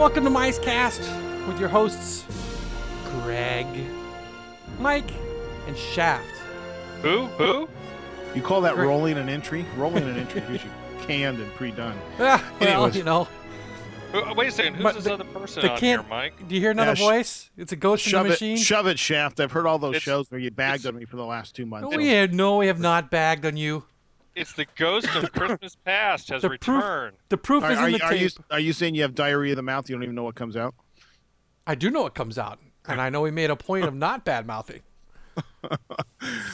welcome to Cast with your hosts, Greg, Mike, and Shaft. Who? Who? You call that Great. rolling an entry? Rolling an entry is usually canned and pre-done. Ah, well, Anyways. you know, Wait a second. Who's But this the- other person the on can't- here, Mike? do you hear another Yeah, sh- voice? It's a ghost in Shove the it, machine. shove it, Shaft. I've heard all those It's- shows where you bagged on me for the last two months. no, we have no, we have not bagged on you. It's the ghost of Christmas past has The proof- returned. The proof Are, is are in the are, tape. you, are you saying you have diarrhea of the mouth? You don't even know what comes out? I do know what comes out, and I know we made a point of not bad mouthing.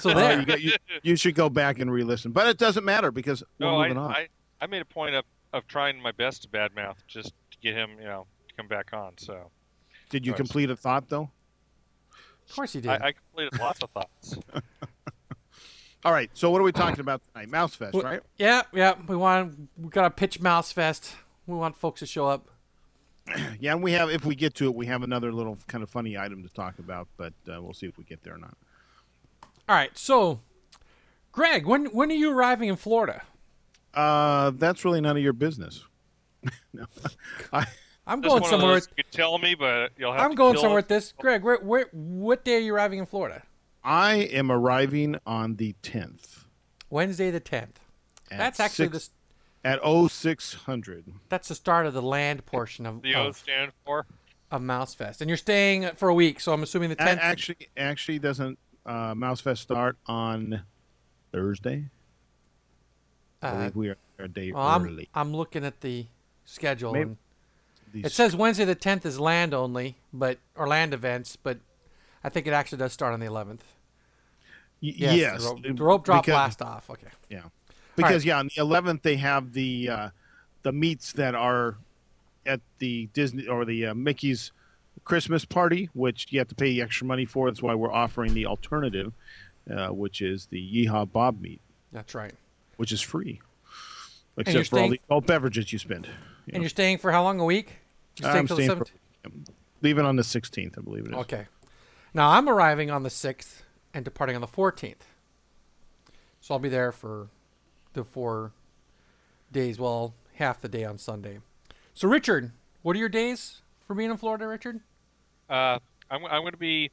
So Uh, there. you, got- you, you should go back and re-listen. But it doesn't matter because we're No, I, on. I, I made a point of, of trying my best to badmouth just to get him, you know, to come back on. So Did you complete a thought, though? of course you did. I, I completed lots of thoughts. All right. So what are we talking about tonight? Mouse Fest, right? yeah, yeah. We want we got a pitch mouse fest. We want folks to show up. Yeah, and we have, if we get to it, we have another little kind of funny item to talk about, but uh, we'll see if we get there or not. All right. So, Greg, when when are you arriving in Florida? Uh, that's really none of your business. no. I, I'm going one somewhere. Of those, you could tell me, but you'll have to. I'm to going somewhere it. with this. Greg, where, where what day are you arriving in Florida? I am arriving on the 10th. Wednesday the 10th. at That's actually six- the at 0600. that's the start of the land portion of The O of, stand for. of Mouse Fest, and you're staying for a week. So I'm assuming the A- 10th. actually, actually doesn't uh, Mouse Fest start on Thursday? I uh, believe we are a day well, I'm. I'm looking at the schedule. Maybe- it says Wednesday the 10th is land only, but or land events, but I think it actually does start on the 11th. Y- Yes, yes, the rope, the rope drop because, blast off. Okay. Yeah, because yeah, on the 11th they have the uh, the meets that are at the Disney or the uh, Mickey's Christmas party, which you have to pay extra money for. That's why we're offering the alternative, uh, which is the Yeehaw Bob meet, That's right. which is free, you're except for all the adult beverages you spend. And you're staying for how long? A week? You're staying I'm staying the for 17th? leaving on the 16th, I believe it is. Okay. Now I'm arriving on the 6th and departing on the 14th. So I'll be there for the four days, well, half the day on Sunday. So, Richard, what are your days for being in Florida, Richard? Uh, I'm, I'm going to be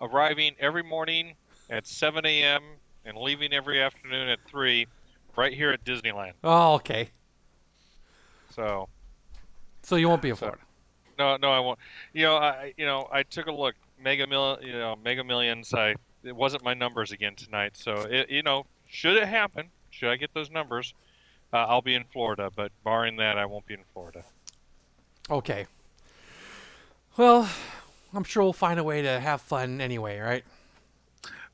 arriving every morning at 7 a.m. and leaving every afternoon at 3, right here at Disneyland. Oh, okay. So So you won't be in Florida. no, no, I won't. You know, I you know I took a look. Mega Mil, you know, Mega Millions. I it wasn't my numbers again tonight. So it, you know, should it happen, should I get those numbers, uh, I'll be in Florida. But barring that, I won't be in Florida. Okay. Well, I'm sure we'll find a way to have fun anyway, right?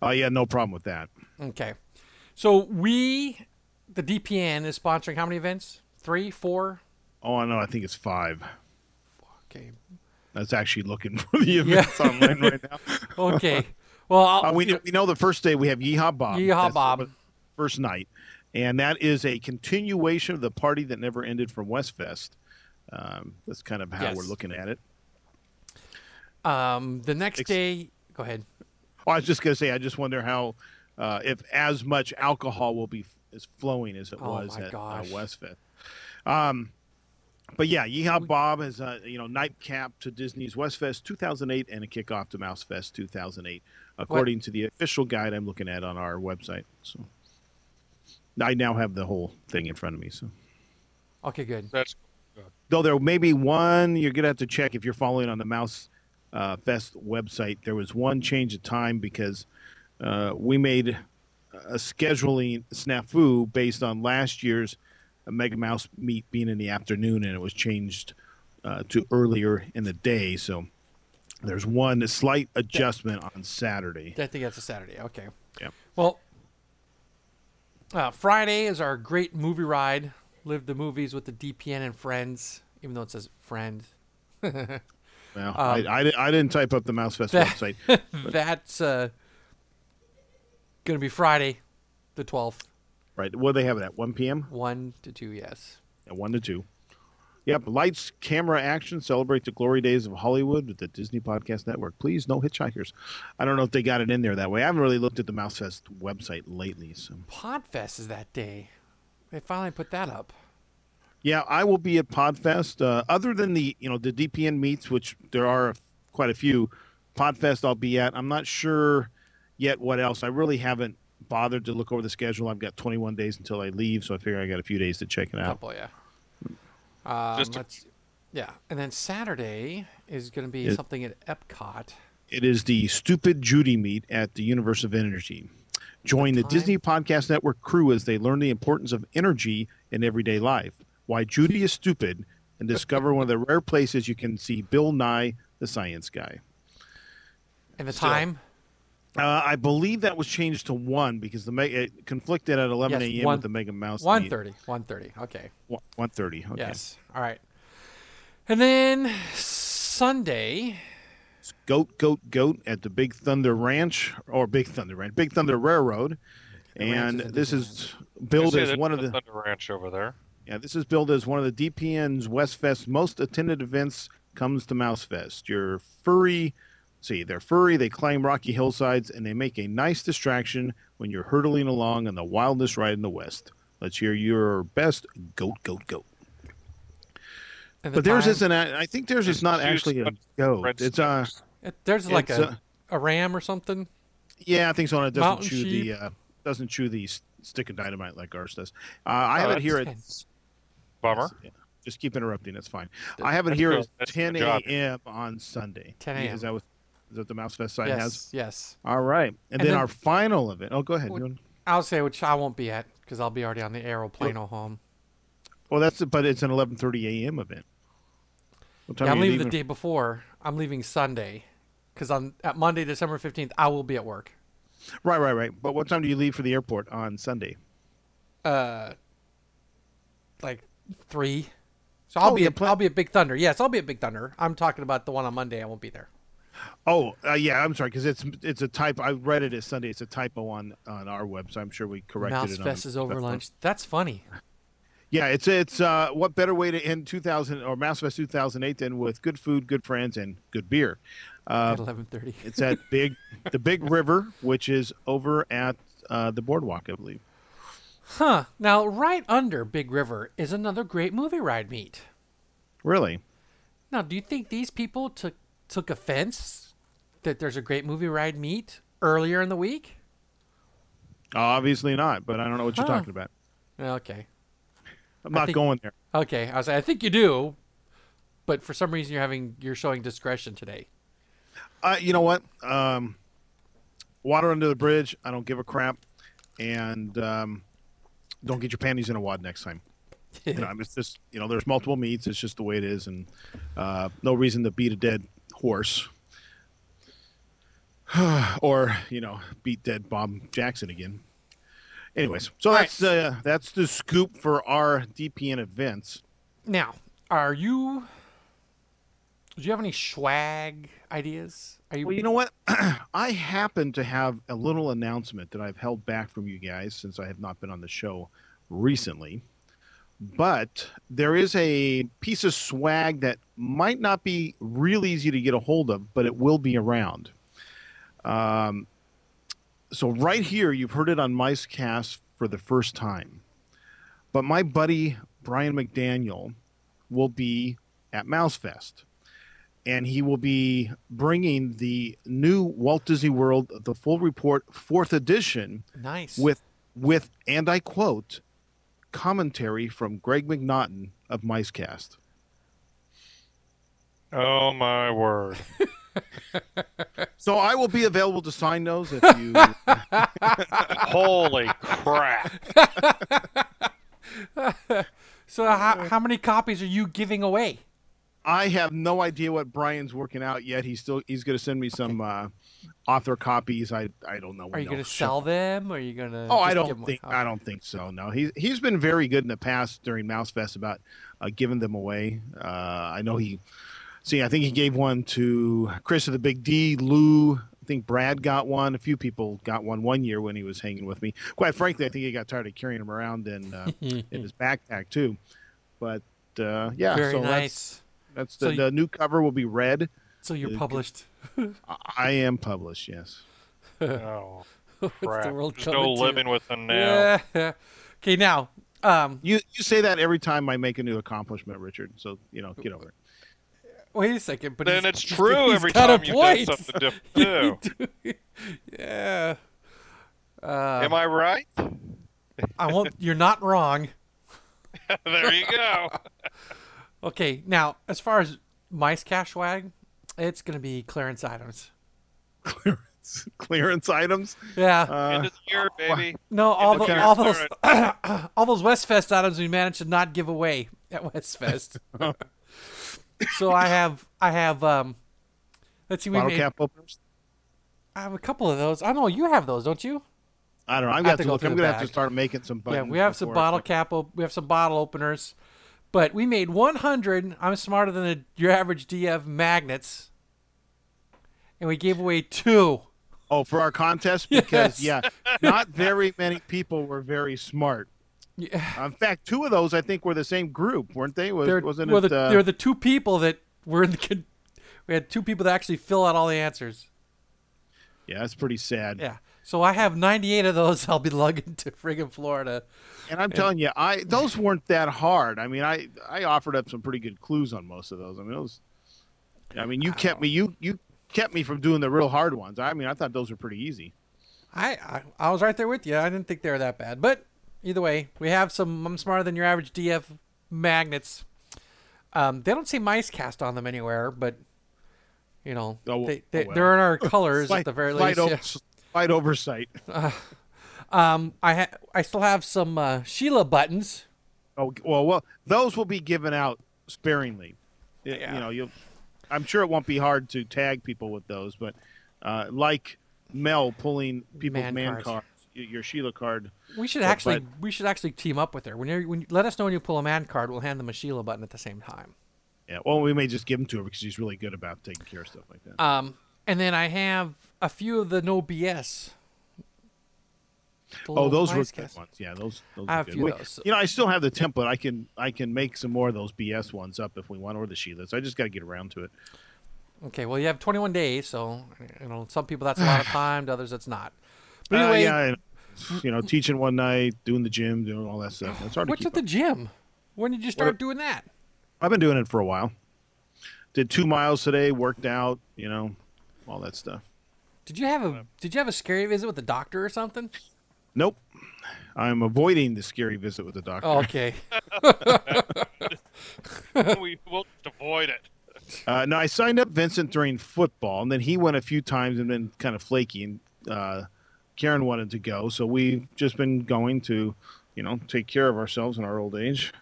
Oh yeah, no problem with that. Okay. So we, the DPN, is sponsoring how many events? Three, four? Oh no, I think it's five. Okay. That's actually looking for the events online right now. Okay. Well, I'll, Uh, we, know, we know the first day we have Yeehaw Bob. Yeehaw That's Bob. First night. And that is a continuation of the party that never ended from Westfest. Um, that's kind of how Yes. we're looking at it. Um, the next Ex- day, go ahead. Oh, I was just going to say, I just wonder how, uh, if as much alcohol will be as flowing as it Oh, was at uh. Westfest. Um, but yeah, Yeehaw Bob is a you know nightcap to Disney's Westfest 2008 and a kickoff to Mousefest 2008, according to the official guide I'm looking at on our website. So I now have the whole thing in front of me. So Okay, good. That's though there may be one you're gonna have to check if you're following on the Mouse uh, Fest website. There was one change of time because uh, we made a scheduling snafu based on last year's Mega Mouse meet being in the afternoon, and it was changed uh, to earlier in the day. So there's one slight adjustment on Saturday. I think that's a Saturday. Okay. Yeah. Well, uh, Friday is our great movie ride. Live the movies with the DPN and friends, even though it says friend. Well, Um, I, I, I didn't type up the Mouse Fest That- website. That's uh, going to be Friday, the 12th, Right? What do they have it at 1 p.m. 1 to 2, yes. At one to two. Yep. Lights, camera, action. Celebrate the glory days of Hollywood with the Disney Podcast Network. Please, no hitchhikers. I don't know if they got it in there that way. I haven't really looked at the Mousefest website lately. So Podfest is that day. They finally put that up. Yeah, I will be at Podfest. Uh, other than the you know the DPN meets, which there are quite a few, Podfest I'll be at. I'm not sure yet what else. I really haven't bothered to look over the schedule. I've got 21 days until I leave, so I figure I got a few days to check it out. Couple, yeah. Um, Just yeah, and then Saturday is going to be It- something at Epcot. It is the Stupid Judy meet at the Universe of Energy. Join the, time? Disney Podcast Network crew as they learn the importance of energy in everyday life, why Judy is stupid, and discover one of the rare places you can see Bill Nye, the science guy. And the time? Uh, I believe that was changed to one because the me- it conflicted at 11 Yes, a.m. with the Mega Mouse. meet. 1.30. 1.30. Okay. One- 1:30. Okay. Yes. All right. And then Sunday. Goat, goat, goat at the Big Thunder Ranch or Big Thunder Ranch, Big Thunder Railroad, The and is this is billed as one of the Thunder Ranch over there. Yeah, this is billed as one of the DPN's West Westfest most attended events comes to Mousefest. Your furry, see, they're furry, they climb rocky hillsides, and they make a nice distraction when you're hurtling along on the wildest ride in the West. Let's hear your best goat, goat, goat. The But theirs time- isn't. a- I think theirs It's is not actually a goat. It's uh, It, there's like it's, a, uh, a ram or something. yeah, I think so. and It doesn't Mountain chew sheep. the uh, doesn't chew the stick of dynamite like ours does. Uh, I have Oh, it here at that's Bummer. Yeah. Just keep interrupting. That's fine. I have it here at 10 a.m. on Sunday. 10 a.m.. Is that what is that the Mouse Fest site yes. has? Yes. All right. And, And then, then- our final event. Oh, go ahead. Want- I'll say which I won't be at because I'll be already on the aeroplane home. Well, that's but it's an 11:30 a.m. event. Yeah, I'm leaving the day before. I'm leaving Sunday because on at Monday, December 15th, I will be at work. Right, right, right. But what time do you leave for the airport on Sunday? Uh, like three. So I'll Oh, be at, pla- I'll be at Big Thunder. Yes, I'll be at Big Thunder. I'm talking about the one on Monday. I won't be there. Oh, uh, yeah. I'm sorry because it's it's a typo. I read it as Sunday. It's a typo on on our website. I'm sure we corrected Mouse it. on Fest is over lunch. That's funny. Yeah, it's it's uh, what better way to end 2000 or Mouse Fest 2008 than with good food, good friends, and good beer. Uh, at 11:30. It's at Big the Big River, which is over at uh, the boardwalk, I believe. Huh. Now, right under Big River is another great movie ride meet. Really? Now, do you think these people took took offense that there's a great movie ride meet earlier in the week? Obviously not, but I don't know what you're Huh. talking about. Okay. I'm not think- going there. Okay. I was like, I think you do, but for some reason you're having you're showing discretion today. Uh, you know what? Um, water under the bridge. I don't give a crap, and um, don't get your panties in a wad next time. You know, I mean, it's just you know, there's multiple meets. It's just the way it is, and uh, no reason to beat a dead horse, or you know, beat dead Bob Jackson again. Anyways, so All right. that's uh, that's the scoop for our DPN events. Now, are you? Do you have any swag ideas? Are you? Well, you know what? I happen to have a little announcement that I've held back from you guys since I have not been on the show recently. But there is a piece of swag that might not be real easy to get a hold of, but it will be around. Um, so right here, you've heard it on MiceCast for the first time. But my buddy Brian McDaniel will be at MouseFest and he will be bringing the new Walt Disney World the full report fourth edition nice. with with and I quote commentary from Greg McNaughton of MiceCast. Oh my word! So I will be available to sign those if you Holy crap! so how, how many copies are you giving away? I have no idea what Brian's working out yet. He's still he's going to send me some uh, author copies. I I don't know. Are you going to sell them? Or are you going to? Oh, I don't think I don't think so. No, he's he's been very good in the past during Mouse Fest about uh, giving them away. Uh, I know he. See, I think he gave one to Chris of the Big D, Lou. I think Brad got one. A few people got one one year when he was hanging with me. Quite frankly, I think he got tired of carrying them around in uh, in his backpack too. But uh, yeah, Very so nice. that's that's So the, you- the new cover will be red. So you're published. I- I am published. Yes. Oh What's crap! the world There's coming no to? living with them now. Yeah. Okay, now Um, You you say that every time I make a new accomplishment, Richard. So you know, get over it. wait a second, but then he's- it's true he's every got time you've done point. something different too. You do. yeah. Uh, Am I right? I won't. You're not wrong. there you go. Okay, now as far as MiceCast swag, it's gonna be clearance items. Clearance clearance items. Yeah. Uh, End of the year, baby. no, all, it's the, all those all those Westfest items we managed to not give away at Westfest. so I have I have um let's see we bottle made cap openers. I have a couple of those. I don't know you have those, don't you? I don't know. I'm gonna have have to to go look. I'm gonna have to start making some Yeah, we have some bottle cap op- we have some bottle openers. But we made 100. I'm smarter than a, your average DF magnets. And we gave away two. Oh, for our contest because Yes. yeah, not very many people were very smart. Yeah. In fact, two of those I think were the same group, weren't they? Was, They're, wasn't well, it? the, uh, they're the two people that were in the. We had two people that actually fill out all the answers. yeah, that's pretty sad. Yeah. So I have 98 of those. I'll be lugging to friggin' Florida. And I'm telling you, I those weren't that hard. I mean, I I offered up some pretty good clues on most of those. I mean, those. I mean, you kept me you you kept me from doing the real hard ones. I mean, I thought those were pretty easy. I, I I was right there with you. I didn't think they were that bad. But either way, we have some. I'm smarter than your average DF magnets. Um, they don't see mice cast on them anywhere, but you know Oh, they, oh they well. they're in our colors Slight, at the very least. yeah. Slight oversight. Um, I ha- I still have some uh, Sheila buttons. Oh well, well, those will be given out sparingly. Y- Yeah. You know, you. I'm sure it won't be hard to tag people with those, but uh, like Mel pulling people's Man man, cards. cards, your Sheila card. We should actually but- we should actually team up with her. When you when you, let us know when you pull a man card, we'll hand them a Sheila button at the same time. Yeah, well, we may just give them to her because she's really good about taking care of stuff like that. Um, and then I have a few of the no BS. The oh, those were good ones. Yeah, those. those I are have a good. few We- of those. You know, I still have the template. I can I can make some more of those BS ones up if we want, or the Sheilas. I just got to get around to it. Okay, well you have 21 days, so you know some people that's a lot of time, to others it's not. But Uh, anyway, yeah, I- you know, teaching one night, doing the gym, doing all that stuff. It's hard what's at the gym? When did you start What- doing that? I've been doing it for a while. Did two miles today, worked out, you know, all that stuff. Did you have a Did you have a scary visit with the doctor or something? Nope. I'm avoiding the scary visit with the doctor. Oh, okay. we will just avoid it. Uh, no, I signed up Vincent during football, and then he went a few times and been kind of flaky. And uh, Karen wanted to go, so we've just been going to, you know, take care of ourselves in our old age.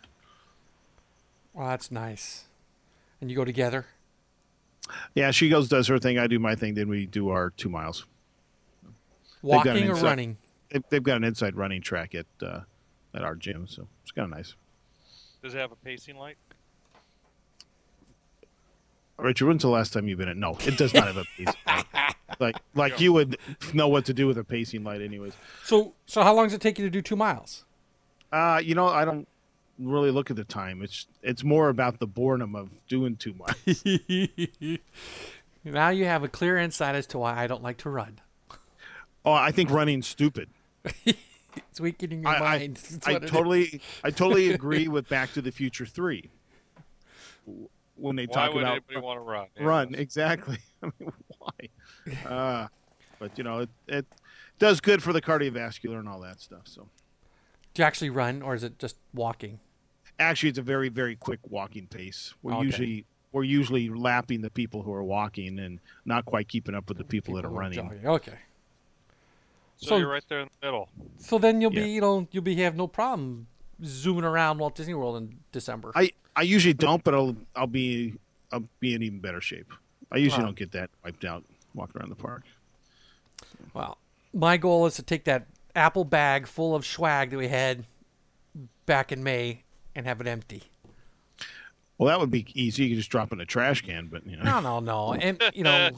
well, that's nice. And you go together. Yeah, she goes, does her thing, I do my thing, then we do our two miles. got an Walking or inside- running? They've, they've got an inside running track at uh, at our gym, so it's kind of nice. Does it have a pacing light? Richard, when's the last time you've been at? No, it does not have a pacing light. Like, like you would know what to do with a pacing light, anyways. So, so how long does it take you to do two miles? Uh, you know, I don't really look at the time. It's it's more about the boredom of doing too much. now you have a clear insight as to why I don't like to run. oh, I think running's stupid. It's weakening your I, I, mind. That's I what it is. totally I totally agree with Back to the Future three when they Why talk would about anybody want to run? Yeah. run exactly. I mean, why? Uh, but you know, it, it does good for the cardiovascular and all that stuff. So Do you actually run, or is it just walking? Actually, it's a very very quick walking pace. We're Okay. usually we're usually lapping the people who are walking and not quite keeping up with the people, that are running. jogging. Okay. So, So- you're right there in the middle. So then you'll Yeah. be, you know, you'll be have no problem zooming around Walt Disney World in December. I I usually don't, but I'll I'll be I'll be in even better shape. I usually Wow. don't get that wiped out walking around the park. well, my goal is to take that Apple bag full of swag that we had back in May and have it empty. Well, that would be easy. You could just drop it in a trash can, but you know. No, no, no. Em- you know,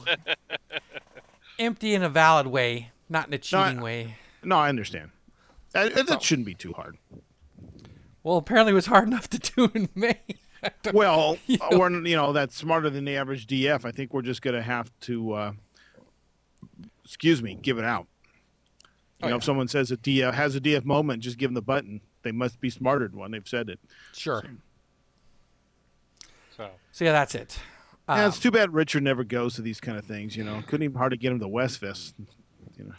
empty in a valid way, not in a No, I- cheating way. No, I understand. That, that shouldn't be too hard. Well, apparently it was hard enough to do in May. Well, You know. we're you know that's smarter than the average DF. I think we're just going to have to, uh, excuse me, give it out. You Oh, know, yeah. if someone says a DF has a DF moment, just give them the button. They must be smarter than one. They've said it. Sure. So So yeah, that's it. yeah, Um, it's too bad Richard never goes to these kind of things. You know, couldn't even hardly get him to Westfest. You know,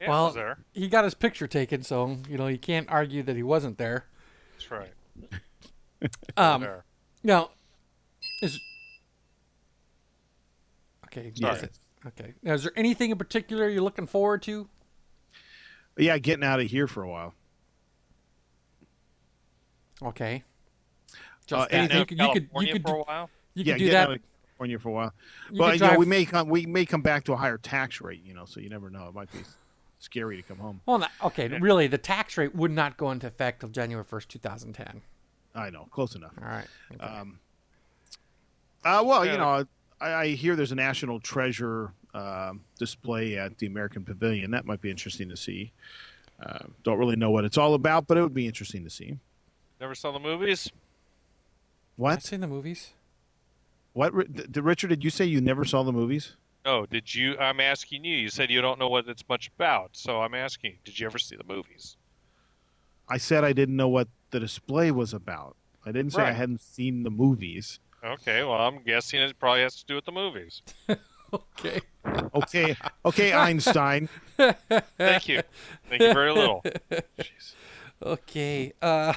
yeah, Well- I there. he got his picture taken, so you know you can't argue that he wasn't there. That's right. Um, there. now is okay. Yeah. that's it. Okay. Now, is there anything in particular you're looking forward to? Yeah, getting out of here for a while. Okay. Uh, Just that. anything- you could you could you California could for do, a while. you yeah, could do getting that. out of California for a while. you Well, could you know, we drive- may come we may come back to a higher tax rate. You know, so you never know. It might be scary to come home. Well, not, okay. Really, the tax rate would not go into effect till January first, two thousand ten. I know, close enough. All right. Okay. Um, uh, well, Yeah. you know, I, I hear there's a national treasure um display at the American Pavilion. That might be interesting to see. Uh, don't really know what it's all about, but it would be interesting to see. Never saw the movies. I've What? seen the movies. What? Ri- d- d- Richard, did you say you never saw the movies? Oh, did you? I'm asking you. You said you don't know what it's much about, so I'm asking. Did you ever see the movies? I said I didn't know what the display was about. I didn't say I hadn't seen the movies. Okay, well, I'm guessing it probably has to do with the movies. Okay. Okay, okay, Einstein. Thank you. Thank you very little. Jeez. Okay. Uh,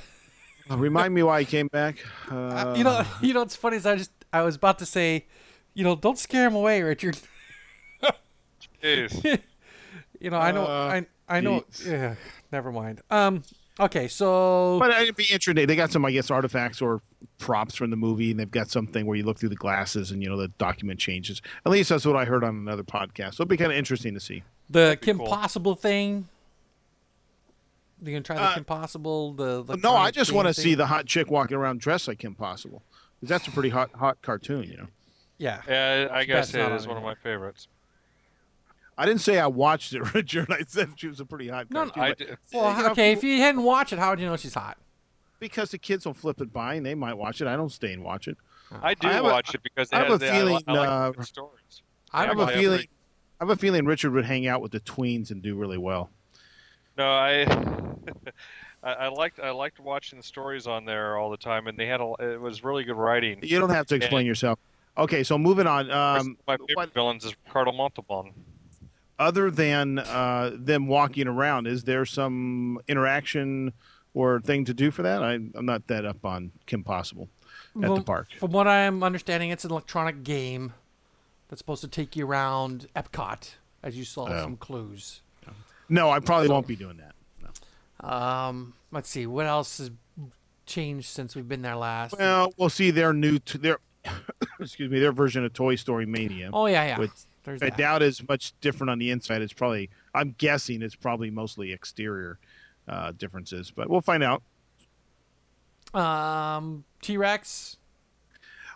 Remind me why he came back. Uh, you know, you know what's funny is I just I was about to say, you know, don't scare him away, Richard. Jeez. You know, I know, Uh, I I know. geez. Yeah, never mind. Um. Okay, so But it'd be interesting. They got some, I guess, artifacts or props from the movie, and they've got something where you look through the glasses and you know the document changes. At least that's what I heard on another podcast. So it'd be kind of interesting to see. the be Kim cool. Possible thing. You gonna try the Uh, Kim Possible? The no, I just want to see the hot chick walking around dressed like Kim Possible. Because that's a pretty hot, hot cartoon, you know. Yeah. Yeah, I That's gotta say not on one of my favorites. I didn't say I watched it, Richard. I said she was a pretty hot No, no, cartoon. I did. Well, you know, okay. If you hadn't watched it, how would you know she's hot? because the kids will flip it by and they might watch it. I don't stay and watch it. I do I have a- watch it because I have has a the, feeling, I, like uh, the good stories. I I have a like- feeling. I have a feeling Richard would hang out with the tweens and do really well. No, I, I, I liked I liked watching the stories on there all the time, and they had a. It was really good writing. You don't have to explain yourself. Okay, so moving on. Um, my favorite what- villains is Ricardo Montalban. other than uh, them walking around, is there some interaction or thing to do for that? I, I'm not that up on Kim Possible at Well, the park. From what I'm understanding, it's an electronic game that's supposed to take you around Epcot, as you saw Oh. some clues. No, I probably won't be doing that. No. Um, let's see what else has changed since we've been there last. Well, we'll see their new t- their excuse me their version of Toy Story Mania. oh yeah, yeah. which There's I that. doubt is much different on the inside. It's probably I'm guessing it's probably mostly exterior uh, differences, but we'll find out. Um, T Rex.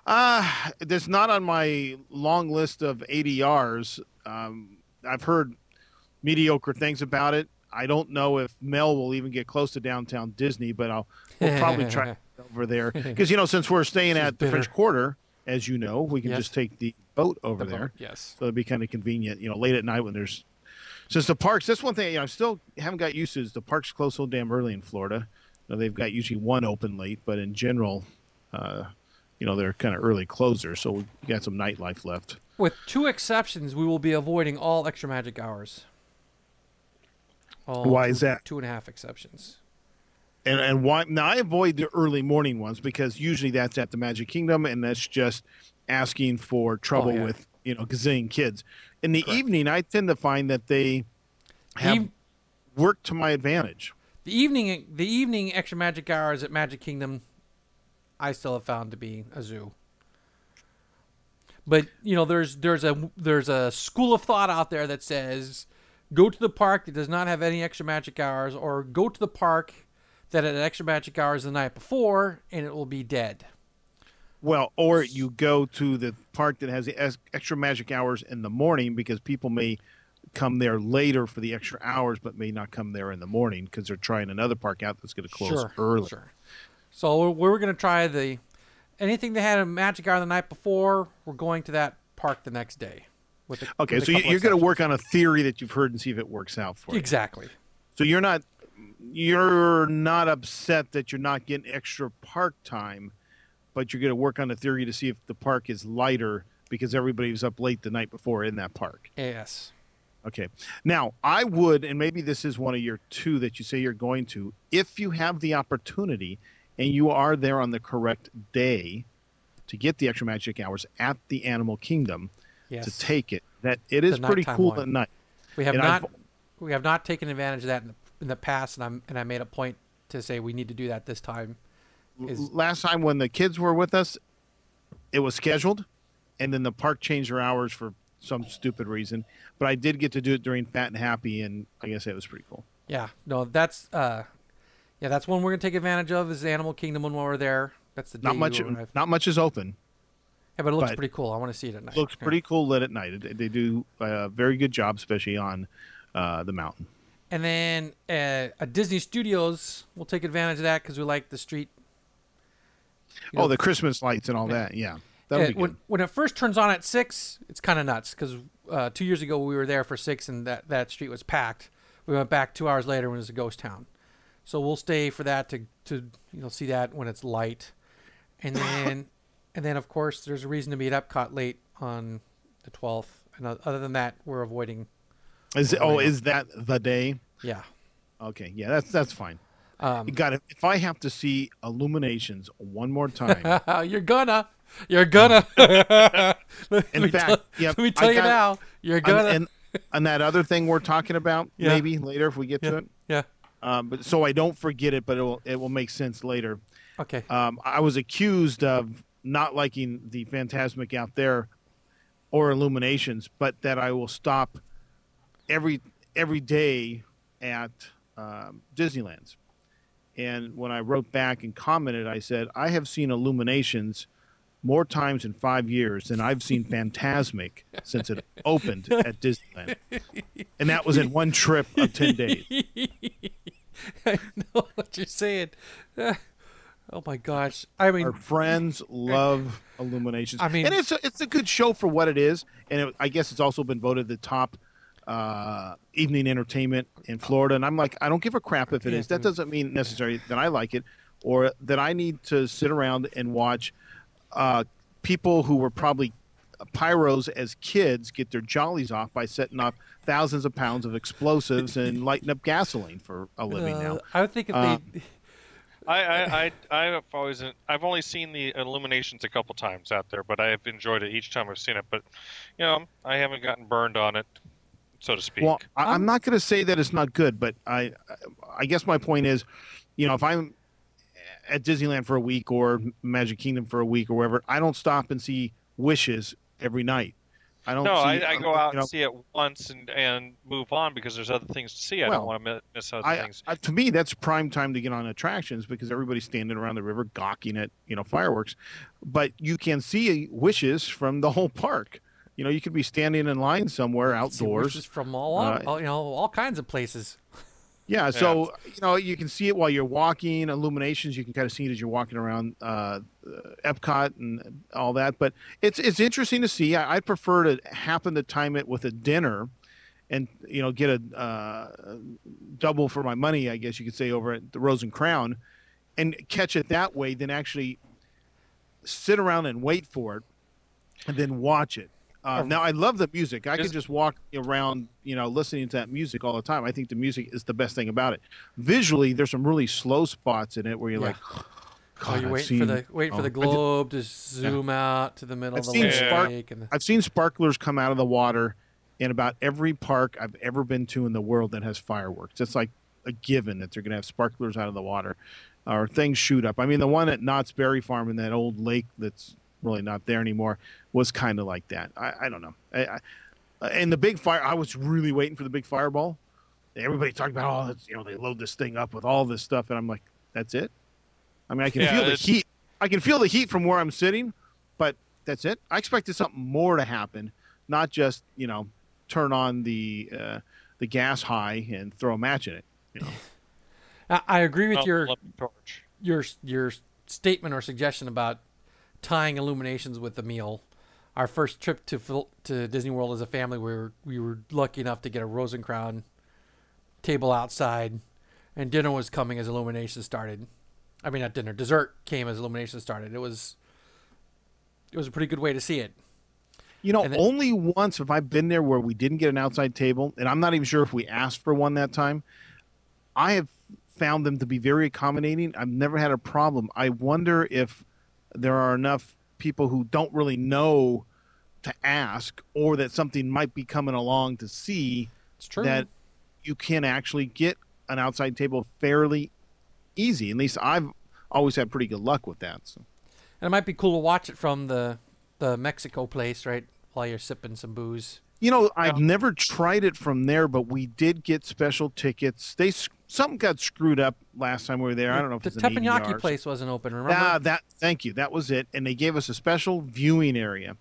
Uh, that's not on my long list of ADRs. Um, I've heard mediocre things about it. I don't know if Mel will even get close to downtown Disney, but I'll we'll probably try over there because you know since we're staying at the French. Quarter, as you know, we can Yes. just take the boat over The there. boat, Yes. So it'd be kind of convenient, you know, late at night when there's since the parks. That's one thing you know, I still haven't got used to is the parks close so damn early in Florida. You know, they've got usually one open late, but in general, uh, you know, they're kind of early closers. So we got some nightlife left. With two exceptions, we will be avoiding all extra magic hours. All Why two- is that? Two and a half exceptions. And and why now I avoid the early morning ones because usually that's at the Magic Kingdom and that's just asking for trouble yeah. with you know gazillion kids. In the Correct. evening, I tend to find that they have Eve- worked to my advantage. The evening, the evening extra magic hours at Magic Kingdom, I still have found to be a zoo. But you know, there's there's a there's a school of thought out there that says, go to the park that does not have any extra magic hours, or go to the park that had extra magic hours the night before, and it will be dead. Well, or you go to the park that has the extra magic hours in the morning because people may come there later for the extra hours, but may not come there in the morning because they're trying another park out that's going to close sure, early. Sure. So we're, we're going to try the anything that had a magic hour the night before. We're going to that park the next day. With a, Okay, with so you, you're going to work on a theory that you've heard and see if it works out for you. exactly. So you're not you're not upset that you're not getting extra park time, but you're going to work on a theory to see if the park is lighter because everybody was up late the night before in that park. Yes. Okay. Now, I would, and maybe this is one of your two that you say you're going to, if you have the opportunity and you are there on the correct day to get the extra magic hours at the Animal Kingdom Yes. to take it, that it is pretty cool one. at night. we have and not I've- we have not taken advantage of that in the, in the past, and I'm and I made a point to say we need to do that this time. Is Last time when the kids were with us, it was scheduled, and then the park changed their hours for some stupid reason. But I did get to do it during Fat and Happy, and I guess it was pretty cool. yeah, no, that's uh, yeah, that's one we're gonna take advantage of is Animal Kingdom when we're there. That's the Not much, not much is open. Yeah, but it looks but- pretty cool. I want to see it at night. looks Yeah. pretty cool lit at night. They- They do a very good job, especially on uh, the mountain. And then uh, at Disney Studios, we'll take advantage of that because we like the street. you oh, the Christmas lights and all that. Yeah, that'll uh, be good. when when it first turns on at six, it's kind of nuts because uh, two years ago we were there for six and that that street was packed. We went back two hours later when it was a ghost town. So we'll stay for that to to you know see that when it's light, and then and then of course there's a reason to be at Epcot late on the twelfth. And other than that, we're avoiding. Is it, oh, is that the day? Yeah. Okay, yeah, that's that's fine. Um, You got it. If I have to see Illuminations one more time, you're gonna. You're gonna. In fact, tell, yep, let me I tell you got- now. You're gonna. and and that other thing we're talking about, Yeah. maybe later if we get to it. Yeah. Um, but so I don't forget it, but it will it will make sense later. Okay. Um, I was accused of not liking the Fantasmic out there or Illuminations, but that I will stop every every day at um, Disneyland's. And when I wrote back and commented, I said I have seen Illuminations more times in five years than I've seen Fantasmic since it opened at Disneyland, and that was in one trip of ten days. I know what you're saying. Oh my gosh. I mean, Our friends love Illuminations. I mean- and it's a, it's a good show for what it is, and it, I guess it's also been voted the top uh, evening entertainment in Florida. And I'm like, I don't give a crap if it Yeah, is. That doesn't mean necessarily that I like it, or that I need to sit around and watch uh, people who were probably pyros as kids get their jollies off by setting off thousands of pounds of explosives and lighting up gasoline for a living uh, now. I would think if they. I, I, I, I've always, I've only seen the Illuminations a couple times out there, but I have enjoyed it each time I've seen it. But, you know, I haven't gotten burned on it, so to speak. Well, I, Um, I'm not going to say that it's not good, but I, I guess my point is, you know, if I'm at Disneyland for a week or Magic Kingdom for a week or wherever, I don't stop and see Wishes every night. I don't. no, see, I, I go you out know, and see it once and, and move on because there's other things to see. I Well, don't want to miss other I, things. I, to me, that's prime time to get on attractions because everybody's standing around the river gawking at you know fireworks, but you can see wishes from the whole park. You know, you could be standing in line somewhere see outdoors. wishes from all, Uh, all you know all kinds of places. Yeah, so you know you can see it while you're walking. Illuminations, you can kind of see it as you're walking around uh, uh, Epcot and all that. But it's it's interesting to see. I, I'd prefer to happen to time it with a dinner, and you know get a uh, double for my money. I guess you could say over at the Rose and Crown, and catch it that way than actually sit around and wait for it, and then watch it. Uh, now I love the music. I Is- could just walk around, you know, listening to that music all the time. I think the music is the best thing about it. Visually, there's some really slow spots in it where you're Yeah. like, Oh, God, you're I've waiting for seen- the waiting for oh, the I did- globe to zoom out to the middle I've of the seen lake. Spark- and the- I've seen sparklers come out of the water in about every park I've ever been to in the world that has fireworks. It's like a given that they're going to have sparklers out of the water or things shoot up. I mean, the one at Knott's Berry Farm in that old lake that's really not there anymore was kind of like that. I, I don't know. I, I, and the big fire, I was really waiting for the big fireball. Everybody talking about, oh, it's, you know, they load this thing up with all this stuff, and I'm like, that's it. I mean, I can Yeah, feel the it's- heat. I can feel the heat from where I'm sitting, but that's it. I expected something more to happen, not just you know turn on the uh, the gas high and throw a match in it. You know, I, I agree with Oh, your torch. your your statement or suggestion about tying illuminations with the meal. Our first trip to to Disney World as a family, we were we were lucky enough to get a Rose and Crown table outside, and dinner was coming as illumination started. I mean, not dinner. Dessert came as illumination started. It was it was a pretty good way to see it. You know, then- only once have I been there where we didn't get an outside table, and I'm not even sure if we asked for one that time. I have found them to be very accommodating. I've never had a problem. I wonder if there are enough people who don't really know to ask, or that something might be coming along to see It's true. that you can actually get an outside table fairly easy. At least I've always had pretty good luck with that. So. and it might be cool to watch it from the the Mexico place, right? While you're sipping some booze. You know, I've never tried it from there, but we did get special tickets. They s- something got screwed up last time we were there. I don't know if the it's an teppanyaki place wasn't open. Remember? Ah, that. Thank you. That was it. And they gave us a special viewing area.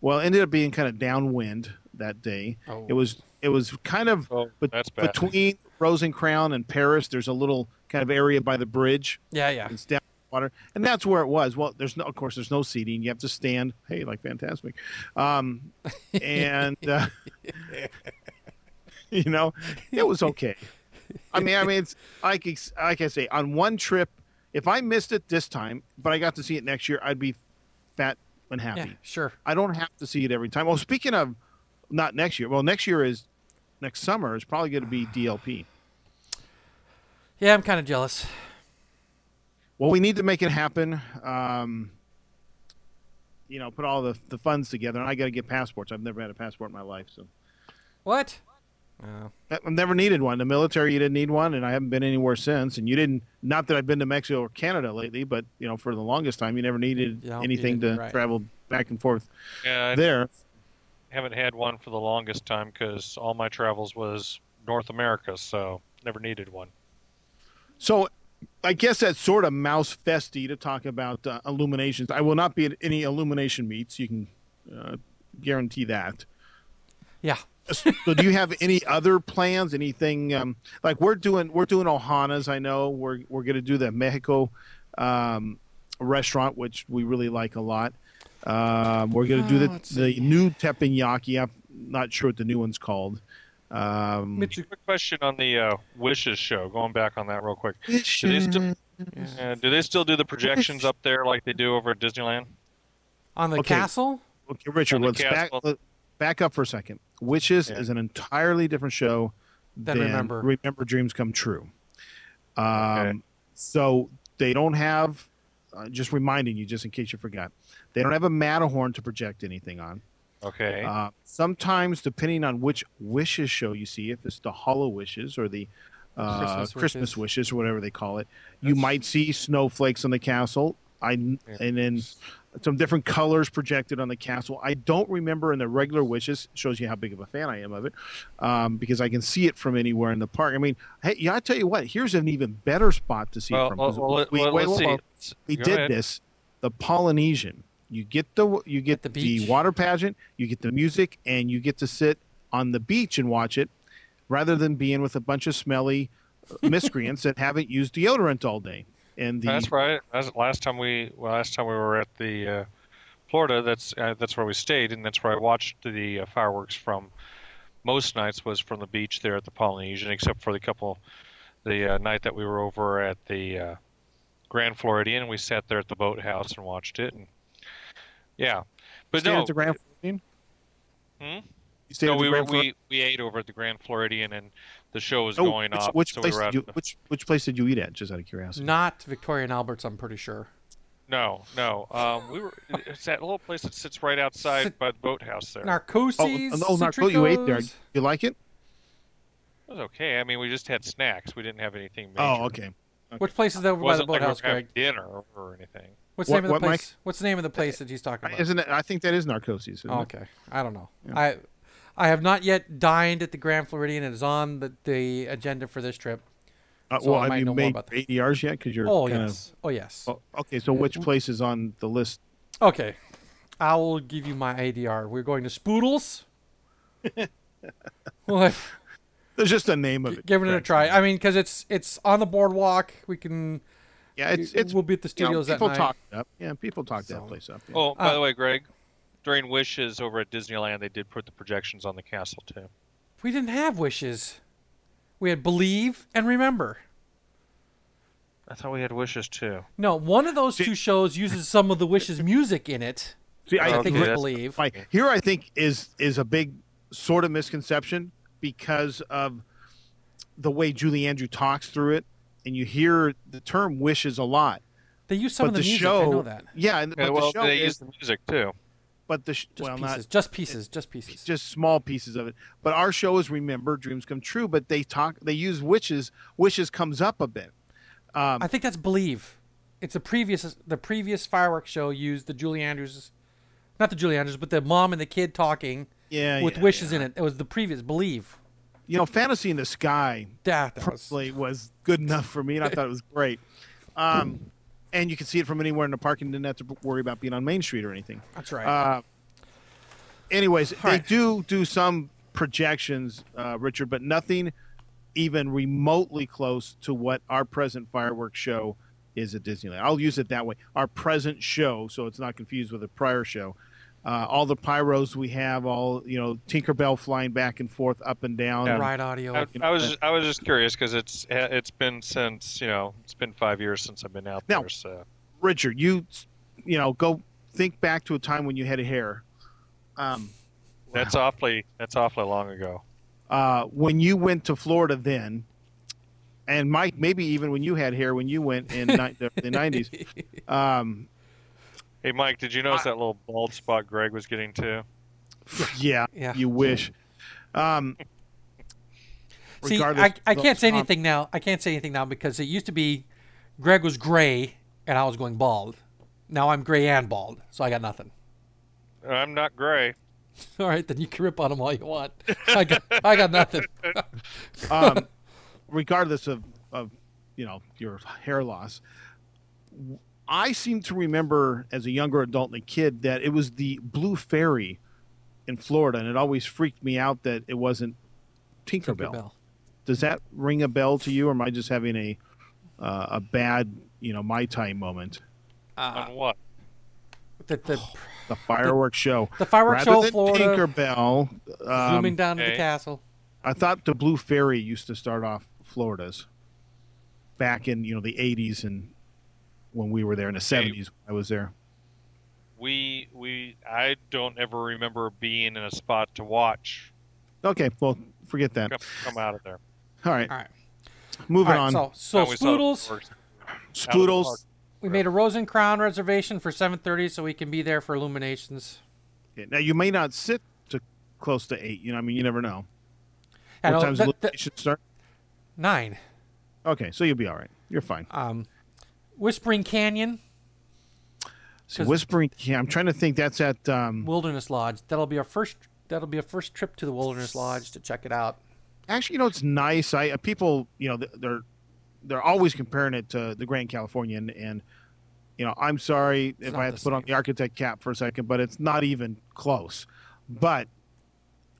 Well, it ended up being kind of downwind that day. Oh. It was. It was kind of Oh, bet- that's bad. between Rose and Crown and Paris. There's a little kind of area by the bridge. yeah, yeah. It's down water, and that's where it was. Well, there's no, of course, there's no seating. You have to stand. Hey, like Fantasmic, um, and uh, you know, it was okay. I mean, I mean, it's like like I say, on one trip, if I missed it this time, but I got to see it next year, I'd be fat and happy. Yeah, sure. I don't have to see it every time. Well, speaking of not next year, well, next year is next summer is probably going to be DLP. Yeah, I'm kind of jealous. Well, we need to make it happen. Um, you know, put all the, the funds together, and I got to get passports. I've never had a passport in my life, so What? Oh. I've never needed one. The military, you didn't need one, and I haven't been anywhere since. And you didn't. Not that I've been to Mexico or Canada lately, but you know, for the longest time, you never needed you anything didn't, to right. travel back and forth Yeah, I there. haven't had one for the longest time because all my travels was North America, so never needed one. So, I guess that's sort of mouse festy to talk about uh, illuminations. I will not be at any illumination meets. You can uh, guarantee that. Yeah. So do you have any other plans anything um, like we're doing we're doing ohanas i know we're we're going to do the mexico um, restaurant which we really like a lot um, we're going to do Oh, the, the new teppanyaki i'm not sure what the new one's called um, Mitsu- Quick question on the uh, Wishes show. Going back on that real quick. Do they still, uh, do they still do the projections up there like they do over at Disneyland? On the Okay. castle? okay richard let's back, castle. let, back up for a second wishes Yeah. is an entirely different show Then than remember. remember dreams come true um, Okay. so they don't have uh, just reminding you just in case you forgot they don't have a matterhorn to project anything on Okay. uh, sometimes depending on which wishes show you see if it's the hollow wishes or the uh, Christmas christmas, wishes. wishes. or whatever they call it you might see snowflakes on the castle i and then some different colors projected on the castle. I don't remember in the regular wishes. Shows you how big of a fan I am of it, um, because I can see it from anywhere in the park. I mean, hey, yeah, I tell you what. Here's an even better spot to see it from. well, 'cause well, we, well, wait, let's wait, see. wait. we Go did ahead. this. The Polynesian. You get the you get the the, water pageant. You get the music, and you get to sit on the beach and watch it, rather than being with a bunch of smelly miscreants that haven't used deodorant all day. And the That's right. That's last time we well, last time we were at the uh, Florida. That's uh, that's where we stayed, and that's where I watched the uh, fireworks from. Most nights was from the beach there at the Polynesian, except for the couple, the uh, night that we were over at the uh, Grand Floridian. We sat there at the boathouse and watched it, and yeah, but stayed no, at the Grand Floridian. Hmm? You stayed no, at the we were Grand we, we ate over at the Grand Floridian, and the show was Oh, going which, off. Which so place we did you the- which which place did you eat at? Just out of curiosity. Not Victoria and Albert's, I'm pretty sure. No, no. Um, we were. It's that little place that sits right outside Sit- by the boathouse there. Narcoossee's. Oh, oh, Narco, you ate there. You like it? It was okay. I mean, we just had snacks. We didn't have anything. Major. Oh, okay. Which place is over It by the wasn't like we were boathouse, having Greg? dinner or anything. What's the What- name of the what, Mike? place? What's the name of the place that he's talking about? Isn't it? I think that is Narcoossee's. Isn't Oh, it? okay, I don't know. Yeah. I I have not yet dined at the Grand Floridian. It is on the, the agenda for this trip. Uh, So well, I have might you know more made about. ADRs yet? Because you're Oh kind yes. Oh yes. Oh, okay, so which place is on the list? Okay, I will give you my ADR. We're going to Spoodles. what? There's just a name of it. Giving it a try. I mean, because it's it's on the boardwalk. We can. Yeah, it's it's. we'll be at the You know, studios that people night. talk it up. Yeah, people talk So- that place up. yeah. Oh, by Uh, the way, Greg, during Wishes over at Disneyland, they did put the projections on the castle too. We didn't have wishes. We had believe and remember. I thought we had wishes too. No, one of those two shows uses some of the Wishes music in it. See, I I Okay, think think I believe. Like here, I think is is a big sort of misconception because of the way Julie Andrew talks through it, and you hear the term "wishes" a lot. They use some but of the, the music. show, I know that. yeah, and, Yeah, but well, the show they is, use the music too. But the sh- Just well, pieces. not just pieces. Just pieces. just small pieces of it. But our show is "Remember Dreams Come True," but they talk, they use "wishes." Wishes comes up a bit. Um, I think that's Believe. It's a previous the previous fireworks show used the Julie Andrews, not the Julie Andrews, but the mom and the kid talking yeah, with yeah, wishes yeah. in it. It was the previous Believe. You know, "Fantasy in the Sky" That, that was, probably was good enough for me, and I thought it was great. Um, and you could see it from anywhere in the park and didn't have to worry about being on Main Street or anything. that's right. Uh, anyways, All they right. do do some projections, uh, Richard, but nothing even remotely close to what our present fireworks show is at Disneyland. I'll use it that way. Our present show, so it's not confused with a prior show. Uh, all the pyros we have, all you know, Tinkerbell flying back and forth, up and down. Yeah. Ride audio. I, you know, I was that- just, I was just curious because it's it's been since you know it's been five years since I've been out Now- there. So Richard, you, you know, go think back to a time when you had a hair. Um, that's awfully that's awfully long ago. uh, when you went to Florida then, and Mike, maybe even when you had hair when you went in ni- the, the 90s. Um, Hey Mike, did you notice that little bald spot Greg was getting too? yeah, Yeah. you wish. Um, See, regardless I, I can't say the- anything now. I can't say anything now because it used to be Greg was gray and I was going bald. Now I'm gray and bald, so I got nothing. I'm not gray. All right, then you can rip on them all you want. I got, I got nothing. um, regardless of, of you know your hair loss i seem to remember as a younger adult and a kid that it was the blue fairy in florida and it always freaked me out that it wasn't tinkerbell, Tinkerbell. does that ring a bell to you or am i just having a uh, a bad you know my time moment Uh, On what? the, the, the fireworks show the fireworks rather show, than Florida, tinkerbell um, zooming down to the castle. I thought the Blue Fairy used to start off Florida's back in you know the 80s and when we were there in the 70s. I was there. We we I don't ever remember being in a spot to watch Okay, well forget that. come, come out of there. All right, All right. moving All right, on. so so Time we Spoodles. Spoodles. we made a Rose and Crown reservation for 7:30, so we can be there for illuminations. Okay, Now you may not sit to close to eight. You know, I mean, you never know. I what know, time's that- the that- start? nine. Okay, so you'll be all right. You're fine. Um, Whispering Canyon So whispering. Yeah, I'm trying to think. That's at. Um, Wilderness Lodge. That'll be our first. That'll be a first trip to the Wilderness Lodge to check it out. actually, you know, it's nice. I uh, people, you know, they're they're always comparing it to the Grand Californian, and you know, I'm sorry if I have to put on the architect cap for a second, but it's not even close. But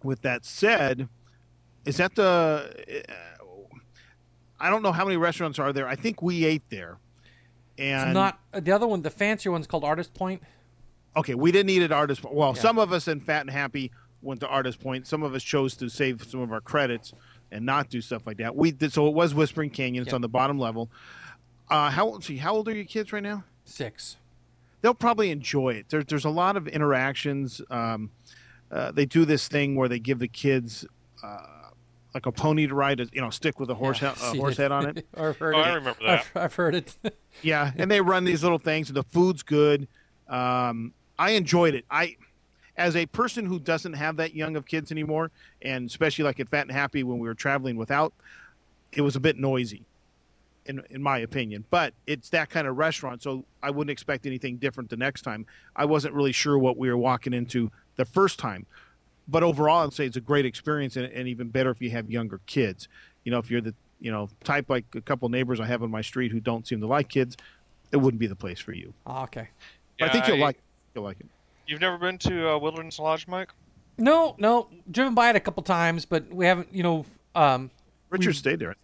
with that said, is that the? Uh, I don't know how many restaurants are there. I think we ate there, and It's not the other one. The fancier one's called Artist Point. okay, we didn't eat at Artist. Point. Well, Yeah. some of us in Fat and Happy went to Artist Point. Some of us chose to save some of our credits and not do stuff like that. We did so. It was Whispering Canyon. It's Yeah. on the bottom level. Uh, how old? see? How old are your kids right now? Six. They'll probably enjoy it. There, there's a lot of interactions. Um, uh, they do this thing where they give the kids. Uh, like a pony to ride, a, you know, stick with a horse, Yeah, he- a horse it. head on it. I've heard Oh, it. I remember that. I've, I've heard it. Yeah, and they run these little things. and The food's good. Um, I enjoyed it. I, as a person who doesn't have that young of kids anymore, and especially like at Fat and Happy when we were traveling without, it was a bit noisy, in in my opinion. But it's that kind of restaurant, so I wouldn't expect anything different the next time. I wasn't really sure what we were walking into the first time, but overall, I'd say it's a great experience, and, and even better if you have younger kids. You know, if you're the you know type like a couple neighbors I have on my street who don't seem to like kids, it wouldn't be the place for you. Oh, okay. I think you'll like you'll like it. You've never been to uh, Wilderness Lodge, Mike? No, no. Driven by it a couple times, but we haven't. You know, um, Richard stayed there.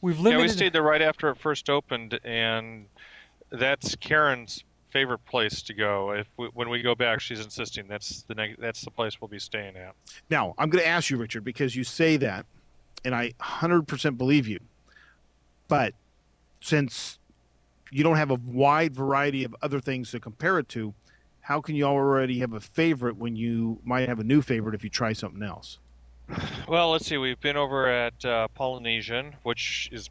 we've Yeah, we stayed there right after it first opened, and that's Karen's favorite place to go. If we, when we go back, she's insisting that's the neg- that's the place we'll be staying at. Now, I'm going to ask you, Richard, because you say that, and I 100% believe you. But since you don't have a wide variety of other things to compare it to, how can you already have a favorite when you might have a new favorite if you try something else? Well, let's see. We've been over at uh, Polynesian, which is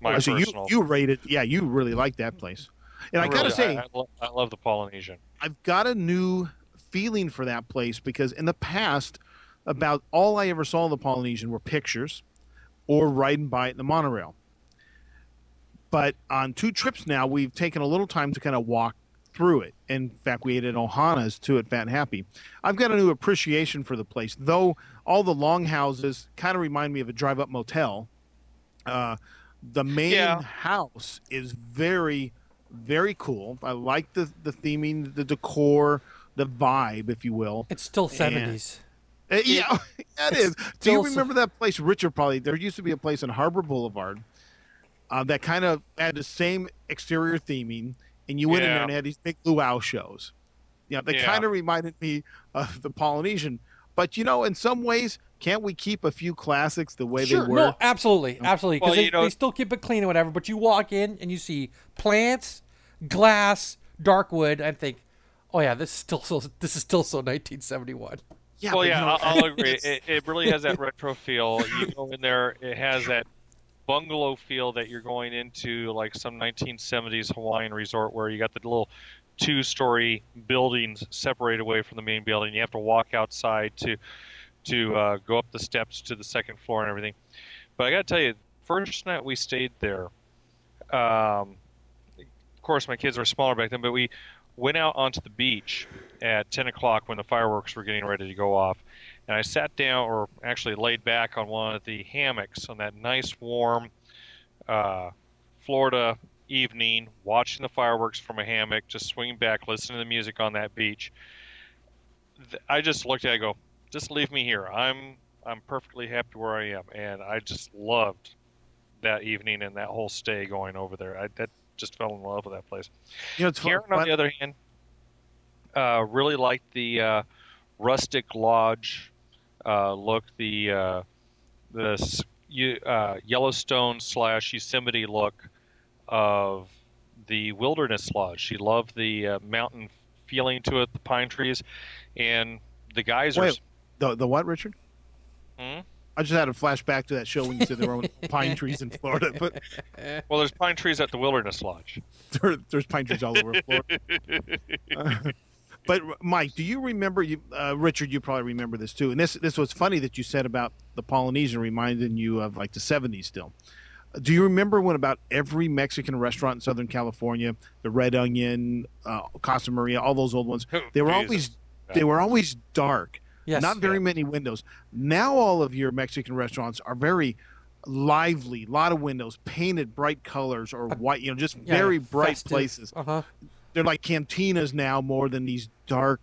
my Oh, so you personal. you rated, yeah, you really like that place. And I, gotta really- say, I, I, lo- I love the Polynesian. I've got a new feeling for that place because in the past, about all I ever saw of the Polynesian were pictures or riding by it in the monorail. But on two trips now, we've taken a little time to kind of walk through it. In fact, we ate at Ohana's too at Fat and Happy. I've got a new appreciation for the place, though all the longhouses kind of remind me of a drive up motel. Uh, the main Yeah. house is very, very cool. I like the, the theming, the decor, the vibe, if you will. It's still 70s. Uh, yeah, that is. Do you remember that place, Richard? Probably there used to be a place on Harbor Boulevard uh, that kind of had the same exterior theming, and you went in there and had these big luau shows. Yeah, they Yeah. kind of reminded me of the Polynesian. But you know, in some ways, can't we keep a few classics the way Sure, they were? no, absolutely, absolutely, because Well, they, know- they still keep it clean and whatever. But you walk in and you see plants, glass, dark wood. I think, oh yeah, this is still so. This is still so 1971. yeah, well, yeah, you know, I'll, I'll agree. It, it really has that retro feel. You go in there, it has that bungalow feel that you're going into like some 1970s Hawaiian resort where you got the little two-story buildings separated away from the main building. You have to walk outside to to uh, go up the steps to the second floor and everything. But I got to tell you, first night we stayed there, um, of course my kids were smaller back then, but we went out onto the beach at 10 o'clock when the fireworks were getting ready to go off. And I sat down, or actually laid back on one of the hammocks on that nice, warm uh, Florida evening, watching the fireworks from a hammock, just swinging back, listening to the music on that beach. I just looked at it and go, just leave me here. I'm I'm perfectly happy where I am. And I just loved that evening and that whole stay going over there. I that just fell in love with that place. you know, it's fun- Karen, on the other hand, uh, really liked the uh, rustic lodge uh, look, the uh, the uh, Yellowstone slash Yosemite look of the Wilderness Lodge. She loved the uh, mountain feeling to it, the pine trees, and the geysers. Wait. The the what, Richard? Hmm? I just had a flashback to that show when you said there were pine trees in Florida, but Well, there's pine trees at the Wilderness Lodge. there, there's pine trees all over Florida. but Mike, do you remember? You, uh, Richard, you probably remember this too. And this this was funny that you said about the Polynesian, reminding you of like the '70s. Still, do you remember when about every Mexican restaurant in Southern California, the Red Onion, uh, Casa Maria, all those old ones, they were Jesus. always they were always dark. Yes. Not very Yeah. many windows. Now all of your Mexican restaurants are very lively, a lot of windows, painted bright colors or white, you know, just Yeah, very bright festive. places Uh-huh. they're like cantinas now more than these dark,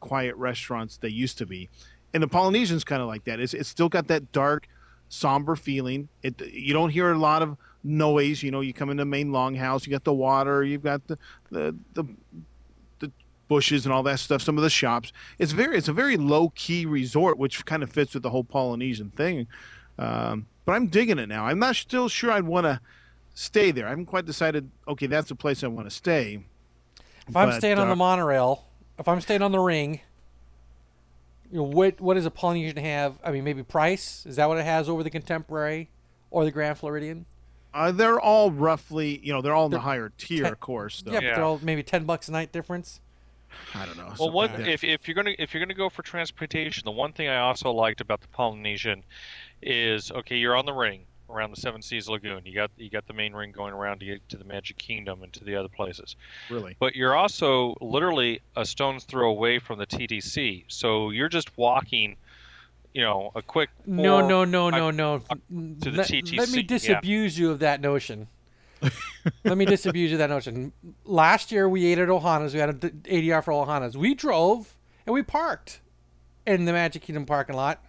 quiet restaurants they used to be. And the Polynesian's kind of like that. It's, it's still got that dark, somber feeling. It you don't hear a lot of noise. You know, you come in the main longhouse, you got the water, you've got the the, the bushes and all that stuff. Some of the shops. It's very it's a very low key resort, which kind of fits with the whole Polynesian thing. Um, but I'm digging it now. I'm not still sure I'd want to stay there. I haven't quite decided. Okay, that's the place I want to stay. If I'm But, staying on uh, the monorail, if I'm staying on the ring, you know what what does a Polynesian have? I mean, maybe price is that what it has over the Contemporary or the Grand Floridian? Uh, they're all roughly, you know, they're all in the They're higher tier, ten- of course. So Yeah, but Yeah. they're all maybe ten bucks a night difference. I don't know. Well, something one—if if you're gonna if you're gonna go for transportation, the one thing I also liked about the Polynesian is okay, you're on the ring around the Seven Seas Lagoon. You got you got the main ring going around to get to the Magic Kingdom and to the other places. really, But you're also literally a stone's throw away from the TTC, so you're just walking, you know, a quick. No, four- no, no, I- no, no. to the let, let me TTC, yeah. disabuse you of that notion. let me disabuse you of that notion. Last year we ate at Ohana's. We had a d- ADR for Ohana's. We drove and we parked in the Magic Kingdom parking lot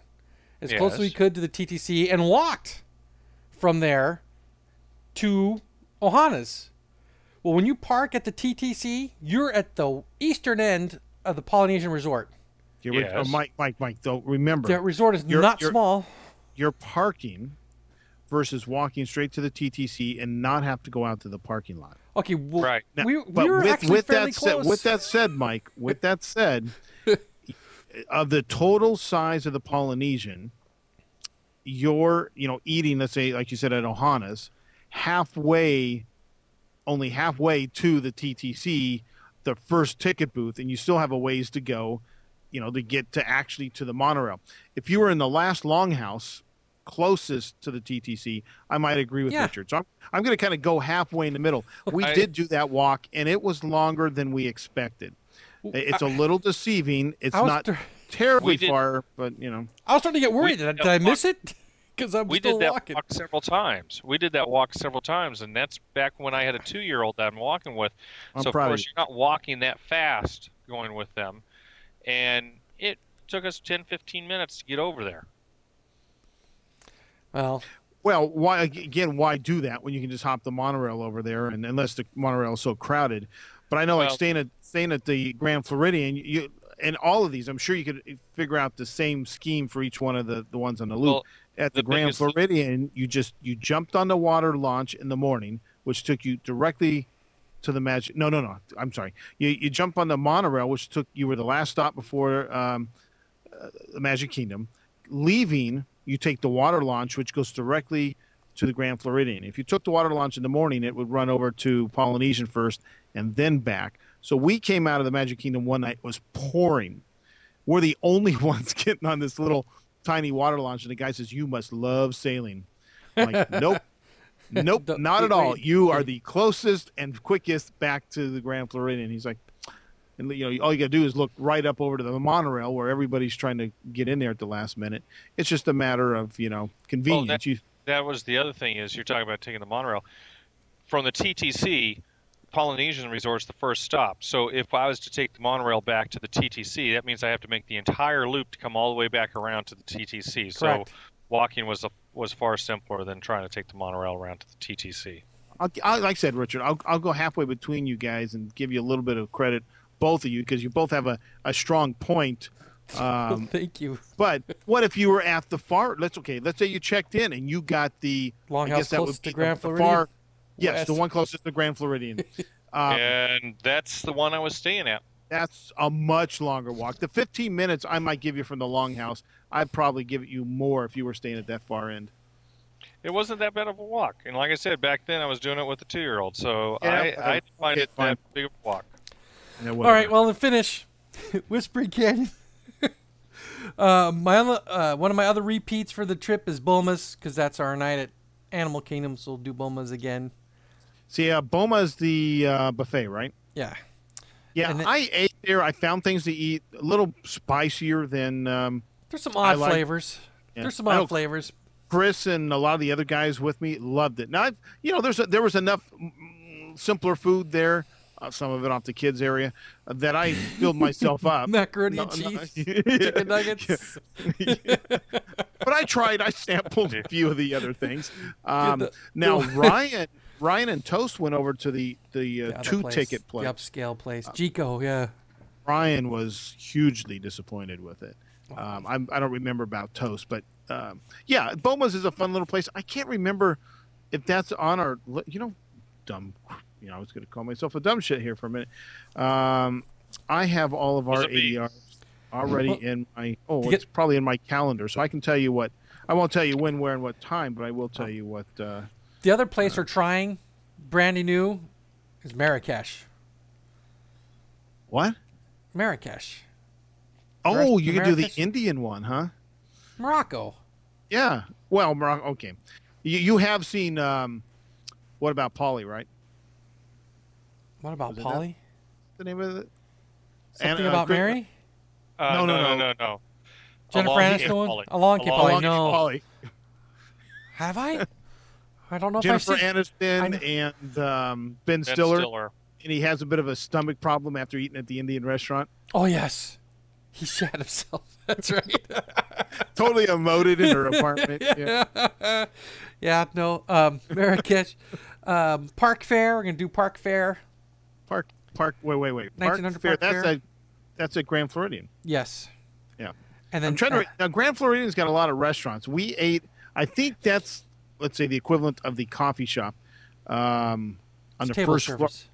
as close as we could to the TTC and walked from there to Ohana's. Well, when you park at the TTC, you're at the eastern end of the Polynesian Resort. you re- oh, Yes. Mike, Mike, Mike. Though remember, That resort is You're- not you're- small. you're parking versus walking straight to the TTC and not have to go out to the parking lot. Okay, well, Right. Now, we, we but were with, actually with fairly that close. said, with that said, Mike, with that said, of the total size of the Polynesian, you're you know eating, let's say, like you said at Ohana's, halfway, only halfway to the TTC, the first ticket booth, and you still have a ways to go, you know, to get to actually to the monorail. If you were in the last longhouse closest to the TTC, I might agree with Yeah. Richard. So I'm, I'm going to kind of go halfway in the middle. We I- did do that walk, and it was longer than we expected. It's a little deceiving. It's not th- terribly did- far, but you know. I was starting to get worried. Did, I- did did I that miss it? Because I'm we still did that walking. walk several times. We did that walk several times, and that's back when I had a two-year-old that I'm walking with. I'm so of of course you. you're not walking that fast going with them, and it took us 10, 15 minutes to get over there. Well, Well, why again? Why do that when you can just hop the monorail over there? And unless the monorail is so crowded, but I know like staying at staying at the Grand Floridian, you and all of these, I'm sure you could figure out the same scheme for each one of the the ones on the loop. Well, at the, the Grand Floridian, you just you jumped on the water launch in the morning, which took you directly to the Magic. No, no, no. I'm sorry. You you jump on the monorail, which took you were the last stop before um, uh, the Magic Kingdom. Leaving, you take the water launch, which goes directly to the Grand Floridian. If you took the water launch in the morning, it would run over to Polynesian first and then back. So we came out of the Magic Kingdom one night. It was pouring. We're the only ones getting on this little tiny water launch, and the guy says, "You must love sailing." I'm like, nope, nope, Don't- at all. You are the closest and quickest back to the Grand Floridian. He's like, and you know, all you got to do is look right up over to the monorail where everybody's trying to get in there at the last minute. It's just a matter of you know convenience. you, that was the other thing is you're talking about taking the monorail from the TTC. Polynesian Resort's the first stop. So if I was to take the monorail back to the TTC, that means I have to make the entire loop to come all the way back around to the TTC. Correct. So walking was a, was far simpler than trying to take the monorail around to the TTC. I'll, I, like I said, Richard, I'll, I'll go halfway between you guys and give you a little bit of credit, both of you, because you both have a, a strong point. Um, thank you. but what if you were at the far? Let's okay. Let's say you checked in and you got the I Longhouse guess would closest to Grand the, the Floridian. far. Yes, the one closest to Grand Floridian. Um, and that's the one I was staying at. That's a much longer walk. The 15 minutes I might give you from the longhouse, I'd probably give it you more if you were staying at that far end. It wasn't that bad of a walk. And like I said, back then I was doing it with a two year old. So Yeah, I, okay, I didn't find okay, it fine. that big of a walk. Yeah, All right, well, to finish, Whispering Canyon. uh, my other, uh, one of my other repeats for the trip is Boma's because that's our night at Animal Kingdom, so we'll do Boma's again. See, uh, Boma's the uh, buffet, right? Yeah, Yeah, then- I ate there. I found things to eat a little spicier than um, there's some odd like- flavors. yeah. There's some odd flavors. Chris and a lot of the other guys with me loved it. Now, I've, you know, there's a, there was enough mm, simpler food there, uh, some of it off the kids area, uh, that I filled myself up. Macaroni No, and cheese, yeah. chicken nuggets. but I tried. I sampled a few of the other things. Um, the- now the- Ryan, Ryan and Toast went over to the the, uh, The two place, ticket place. the upscale place. Jiko, yeah. Ryan was hugely disappointed with it. Um, I'm, I don't remember about Toast, but um, yeah, Boma's is a fun little place. I can't remember if that's on our, you know, dumb. You know, I was going to call myself a dumb shit here for a minute. Um, I have all of our? ADRs already Well, in my. Oh, to it's get- probably in my calendar, so I can tell you what. I won't tell you when, where, and what time, but I will tell you what. Uh, The other place we're trying, brandy new, is Marrakesh. what? Marrakesh, Oh, you can do the Indian one, huh? Morocco. Yeah. Well, Morocco. Okay. You, you have seen. Um, what about Polly? Right. What about Was Polly? The name of it. Something uh, about Chris- Mary? Uh, No, no, no, no, no. no, no. Jennifer Along- Aniston? Polly. Along Polly. Along- Polly, no. Polly. Have I? I don't know Jennifer if I've seen. I know. Aniston and um, Ben, Ben Stiller, Stiller. and he has a bit of a stomach problem after eating at the Indian restaurant. Oh yes, he shat himself. That's right. Totally emoted in her apartment. Yeah. yeah, no. Um, Marrakesh, um, Park Fare. We're gonna do Park Fare. Park, Park. Wait, wait, wait. Park 1900 Fare. Park that's Fair? a, that's a Grand Floridian. Yes. Yeah. And then I'm trying to. uh, now, Grand Floridian's got a lot of restaurants. We ate. I think that's let's say the equivalent of the coffee shop um, on the first floor. service.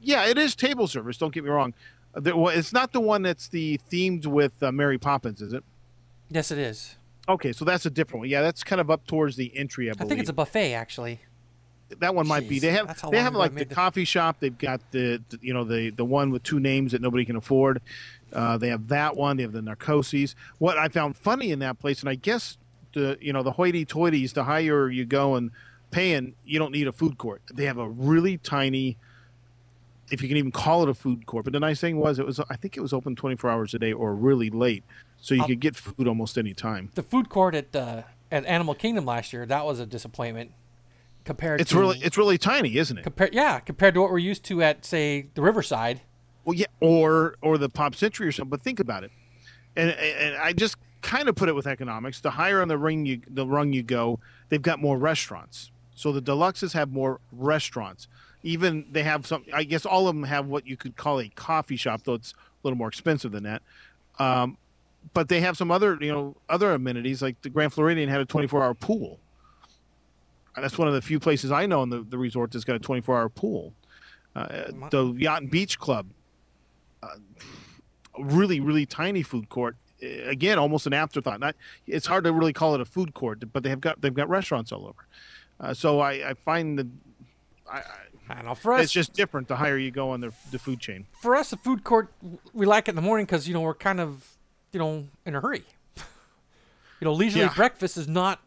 Yeah, it is table service. Don't get me wrong. Uh, there- well, it's not the one that's the themed with uh, Mary Poppins, is it? Yes, it is. Okay, so that's a different one. Yeah, that's kind of up towards the entry. I believe. I think it's a buffet actually. That one might be. They have they have like the, the- coffee shop. They've got the, the you know the the one with two names that nobody can afford. Uh, they have that one. They have the Narcoossee's. What I found funny in that place, and I guess the you know the hoity-toities, the higher you go and paying, you don't need a food court. They have a really tiny, if you can even call it a food court. But the nice thing was, it was I think it was open 24 hours a day or really late, so you I'll- could get food almost any time. The food court at uh, at Animal Kingdom last year that was a disappointment compared. It's to, really it's really tiny, isn't it? compared. Yeah, compared to what we're used to at say the Riverside. Well, yeah, or or the Pop Century or something. But think about it, and and I just kind of put it with economics. The higher on the ring you the rung you go, they've got more restaurants. So the deluxes have more restaurants. Even they have some. I guess all of them have what you could call a coffee shop, though it's a little more expensive than that. Um, but they have some other you know other amenities like the Grand Floridian had a 24 hour pool. And That's one of the few places I know in the, the resort that's got a 24 hour pool. Uh, the Yacht and Beach Club, uh, really really tiny food court. Uh, Again, almost an afterthought. Not, it's hard to really call it a food court, but they have got they've got restaurants all over. Uh, so I, I find that I, I, I don't know. For us, it's just different the higher you go on the, the food chain. for us, the food court we like it in the morning because you know we're kind of you know in a hurry. you know, leisurely Yeah. breakfast is not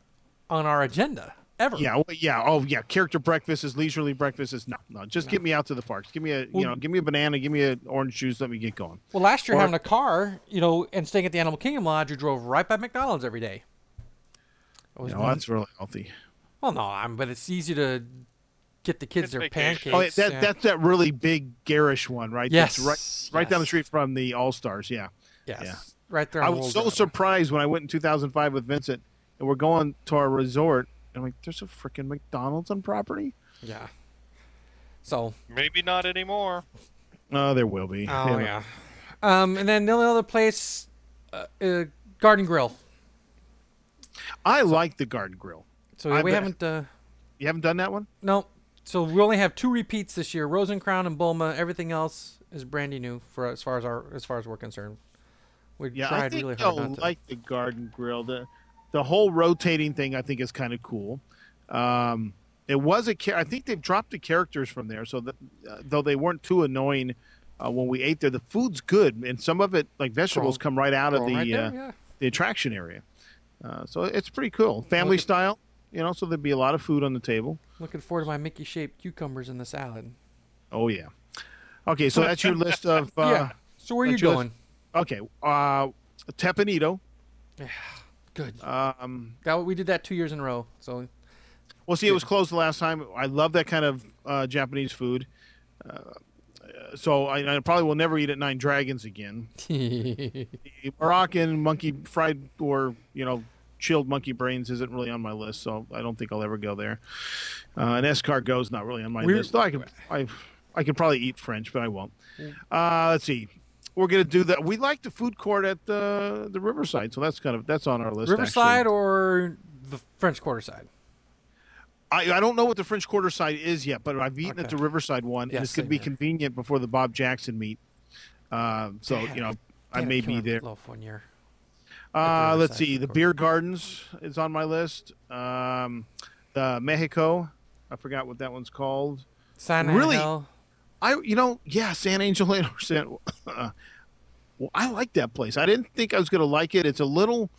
on our agenda ever. Yeah, well, yeah, oh yeah. Character breakfast is leisurely breakfast is no, no. Just get me out to the parks. Give me a you know, give me a banana, give me an orange juice. Let me get going. Well, last year Or- having a car, you know, and staying at the Animal Kingdom Lodge, you drove right by McDonald's every day. It was No, that's really healthy. well, no, I'm, but it's easy to get the kids It's their vacation. pancakes. Oh, that yeah. that's that really big garish one, right? Yes, That's right, right down the street from the All Stars. Yeah. yes, yeah. right there. I was so surprised when I went in 2005 with Vincent, and we're going to our resort. And I'm like, "There's a freaking McDonald's on property." Yeah. So, Maybe not anymore. Oh, there will be. oh yeah. Um, and then the only other place, uh, uh, Garden Grill. I like the Garden Grill. So I we bet- haven't. Uh, You haven't done that one? no. So we only have two repeats this year: Rose and Crown and Boma. Everything else is brandy new for as far as our as far as we're concerned. We Yeah, tried I think really hard you'll not to. like the Garden Grill. The the whole rotating thing, I think, is kind of cool. Um, it was a I think they've dropped the characters from there, so that uh, though they weren't too annoying uh, when we ate there, the food's good, and some of it, like vegetables, come right out of the right there, uh, yeah. the attraction area. Uh, so it's pretty cool, family style. You know, so there'd be a lot of food on the table. Looking forward to my Mickey-shaped cucumbers in the salad. Oh yeah. Okay, so that's your list of. Uh, yeah. So where are you going? Okay, uh, Teppan Edo. Good. Um, That we did that two years in a row. So Well, see, it was closed the last time. I love that kind of uh, Japanese food. Uh, so I, I probably will never eat at Nine Dragons again. The Moroccan monkey fried or you know chilled monkey brains isn't really on my list, so I don't think I'll ever go there. Uh, and escargot's not really on my We're- list. Though I could, I, I could probably eat French, but I won't. Uh, let's see. We're gonna do that. We like the food court at the the Riverside, so that's kind of that's on our list. Riverside actually. or the French Quarter side? I, I don't know what the French Quarter side is yet, but I've eaten at the Riverside one, Yeah, and it's going to be here. convenient before the Bob Jackson meet. Um, so Damn. you know, I may be there. One year. Uh, let's see. The beer gardens is on my list. Um, the Mexico, I forgot what that one's called. San Really? Angel. I, you know, yeah, San Angel and or Well, I like that place. I didn't think I was going to like it. It's a little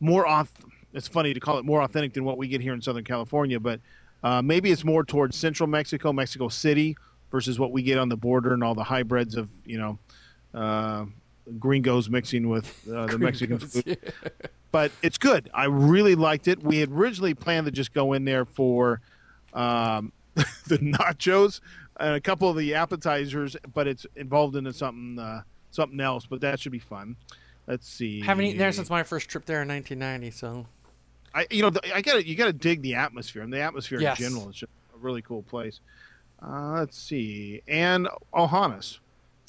more off. It's funny to call it more authentic than what we get here in Southern California, but uh, maybe it's more towards Central Mexico, Mexico City, versus what we get on the border and all the hybrids of you know, uh, gringos mixing with uh, the Mexican food but it's good. I really liked it. We had originally planned to just go in there for um, the nachos a couple of the appetizers, but it's involved into something uh, something else. But that should be fun. Let's see. Haven't eaten there since my first trip there in 1990. So I, you know, I got to you got to dig the atmosphere, and the atmosphere Yes. in general is just a really cool place. Uh, let's see, and Ohanas,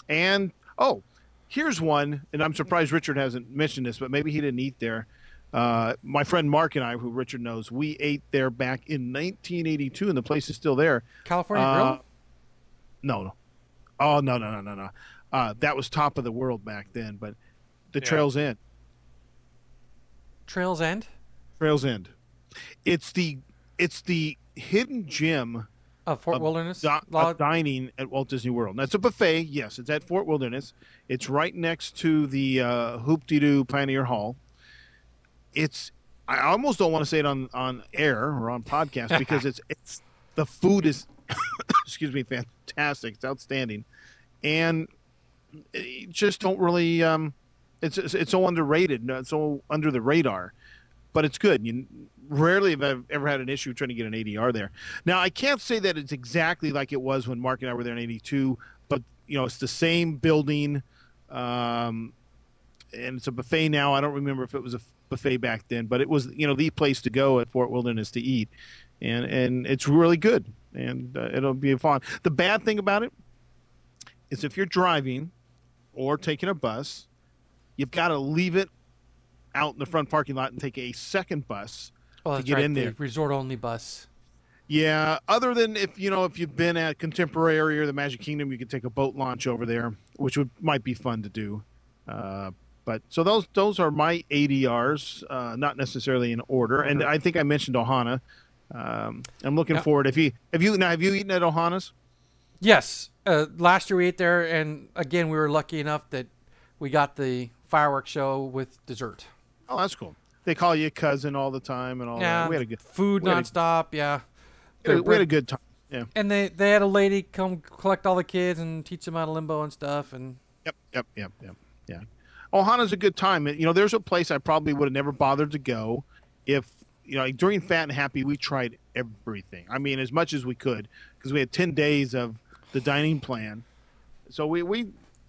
and oh, here's one, and I'm surprised Richard hasn't mentioned this, but maybe he didn't eat there. Uh, my friend Mark and I, who Richard knows, we ate there back in 1982, and the place is still there. California Uh, Grill. No, no. Oh no, no, no, no, no. Uh, that was top of the world back then, but the Yeah. Trails End. Trails End Trails End. It's the it's the hidden gem of Fort of Wilderness. di- Law- of dining at Walt Disney World. That's a buffet. Yes, it's at Fort Wilderness. It's right next to the uh, Hoop De Doo Pioneer Hall. It's. I almost don't want to say it on on air or on podcast because it's it's the food is, excuse me, fantastic. It's outstanding, and just don't really. Um, it's it's so underrated. It's so under the radar, but it's good. You rarely have I ever had an issue trying to get an ADR there. Now I can't say that it's exactly like it was when Mark and I were there in '82, but you know it's the same building, um, and it's a buffet now. I don't remember if it was a buffet back then, but it was you know the place to go at Fort Wilderness to eat, and and it's really good, and uh, it'll be fun. The bad thing about it is if you're driving or taking a bus, you've got to leave it out in the front parking lot and take a second bus oh, to get right, in the there. resort only bus. Yeah, other than if you know if you've been at Contemporary or the Magic Kingdom, you could take a boat launch over there, which would might be fun to do. Uh, but so those those are my ADRs, uh, not necessarily in order. And I think I mentioned Ohana. Um, I'm looking Yep. forward. If you have you now have you eaten at Ohana's? Yes, uh, last year we ate there, and again we were lucky enough that we got the fireworks show with dessert. Oh, that's cool. They call you cousin all the time and all yeah, that. We had a good food we had a- nonstop. Yeah, we had a good time. Yeah. and they they had a lady come collect all the kids and teach them how to limbo and stuff. And Yep, yep, yep, yep. Yeah. Ohana's a good time. You know, there's a place I probably would have never bothered to go if, you know, like during Fat and Happy, we tried everything. I mean, as much as we could because we had 10 days of the dining plan. So we, we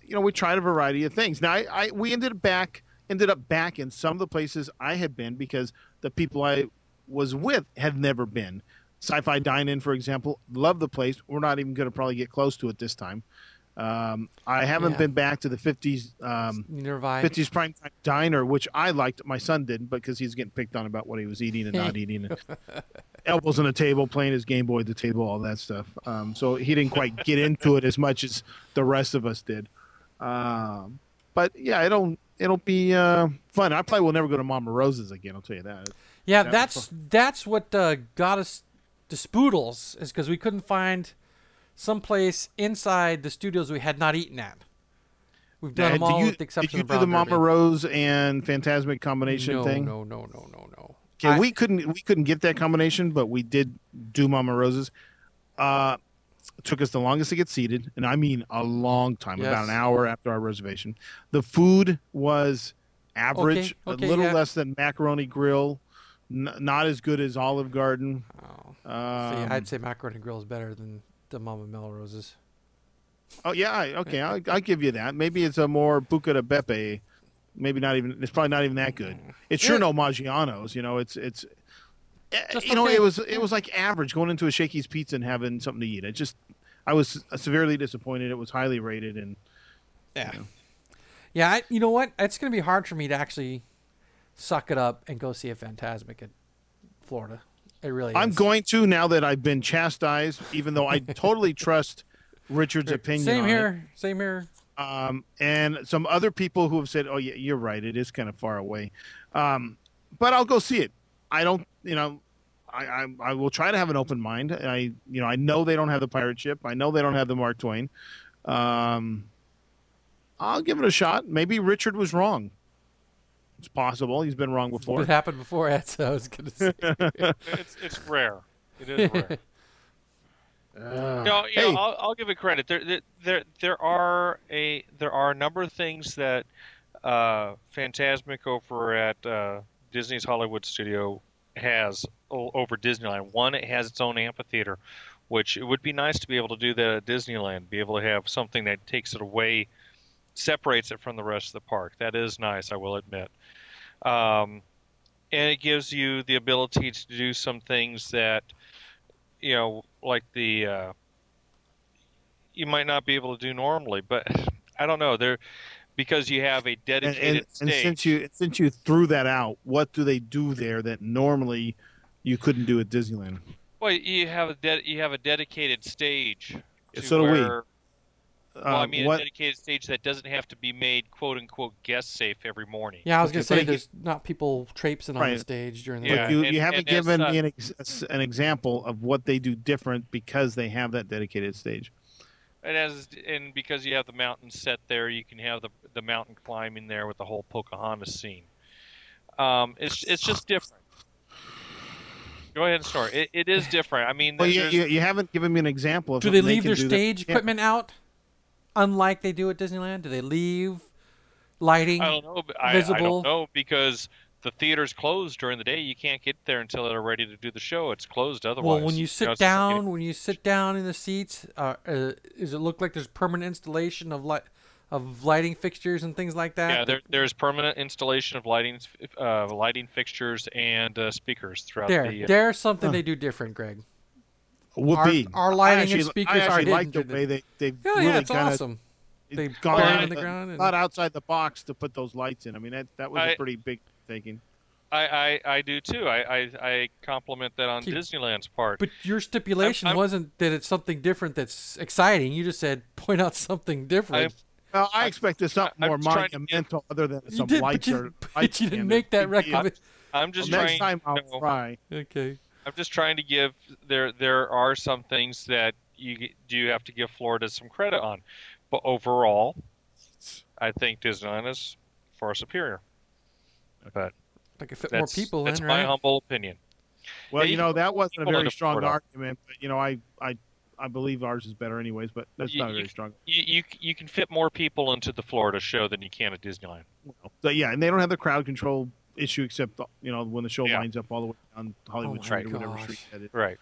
you know, we tried a variety of things. Now, I, I we ended up back ended up back in some of the places I had been because the people I was with had never been. Sci-Fi Dine-In, for example, love the place. We're not even going to probably get close to it this time. Um, I haven't Yeah. been back to the 50s um, nearby. 50s prime diner, which I liked. My son didn't because he's getting picked on about what he was eating and not eating. And elbows on the table, playing his Game Boy at the table, all that stuff. Um, so he didn't quite get into it as much as the rest of us did. Um, but yeah, it'll it'll be uh, fun. I probably will never go to Mama Rose's again. I'll tell you that. Yeah, That that's that's what uh, got us to Spoodles is because we couldn't find someplace inside the studios we had not eaten at. We've done Uh, them all you, with the exception did you of do the Brown Mama Rose and Fantasmic combination no, thing? No, no, no, no, no. Okay, I- we couldn't we couldn't get that combination, but we did do Mama Roses. Uh, it took us the longest to get seated, and I mean a long time, about an hour after our reservation. The food was average, Okay, okay, a little yeah. less than Macaroni Grill, n- not as good as Olive Garden. Oh, Um, see, I'd say Macaroni Grill is better than the Mama Melroses. oh yeah, I, okay, I'll, I'll give you that. Maybe it's a more Buca di Beppo. Maybe not even. It's probably not even that good. It's sure Yeah. no Maggiano's. You know, it's it's. eh, Just you know, it was it was like average going into a Shakey's Pizza and having something to eat. It just, I was severely disappointed. It was highly rated, and Yeah. Yeah, I, you know what? It's going to be hard for me to actually suck it up and go see a Fantasmic in Florida. It really I'm is. going to now that I've been chastised, even though I totally trust Richard's opinion. Same here. Same here. Um, and some other people who have said, "Oh, yeah, you're right. It is kind of far away," um, but I'll go see it. I don't, you know. I, I, I will try to have an open mind. I you know I know they don't have the pirate ship. I know they don't have the Mark Twain. Um, I'll give it a shot. Maybe Richard was wrong. It's possible. He's been wrong before. It happened before, Ed, so I was going to say. It's it's rare. It is rare. Uh, No, you know, hey, I'll, I'll give it credit. There, there, there, there are a there are a number of things that uh, Fantasmic over at uh, Disney's Hollywood Studio has over Disneyland. One, it has its own amphitheater, which it would be nice to be able to do that at Disneyland. Be able to have something that takes it away, separates it from the rest of the park. That is nice, I will admit. Um, and it gives you the ability to do some things that you know, like the uh, you might not be able to do normally. But I don't know. There, because you have a dedicated and, and stage. since you since you threw that out, what do they do there that normally you couldn't do at Disneyland? well, you have a de- you have a dedicated stage. So do we. Where, Well, I Uh, mean, what a dedicated stage that doesn't have to be made "quote unquote" guest safe every morning. Yeah, I was gonna but say it- there's not people traipsing on the stage during the Yeah, But you, and- you haven't given such- me an, ex- an example of what they do different because they have that dedicated stage. And as and because you have the mountain set there, you can have the the mountain climbing there with the whole Pocahontas scene. Um, it's it's just different. Go ahead and start. It, it is different. I mean, Well, you, you, you haven't given me an example of Do they leave can their do that- stage Yeah. equipment out, unlike they do at Disneyland? Do they leave lighting? I don't know. but I, I visible? don't know because the theater's closed during the day. You can't get there until they're ready to do the show. It's closed otherwise. well, when you know, sit it's just like any- down, when you sit down in the seats, uh, uh, does it look like there's permanent installation of light, of lighting fixtures and things like that? yeah, there, there's permanent installation of lighting, uh, lighting fixtures and uh, speakers throughout there, the. uh, there's something Huh. they do different, Greg. Would Our- be. our I lighting and actually- speakers I are actually like the way they they've oh, Yeah, really yeah, it's kind of awesome. They gone burn in the the- ground. And, thought outside the box to put those lights in. I mean, that that was a I- pretty big thinking. I, I, I do too. I, I, I compliment that on Keep- Disneyland's part. but your stipulation I'm- wasn't that it's something different that's exciting. You just said point out something different. Well, I I- expected something I'm more just trying to monumental other than some did, lights but you, or but lights you didn't make that Big recommendation. I'm just Well, trying. next time I'll you know, try. Okay. I'm just trying to give there. There are some things that you do have to give Florida some credit on, but overall, I think Disneyland is far superior. But Like it fit more that's people that's in, my right? humble opinion. Well, Yeah, you you know that wasn't a very strong Florida. argument, but you know I I I believe ours is better anyways, but that's You- not a very strong. You, you you can fit more people into the Florida show than you can at Disneyland. So yeah, and they don't have the crowd control issue except you know when the show Yeah. lines up all the way on Hollywood Oh Street or whatever gosh. street that is. Right.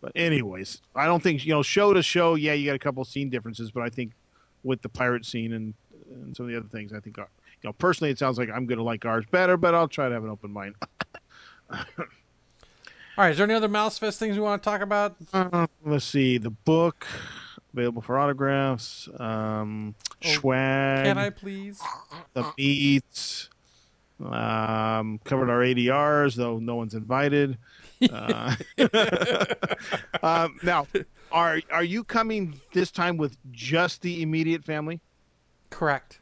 But anyways, I don't think you know show to show. Yeah, you got a couple scene differences, but I think with the pirate scene and, and some of the other things, I think our, you know personally it sounds like I'm going to like ours better, but I'll try to have an open mind. All right. Is there any other Mouse Fest things we want to talk about? Uh, let's see the book available for autographs. Um, Oh, swag. Can I please? the beats. Um, covered our ADRs, though no one's invited. Uh, um, now, are are you coming this time with just the immediate family? Correct.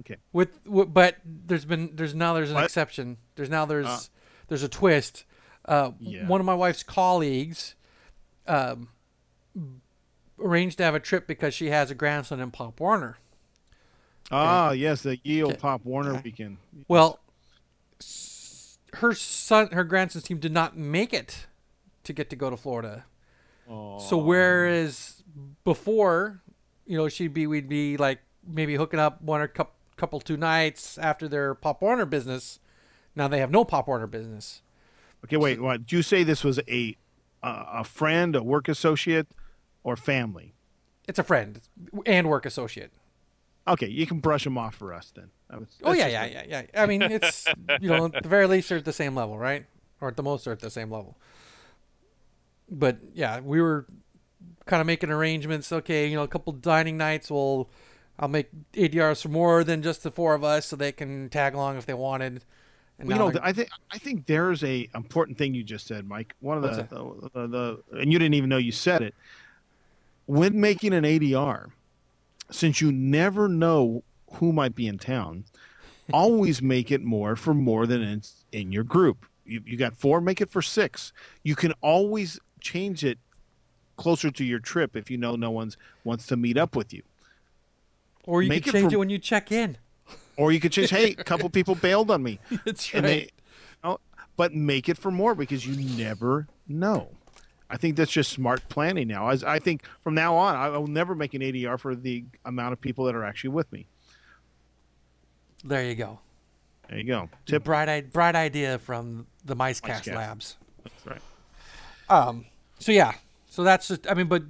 Okay. With, with but there's been there's now there's an What? exception. There's now there's Uh. there's a twist. Uh, Yeah. One of my wife's colleagues um, arranged to have a trip because she has a grandson in Pop Warner. Ah, yes, the Yale Okay. Pop Warner Okay. weekend. Well, her son, her grandson's team did not make it to get to go to Florida. So whereas before, you know, she'd be, we'd be like maybe hooking up one or couple, couple two nights after their Pop Warner business. Now they have no Pop Warner business. Okay, wait. What did you say? This was a uh, a friend, a work associate, or family? It's a friend and work associate. Okay, you can brush them off for us then. Was- Oh yeah, yeah, yeah, yeah. I mean, it's you know, at the very least they're at the same level, right? Or at the most they're at the same level. But yeah, we were kind of making arrangements. Okay, you know, a couple dining nights. We'll I'll make ADRs for more than just the four of us, so they can tag along if they wanted. And Well, you know, they're- I think I think there's a important thing you just said, Mike. One of What's the, the, the, and you didn't even know you said it. When making an ADR, since you never know who might be in town, always make it more for more than in, in your group. You, you got four, make it for six. You can always change it closer to your trip if you know no one's wants to meet up with you. or you make can it change for- it when you check in. Or you could change, hey, a couple people bailed on me. That's right. they, oh, but make it for more because you never know. I think that's just smart planning now. As I think from now on, I will never make an ADR for the amount of people that are actually with me. there you go. There you go. Tip bright, bright idea from the MiceCast MiceCast. Labs. That's right. Um. So yeah. So that's just. I mean, but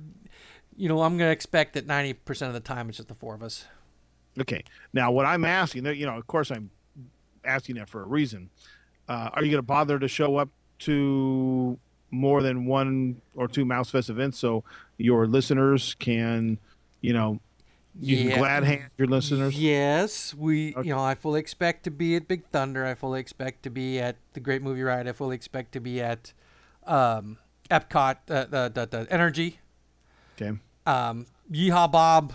you know, I'm gonna expect that 90 percent of the time it's just the four of us. Okay. Now, what I'm asking, you know, of course, I'm asking that for a reason. Uh, are you going to bother to show up to more than one or two Mouse Fest events so your listeners can, you know, You Yeah. can glad hand your listeners. Yes, we. Okay. You know, I fully expect to be at Big Thunder. I fully expect to be at the Great Movie Ride. I fully expect to be at um, Epcot, uh, the, the the Energy. Okay. Um, Yeehaw Bob.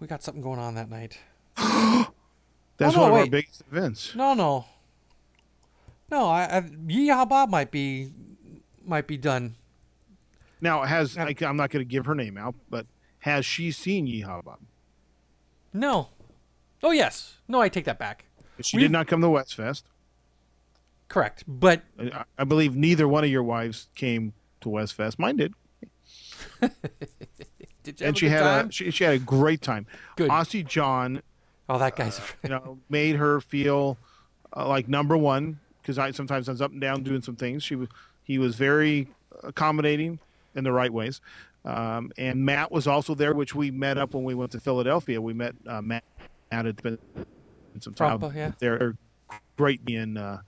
We got something going on that night. That's no, one of our biggest events. No, no, no. I, I Yeehaw Bob might be might be done. Now, has. I, I'm not going to give her name out, but has she seen Yeehaw Bob? No. Oh yes. No, I take that back. She We've- did not come to West Fest. Correct. But I, I believe neither one of your wives came to West Fest. Mine did, did you and she had time? a she, she had a great time. Good. Aussie John, oh, that guy's. you know, made her feel uh, like number one because I sometimes I was up and down doing some things. She was he was very accommodating in the right ways. Um, and Matt was also there, which we met up when we went to Philadelphia. We met uh, Matt at it, but some time Frompa, yeah. They're great being uh,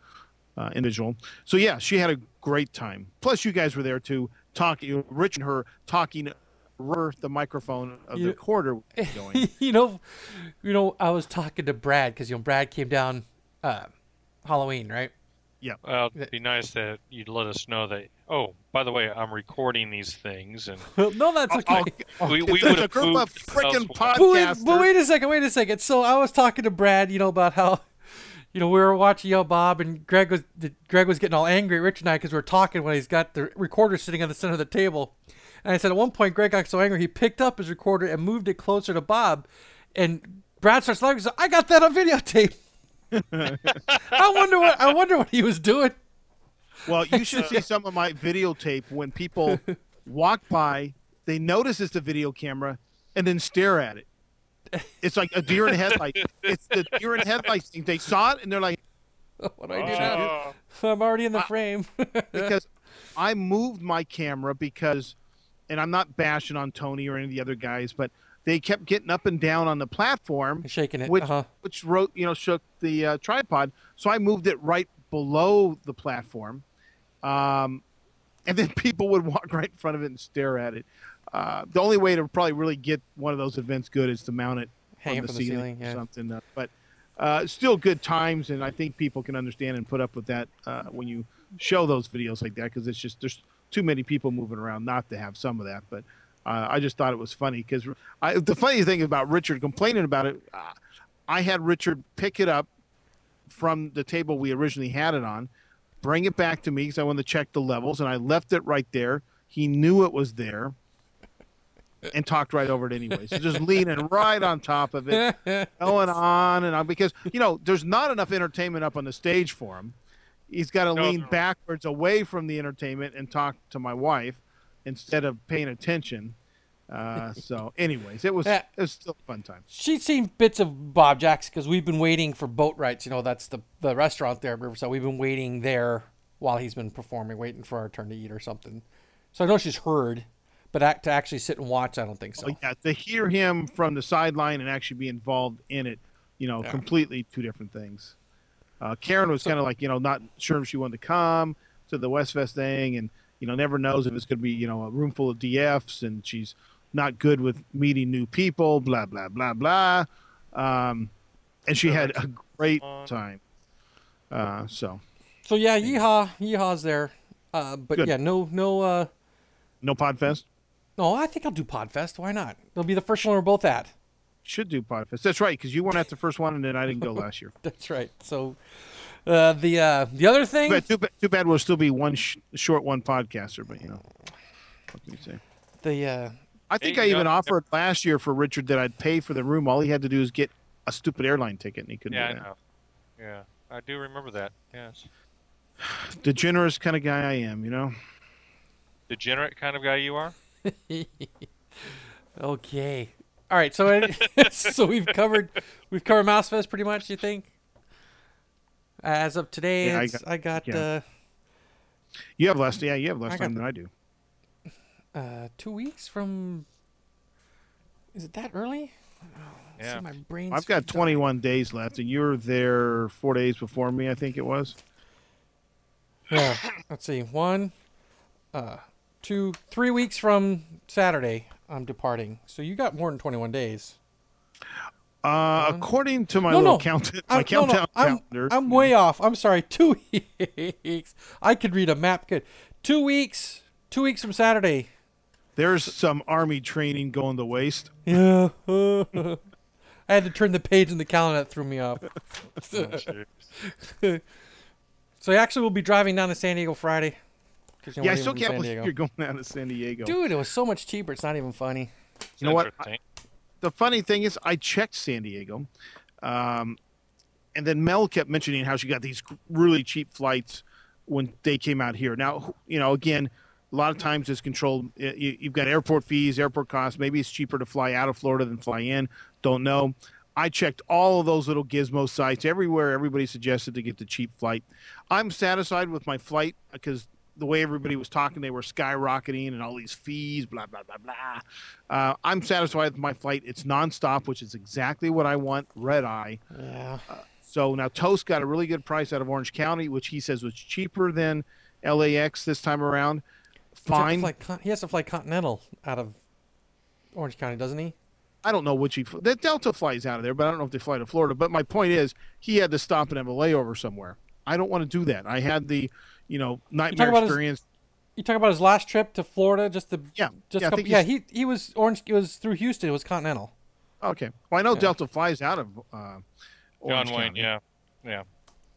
uh, individual. So yeah, she had a great time. Plus, you guys were there too, talking. Rich and her talking. The microphone of You- the quarter going. you know, you know, I was talking to Brad because you know Brad came down uh, Halloween, right? Well, it'd be nice that you'd let us know that. Oh, by the way, I'm recording these things, and no, that's I'll- okay. I'll- We- if we would've a group of freaking elsewhere. But wait, podcasters. but wait a second, wait a second. So I was talking to Brad, you know, about how, you know, we were watching Yo Bob, and Greg was Greg was getting all angry at Rich and I because we are talking when he's got the recorder sitting on the center of the table, and I said at one point Greg got so angry he picked up his recorder and moved it closer to Bob, and Brad starts laughing. So I got that on videotape. I wonder what I wonder what he was doing. Well, you should see some of my videotape when people walk by, they notice it's a video camera, and then stare at it. It's like a deer in headlight. It's the deer in headlights thing. They saw it and they're like, What do I oh. do now? Oh, I'm already in the frame. because I moved my camera because, and I'm not bashing on Tony or any of the other guys, but they kept getting up and down on the platform, Shaking it. which uh-huh. which wrote you know shook the uh, tripod. So I moved it right below the platform, um, and then people would walk right in front of it and stare at it. Uh, the only way to probably really get one of those events good is to mount it from the ceiling, ceiling, or yeah. something. Uh, but uh, still good times, and I think people can understand and put up with that uh, when you show those videos like that because it's just there's too many people moving around not to have some of that. But uh, I just thought it was funny because the funny thing about Richard complaining about it, uh, I had Richard pick it up from the table we originally had it on, bring it back to me because I wanted to check the levels, and I left it right there. He knew it was there. And talked right over it anyway. So just leaning right on top of it, going on and on because you know there's not enough entertainment up on the stage for him. He's got to No, lean no. backwards away from the entertainment and talk to my wife instead of paying attention. Uh, so, anyways, it was Yeah. it was still a fun time. She's seen bits of Bob Jack's because we've been waiting for Boatwright's. You know, that's the the restaurant there at Riverside. We've been waiting there while he's been performing, waiting for our turn to eat or something. So I know she's heard, but act, to actually sit and watch, I don't think so. Well, yeah, to hear him from the sideline and actually be involved in it, you know, Yeah. completely two different things. Uh, Karen was So- kind of like, you know, not sure if she wanted to come to the Westfest thing, and you know, never knows if it's going to be, you know, a room full of DFs, and she's not good with meeting new people, blah blah blah blah. Um, and she had a great time. Uh, so So yeah, yeehaw, yeehaw's there. Uh, but Good. yeah, no, no, uh, no Podfest. no. I think I'll do Podfest. Why not? It'll be the first one we're both at. Should do Podfest. That's right, because you weren't at the first one, and then I didn't go last year. That's right. So uh, the uh, the other thing, But too, bad, too bad we'll still be one sh- short one podcaster, but you know, what can you say? the uh, I think I even know- offered last year for Richard that I'd pay for the room. All he had to do is get a stupid airline ticket, and he couldn't yeah, I do that. know. Yeah, I do remember that. Yes, The generous kind of guy I am, you know. degenerate kind of guy you are. okay. All right. So so we've covered we've covered Mouse Fest pretty much. You think? As of today, Yeah, I got- I got, yeah. uh, You have less, yeah, you have less I time the- than I do. uh, two weeks from. Is it that early? Oh, see, Yeah. my brain's I've got 21 days left, and you're there four days before me, I think it was. Yeah. Let's see. One, uh, two, three weeks from Saturday, I'm departing. So you got more than 21 days. Uh, according to my No, little no. count, my I'm, countdown no, I'm, calendar, I'm way off. I'm sorry. Two weeks. I could read a map. Good. Two weeks. Two weeks from Saturday. there's some army training going to waste. Yeah. I had to turn the page in the calendar. That threw me off. Oh. So actually, we'll be driving down to San Diego Friday. 'Cause, you know, yeah, I we're still can't San believe Diego. you're going down to San Diego. Dude, it was so much cheaper. It's not even funny. You know what? Interesting. the funny thing is, I checked San Diego, um, and then Mel kept mentioning how she got these really cheap flights when they came out here. Now, you know, again, a lot of times it's controlled. you- You've got airport fees, airport costs. Maybe it's cheaper to fly out of Florida than fly in. Don't know. I checked all of those little gizmo sites everywhere. Everybody suggested to get the cheap flight. I'm satisfied with my flight because the way everybody was talking, they were skyrocketing and all these fees, blah blah blah blah. Uh, I'm satisfied with my flight. It's nonstop, which is exactly what I want. Red eye. Yeah. So now Toast got a really good price out of Orange County, which he says was cheaper than LAX this time around. He has to Fine. fly He has to fly Continental out of Orange County, doesn't he? I don't know which he the Delta flies out of there, but I don't know if they fly to Florida. But my point is, he had to stop and have a layover somewhere. I don't want to do that. I had the, you know, nightmare about his- experience. You talk about his last trip to Florida, just the Yeah, just yeah, couple, yeah. He he was Orange. It was through Houston. It was Continental. Okay, well I know Yeah. Delta flies out of uh, John Wayne, County. yeah, yeah.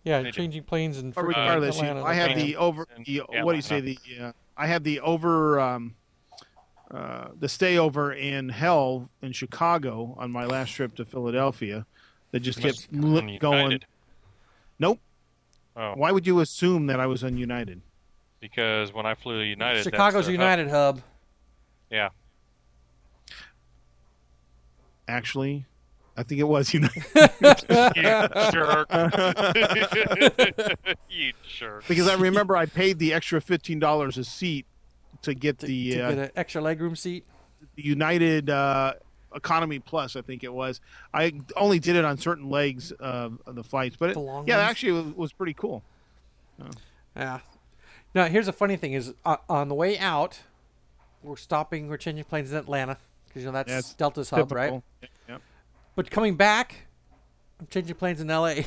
Yeah, They do. changing planes and But freaking regardless, you- Atlanta. I had the over And the what do you say the uh, I had the over um, uh, the stay over in hell in Chicago on my last trip to Philadelphia that just kept li- going. Nope. Oh, Why would you assume that I was on United? because when I flew to United, that's Chicago's their hub. United hub. Yeah. Actually, I think it was United you jerk. you jerk. because I remember I paid the extra fifteen dollars a seat to get To, the to uh, get an extra legroom seat. United uh, Economy Plus. I think it was. I only did it on certain legs of, of the flights, but it, The long yeah, ones? actually it was, was pretty cool. Yeah. Now here's the funny thing: is uh, on the way out, we're stopping. We're changing planes in Atlanta because you know that's That's Delta's hub, right? Typical. Yep. But coming back, I'm changing planes in L.A.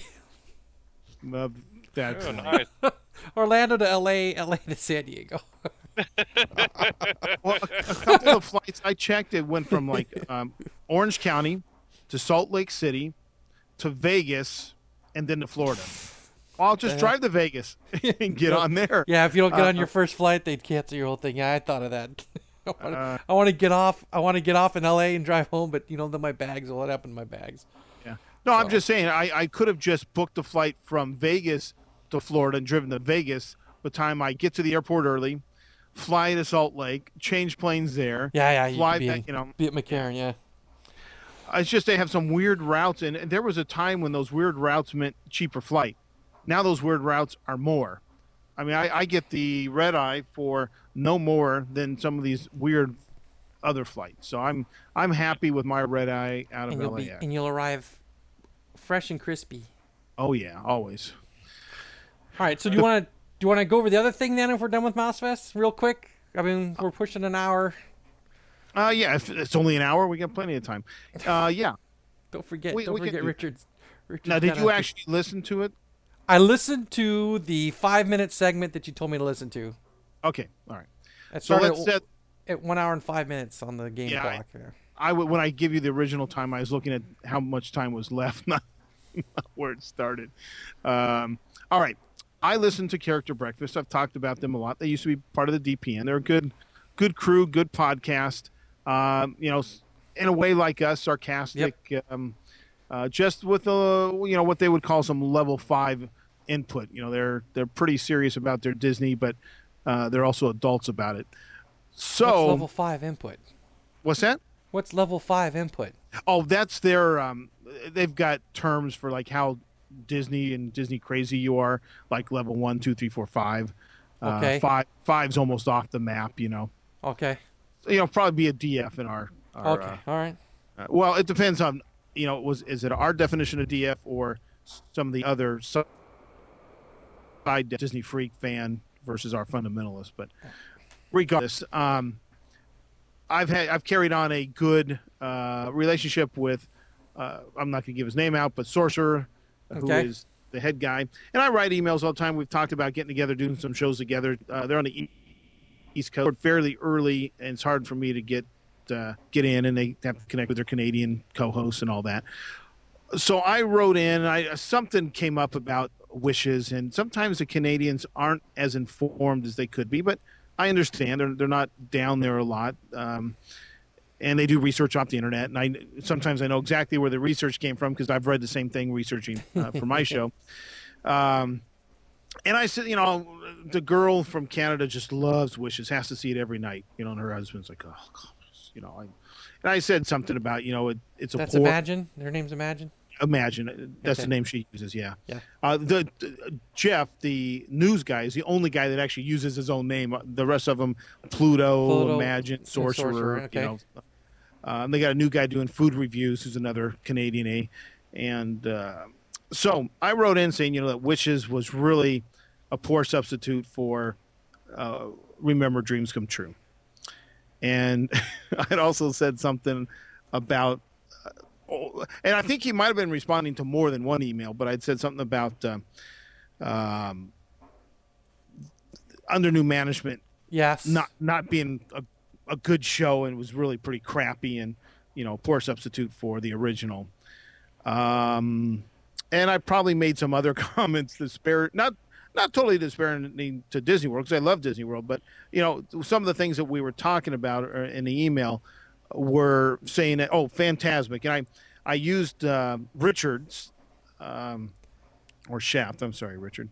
Uh, that's Oh, nice. Orlando to L.A. L.A. to San Diego. well, a, a couple of flights I checked. It went from like um, Orange County to Salt Lake City to Vegas and then to Florida. I'll just drive to Vegas and get on there. Yeah, if you don't get on Uh, your first flight, they'd cancel your whole thing. Yeah, I thought of that. I Uh, want to get off. I want to get off in L.A. and drive home, but you know, then my bags. What happened to my bags? Yeah. No, I'm just saying I, I could have just booked a flight from Vegas to Florida and driven to Vegas. By the time I get to the airport early, fly to Salt Lake, change planes there, Yeah, yeah. You fly be, back. You know, be at McCarran. Yeah. Uh, it's just they have some weird routes, and, there was a time when those weird routes meant cheaper flight. Now those weird routes are more. I mean, I, I get the red eye for no more than some of these weird other flights. So I'm I'm happy with my red eye out of And you'll be LAX. and you'll arrive fresh and crispy. Oh yeah, always. All right. So do you want to you want to go over the other thing then if we're done with Mouse Fest real quick? I mean, we're pushing an hour. Uh, yeah, if it's only an hour, we got plenty of time. Uh, yeah. Don't forget. We- don't we forget do- Richard's. Richard's Now, did you actually listen to it? I listened to the five minute segment that you told me to listen to. Okay, all right. It So let's at, set. at one hour and five minutes on the game Yeah, I- clock. Yeah. I would when I give you the original time, I was looking at how much time was left, not, not where it started. Um, all right, I listened to Character Breakfast. I've talked about them a lot. They used to be part of the DPN. They're a good, good crew, good podcast. Um, you know, in a way like us, sarcastic. Um, uh, just with a you know what they would call some level five input. You know, they're they're pretty serious about their Disney, but uh, they're also adults about it. So What's level five input? what's that? What's level five input? Oh, that's their. Um, they've got terms for like how Disney and Disney crazy you are, like level one, two, three, four, five. Uh, Okay. five, five's almost off the map. You know, Okay. so, you know, probably be a DF in our. our okay. All right. uh, uh, well, it depends on you know, was is it our definition of DF or some of the other side Disney freak fan versus our fundamentalist? But regardless, um, I've had I've carried on a good uh, relationship with. Uh, I'm not going to give his name out, but Sorcerer, who Okay. is the head guy, and I write emails all the time. We've talked about getting together, doing some shows together. Uh, they're on the East Coast fairly early, and it's hard for me to get uh, get in, and they have to connect with their Canadian co-hosts and all that. So I wrote in. I something came up about wishes, and sometimes the Canadians aren't as informed as they could be, but I understand they're they're not down there a lot. Um, and they do research off the internet, and I sometimes I know exactly where the research came from because I've read the same thing researching uh, for my show. Um, and I said, you know, the girl from Canada just loves Wishes, has to see it every night. You know, and her husband's like, oh, God, you know, I, and I said something about, you know, it, it's a That's poor, Imagine. Their name's Imagine. Imagine that's Okay. the name she uses. Yeah. Yeah. Uh, the, the- Jeff, the news guy, is the only guy that actually uses his own name. The rest of them, Pluto, Pluto Imagine, Sorcerer. Sorcerer, You okay. know, uh, and they got a new guy doing food reviews, who's another Canadian A. And uh, so I wrote in saying, you know, that Wishes was really a poor substitute for uh, Remember Dreams Come True. And I'd also said something about oh, and I think he might have been responding to more than one email, but I'd said something about uh, um, under new management Yes. not not being a, a good show and it was really pretty crappy and you know poor substitute for the original. Um, and I probably made some other comments disparage not not totally disparaging to Disney World because I love Disney World, but you know some of the things that we were talking about uh, in the email were saying that oh Fantasmic and I I used uh, Richard's um, or Shaft I'm sorry Richard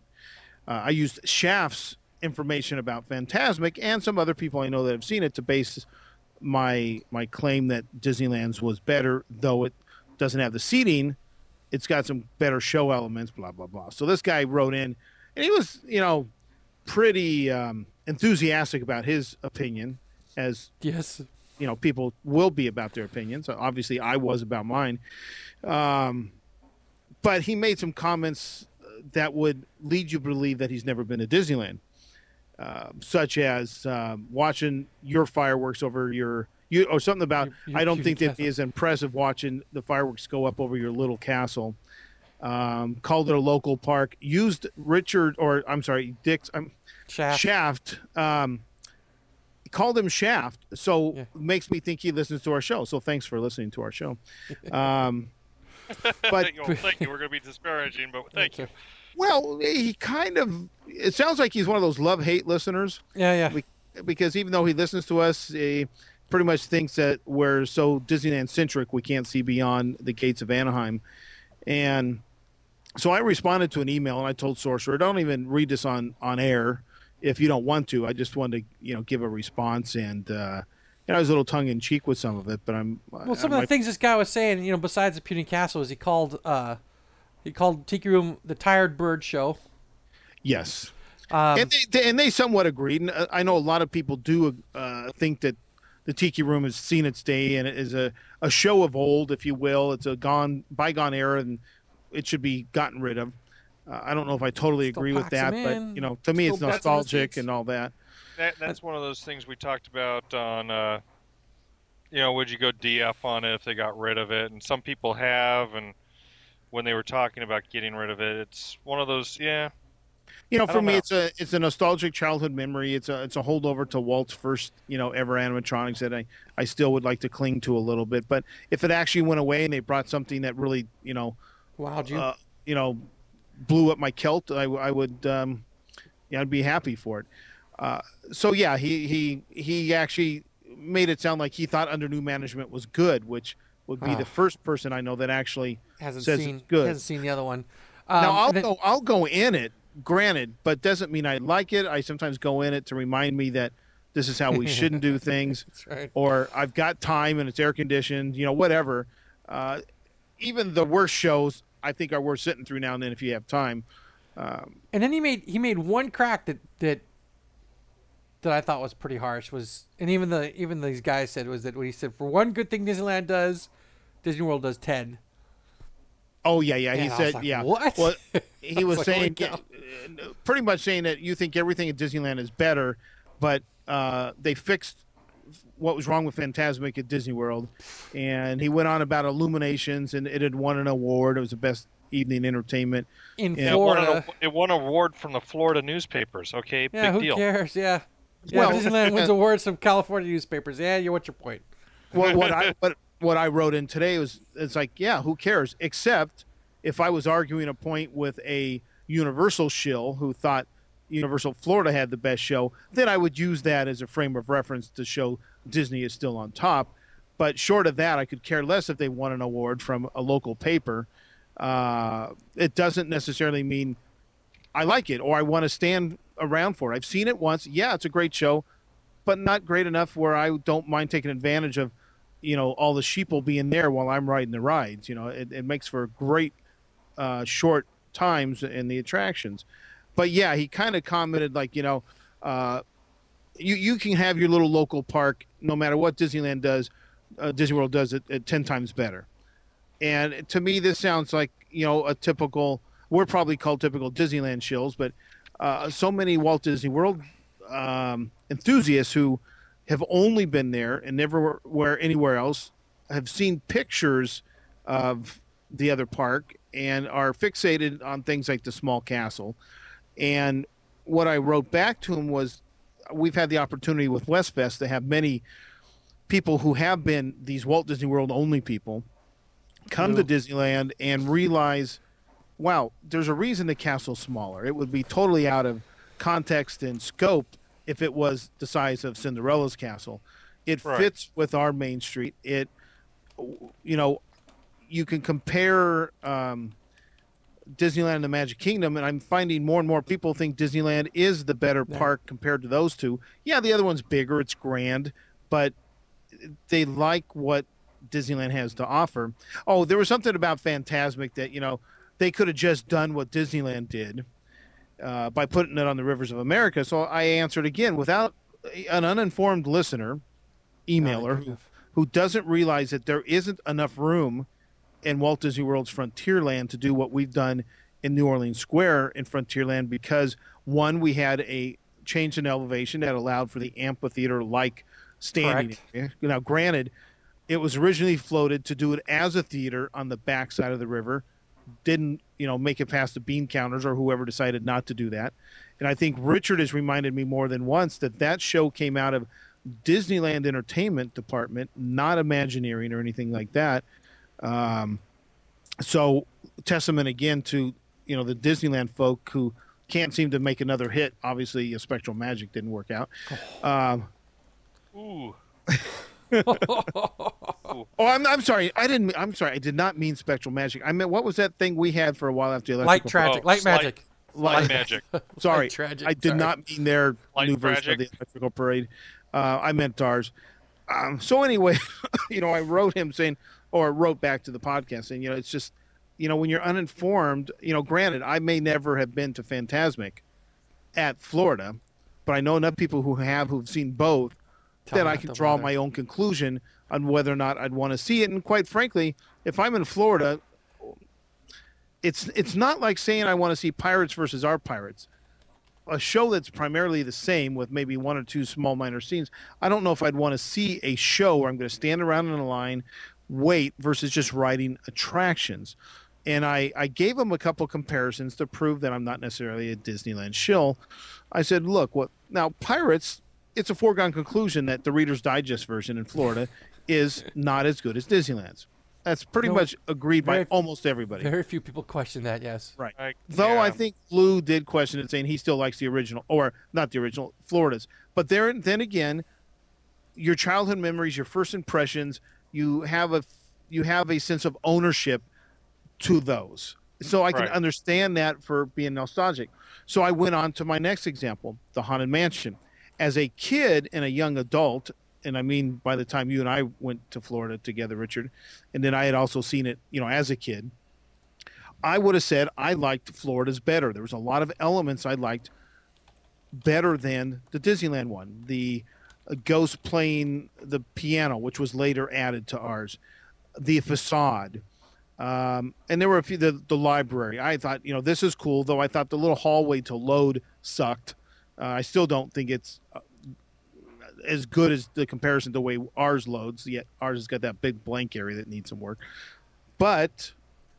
uh, I used Shaft's information about Fantasmic and some other people I know that have seen it to base my my claim that Disneyland's was better, though it doesn't have the seating. It's got some better show elements, blah blah blah. So this guy wrote in, and he was you know pretty um, enthusiastic about his opinion, as Yes. you know people will be about their opinions. Obviously, I was about mine, um, but he made some comments that would lead you to believe that he's never been to Disneyland, uh, such as um, watching your fireworks over your you or something about. Your- your I don't think that castle. is impressive watching the fireworks go up over your little castle. Um, called it a local park. Used Richard or I'm sorry, Dick's. I'm Shaft. Shaft. Um, called him Shaft, so Yeah. makes me think he listens to our show. So thanks for listening to our show. Um, but well, thank you. We're going to be disparaging, but thank you. Well, he kind of. It sounds like he's one of those love hate listeners Yeah, yeah. We- because even though he listens to us, he pretty much thinks that we're so Disneyland centric we can't see beyond the gates of Anaheim. And so I responded to an email and I told Sorcerer, don't even read this on on air if you don't want to. I just wanted to you know give a response and. uh and I was a little tongue in cheek with some of it, but I'm Well, some I of the things this guy was saying, you know, besides the Puny Castle, is he called uh, he called Tiki Room the Tired Bird Show. yes. Um, and they, they and they somewhat agreed. And uh, I know a lot of people do uh, think that the Tiki Room has seen its day and it is a, a show of old, if you will. It's a gone bygone era, and it should be gotten rid of. Uh, I don't know if I totally agree with that, but you know, to me, it's still bets nostalgic and all that. That, that's one of those things we talked about on, uh, you know, would you go DF on it if they got rid of it? And some people have, and when they were talking about getting rid of it, it's one of those, yeah, You know, for me, know. it's a it's a nostalgic childhood memory. It's a it's a holdover to Walt's first you know ever animatronics that I I still would like to cling to a little bit. But if it actually went away and they brought something that really you know wowed you. uh, you know, blew up my kilt, I, I would, um, yeah, I'd be happy for it. Uh, so yeah, he he he actually made it sound like he thought under new management was good, which would be the first person I know that actually. hasn't says seen it's good. hasn't seen the other one. Um, now I'll then- go I'll go in it, granted, but doesn't mean I like it. I sometimes go in it to remind me that this is how we shouldn't do things. That's right. or I've got time and it's air conditioned, you know, whatever. Uh, even the worst shows, I think, are worth sitting through now and then if you have time. Um, And then he made he made one crack that that that I thought was pretty harsh was and even the even these guys said was that what he said for one good thing Disneyland does, Disney World does ten. oh yeah, yeah. He And I was said, like, yeah. "What?" Well, he was was like, saying, uh, pretty much saying that you think everything at Disneyland is better, but uh, they fixed what was wrong with Fantasmic at Disney World, and he went on about Illuminations, and it had won an award. It was the best evening entertainment. In Yeah. It won, an, Florida. it won an award from the Florida newspapers. Okay, Yeah, big who deal. cares? Yeah. Yeah, Well- Disneyland wins awards from California newspapers. Yeah, you what's your point? what, what I what, what I wrote in today was it's like yeah who cares? Except if I was arguing a point with a Universal shill who thought Universal Florida had the best show then I would use that as a frame of reference to show Disney is still on top. But short of that I could care less if they won an award from a local paper. Uh, it doesn't necessarily mean I like it or I want to stand around for it. I've seen it once. Yeah it's a great show but not great enough where I don't mind taking advantage of, you know, all the sheep will be in there while I'm riding the rides. You know, it, it makes for great uh, short times in the attractions. But yeah, he kind of commented like, you know, uh, you you can have your little local park no matter what Disneyland does, uh, Disney World does it, it ten times better. And to me, this sounds like you know a typical. We're probably called typical Disneyland shills, but uh, so many Walt Disney World um, enthusiasts who have only been there and never were anywhere else have seen pictures of the other park and are fixated on things like the small castle. And what I wrote back to him was we've had the opportunity with Westfest to have many people who have been these Walt Disney World only people come to Disneyland and realize, wow, there's a reason the castle's smaller. It would be totally out of context and scope if it was the size of Cinderella's castle. It Right. fits with our main street. It, you know, you can compare um, Disneyland and the Magic Kingdom, and I'm finding more and more people think Disneyland is the better Yeah. park compared to those two. Yeah, the other one's bigger, it's grand, but they like what Disneyland has to offer. Oh, there was something about Fantasmic that, you know, they could have just done what Disneyland did uh, by putting it on the rivers of America. So I answered again without an uninformed listener, emailer, who, who doesn't realize that there isn't enough room in Walt Disney World's Frontierland to do what we've done in New Orleans Square in Frontierland because one, we had a change in elevation that allowed for the amphitheater like standing Now, granted, it was originally floated to do it as a theater on the backside of the river. Didn't you know make it past the bean counters or whoever decided not to do that. And I think Richard has reminded me more than once that that show came out of Disneyland Entertainment Department, not Imagineering or anything like that. Um, so testament again to you know the Disneyland folk who can't seem to make another hit. Obviously, SpectroMagic didn't work out. Um, Ooh. oh, I'm, I'm sorry. I didn't. I'm sorry. I did not mean SpectroMagic. I meant what was that thing we had for a while after the Light electrical? tragic, Oh, light slight- magic. Light magic. Sorry, Light tragic, I did sorry. not mean their Light new version of the electrical parade. Uh, I meant ours. Um, so anyway, you know, I wrote him saying, or wrote back to the podcast saying, you know, it's just, you know, when you're uninformed, you know, granted, I may never have been to Fantasmic at Florida, but I know enough people who have who've seen both Tell that I can draw my own conclusion on whether or not I'd want to see it. And quite frankly, if I'm in Florida, it's it's not like saying I want to see Pirates versus our Pirates. A show that's primarily the same with maybe one or two small minor scenes. I don't know if I'd want to see a show where I'm going to stand around in a line, wait versus just riding attractions. And I, I gave him a couple comparisons to prove that I'm not necessarily a Disneyland shill. I said, look, what now Pirates, it's a foregone conclusion that the Reader's Digest version in Florida is not as good as Disneyland's. That's pretty No, much agreed by very- almost everybody. Very few people question that. Yes. Right. I- Though I think Lou did question it, saying he still likes the original, or not the original, Florida's. But there, then again, your childhood memories, your first impressions, you have a you have a sense of ownership to those. So I can Right. understand that for being nostalgic. So I went on to my next example, the Haunted Mansion. As a kid and a young adult, and I mean by the time you and I went to Florida together, Richard, and then I had also seen it, you know, as a kid. I would have said I liked Florida's better. There was a lot of elements I liked better than the Disneyland one. The uh, ghost playing the piano, which was later added to ours, the facade, um, and there were a few. The, the library. I thought, you know, this is cool. Though I thought the little hallway to load sucked. Uh, I still don't think it's uh, as good as the comparison to the way ours loads. Yet ours has got that big blank area that needs some work. But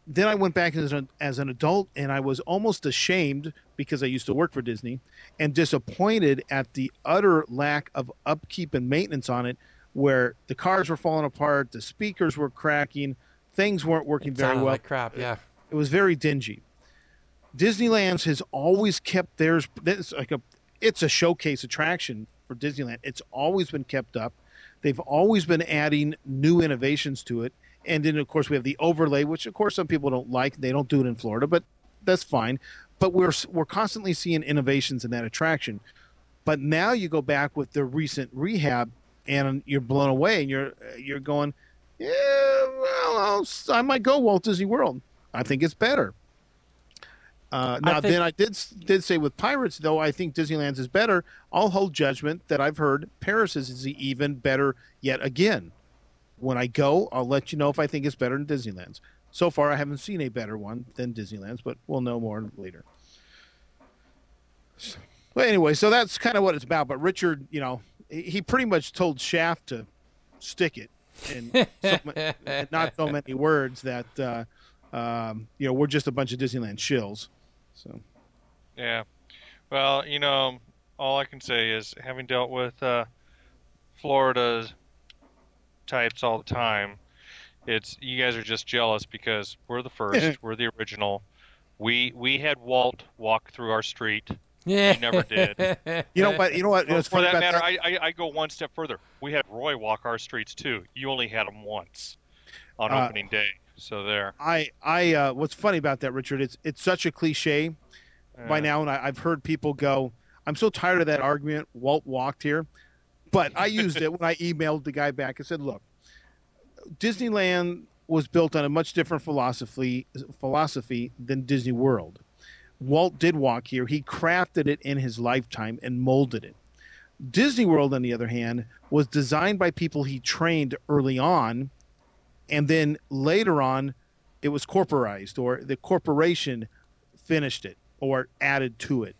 then I went back as an, as an adult and I was almost ashamed because I used to work for Disney and disappointed at the utter lack of upkeep and maintenance on it, where the cars were falling apart, the speakers were cracking, things weren't working It very well. like crap. Yeah. It was very dingy. Disneyland's has always kept theirs. It's like a, it's a showcase attraction for Disneyland. It's always been kept up. They've always been adding new innovations to it, and then of course we have the overlay, which of course some people don't like. They don't do it in Florida, but that's fine. But we're we're constantly seeing innovations in that attraction. But now you go back with the recent rehab, and you're blown away, and you're you're going, yeah, well, I'll, I might go Walt Disney World. I think it's better. Uh, I now, think- then I did did say with Pirates, though I think Disneyland's is better. I'll hold judgment that I've heard Paris is even better yet again. When I go, I'll let you know if I think it's better than Disneyland's. So far, I haven't seen a better one than Disneyland's, but we'll know more later. Well, anyway, so that's kind of what it's about. But Richard, you know, he pretty much told Shaft to stick it, and so, ma- not so many words that uh, um, you know we're just a bunch of Disneyland shills. So Yeah. Well, you know, all I can say is having dealt with uh, Florida types all the time, it's you guys are just jealous because we're the first, we're the original. We we had Walt walk through our street. Yeah. He never did. you know, but you know what? Well, It's for that matter, that. I, I I go one step further. We had Roy walk our streets too. You only had him once on Uh, opening day. So there. I, I, uh, what's funny about that, Richard? It's it's such a cliche by now, and I, I've heard people go, "I'm so tired of that argument." Walt walked here, but I used it when I emailed the guy back and said, "Look, Disneyland was built on a much different philosophy philosophy than Disney World. Walt did walk here. He crafted it in his lifetime and molded it. Disney World, on the other hand, was designed by people he trained early on, and then later on, it was corporized, or the corporation finished it or added to it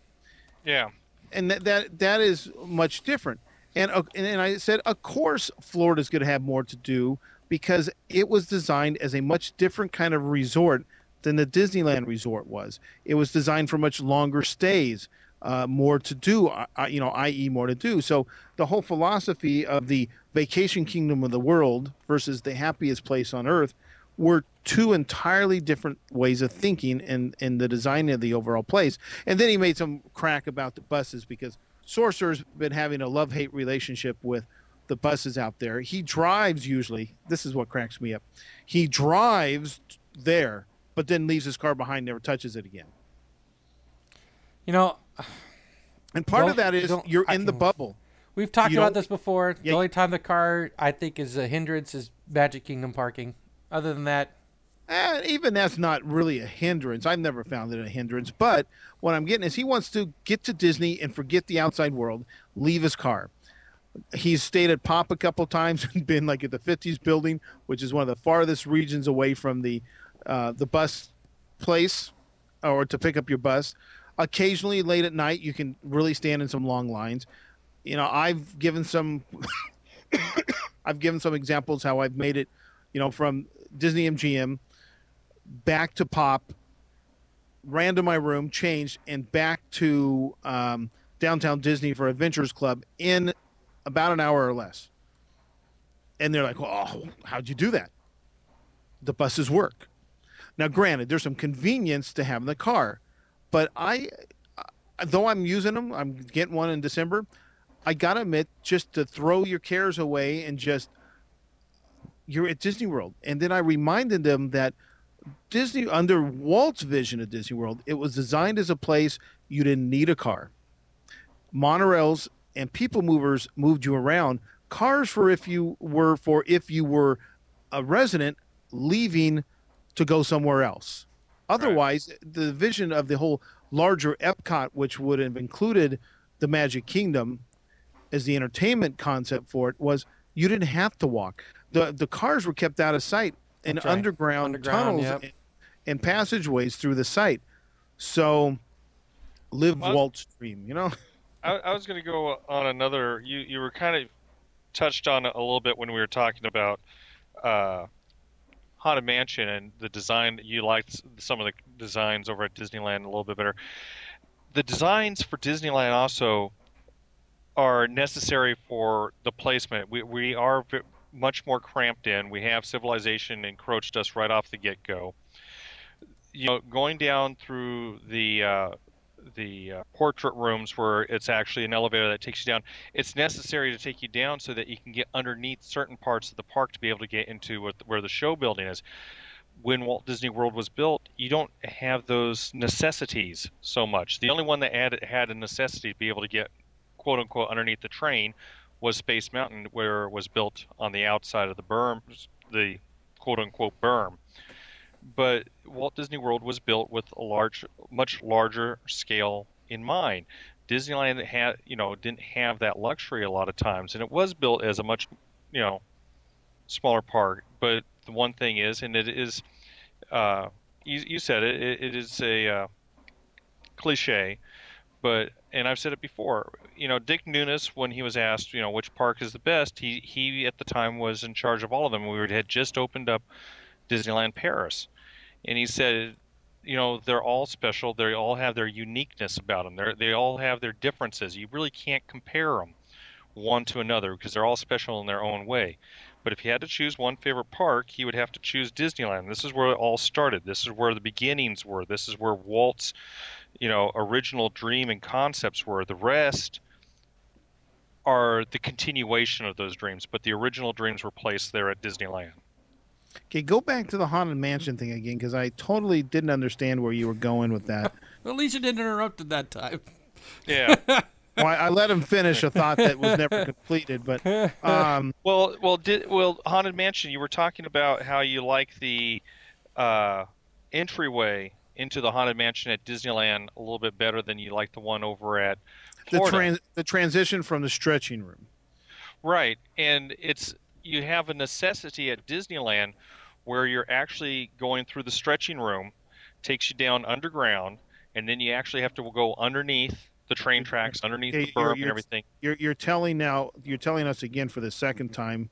Yeah. and that that, that is much different. And uh, and and I said, of course, Florida's going to have more to do because it was designed as a much different kind of resort than the Disneyland resort was. It was designed for much longer stays, uh, more to do, uh, you know, i.e., more to do. So the whole philosophy of the vacation kingdom of the world versus the happiest place on earth were two entirely different ways of thinking in, in the design of the overall place. And then he made some crack about the buses because Sorcerer's been having a love hate relationship with the buses out there. He drives usually. This is what cracks me up. He drives there, but then leaves his car behind, never touches it again. You know, And part of that is you're I in the bubble. we've talked You about this before. Yeah. The only time the car I think is a hindrance is Magic Kingdom parking. Other than that, Eh, even that's not really a hindrance. I've never found it a hindrance. But what I'm getting is he wants to get to Disney and forget the outside world, leave his car. He's stayed at Pop a couple times and been like at the 50s building, which is one of the farthest regions away from the uh, the bus place or to pick up your bus. Occasionally, late at night, you can really stand in some long lines. You know, I've given some I've given some examples how I've made it, you know, from Disney MGM back to Pop, ran to my room, changed, and back to um, downtown Disney for Adventurers Club in about an hour or less. And they're like, "Oh, how'd you do that?" The buses work. Now, granted, there's some convenience to having the car, but I, though I'm using them, I'm getting one in December. I gotta admit, just to throw your cares away and just you're at Disney World. And then I reminded them that Disney, under Walt's vision of Disney World, it was designed as a place you didn't need a car. Monorails and people movers moved you around. Cars for if you were for if you were a resident leaving to go somewhere else. Otherwise, the vision of the whole larger Epcot, which would have included the Magic Kingdom as the entertainment concept for it, was you didn't have to walk. the The cars were kept out of sight in right. underground, Underground, tunnels yep. and, and passageways through the site. So, live Well- Walt's dream, you know. I, I was going to go on another. You you were kind of touched on it a little bit when we were talking about uh, Haunted Mansion and the design. You liked some of the designs over at Disneyland a little bit better. The designs for Disneyland also are necessary for the placement. We we are v- much more cramped in. We have civilization encroached us right off the get go. You know, going down through the uh, the uh, portrait rooms where it's actually an elevator that takes you down. It's necessary to take you down so that you can get underneath certain parts of the park to be able to get into where the show building is. When Walt Disney World was built, you don't have those necessities so much. The only one that had, had a necessity to be able to get quote unquote underneath the train was Space Mountain, where it was built on the outside of the berm, the quote unquote berm but Walt Disney World was built with a large, much larger scale in mind. Disneyland had, you know, didn't have that luxury a lot of times, and it was built as a much, you know, smaller park. But the one thing is, and it is, uh, you, you said it, it, it is a uh, cliche, but and I've said it before. You know, Dick Nunis, when he was asked, you know, which park is the best, he he at the time was in charge of all of them. We had just opened up Disneyland Paris, and he said, you know, they're all special. They all have their uniqueness about them. They they all have their differences. You really can't compare them one to another because they're all special in their own way. But if he had to choose one favorite park, he would have to choose Disneyland. This is where it all started. This is where the beginnings were. This is where Walt's, you know, original dream and concepts were. The rest are the continuation of those dreams, but the original dreams were placed there at Disneyland. Okay, go back to the haunted mansion thing again because I totally didn't understand where you were going with that. At least you didn't interrupt at that time. Yeah. well, I, I let him finish a thought that was never completed, but um, Well, well, did well haunted mansion? You were talking about how you like the uh, entryway into the haunted mansion at Disneyland a little bit better than you like the one over at the Florida. trans the transition from the stretching room. Right, and it's you have a necessity at Disneyland where you're actually going through the stretching room, takes you down underground, and then you actually have to go underneath the train tracks, underneath Okay, the berm and everything. You're you're telling now you're telling us again for the second time,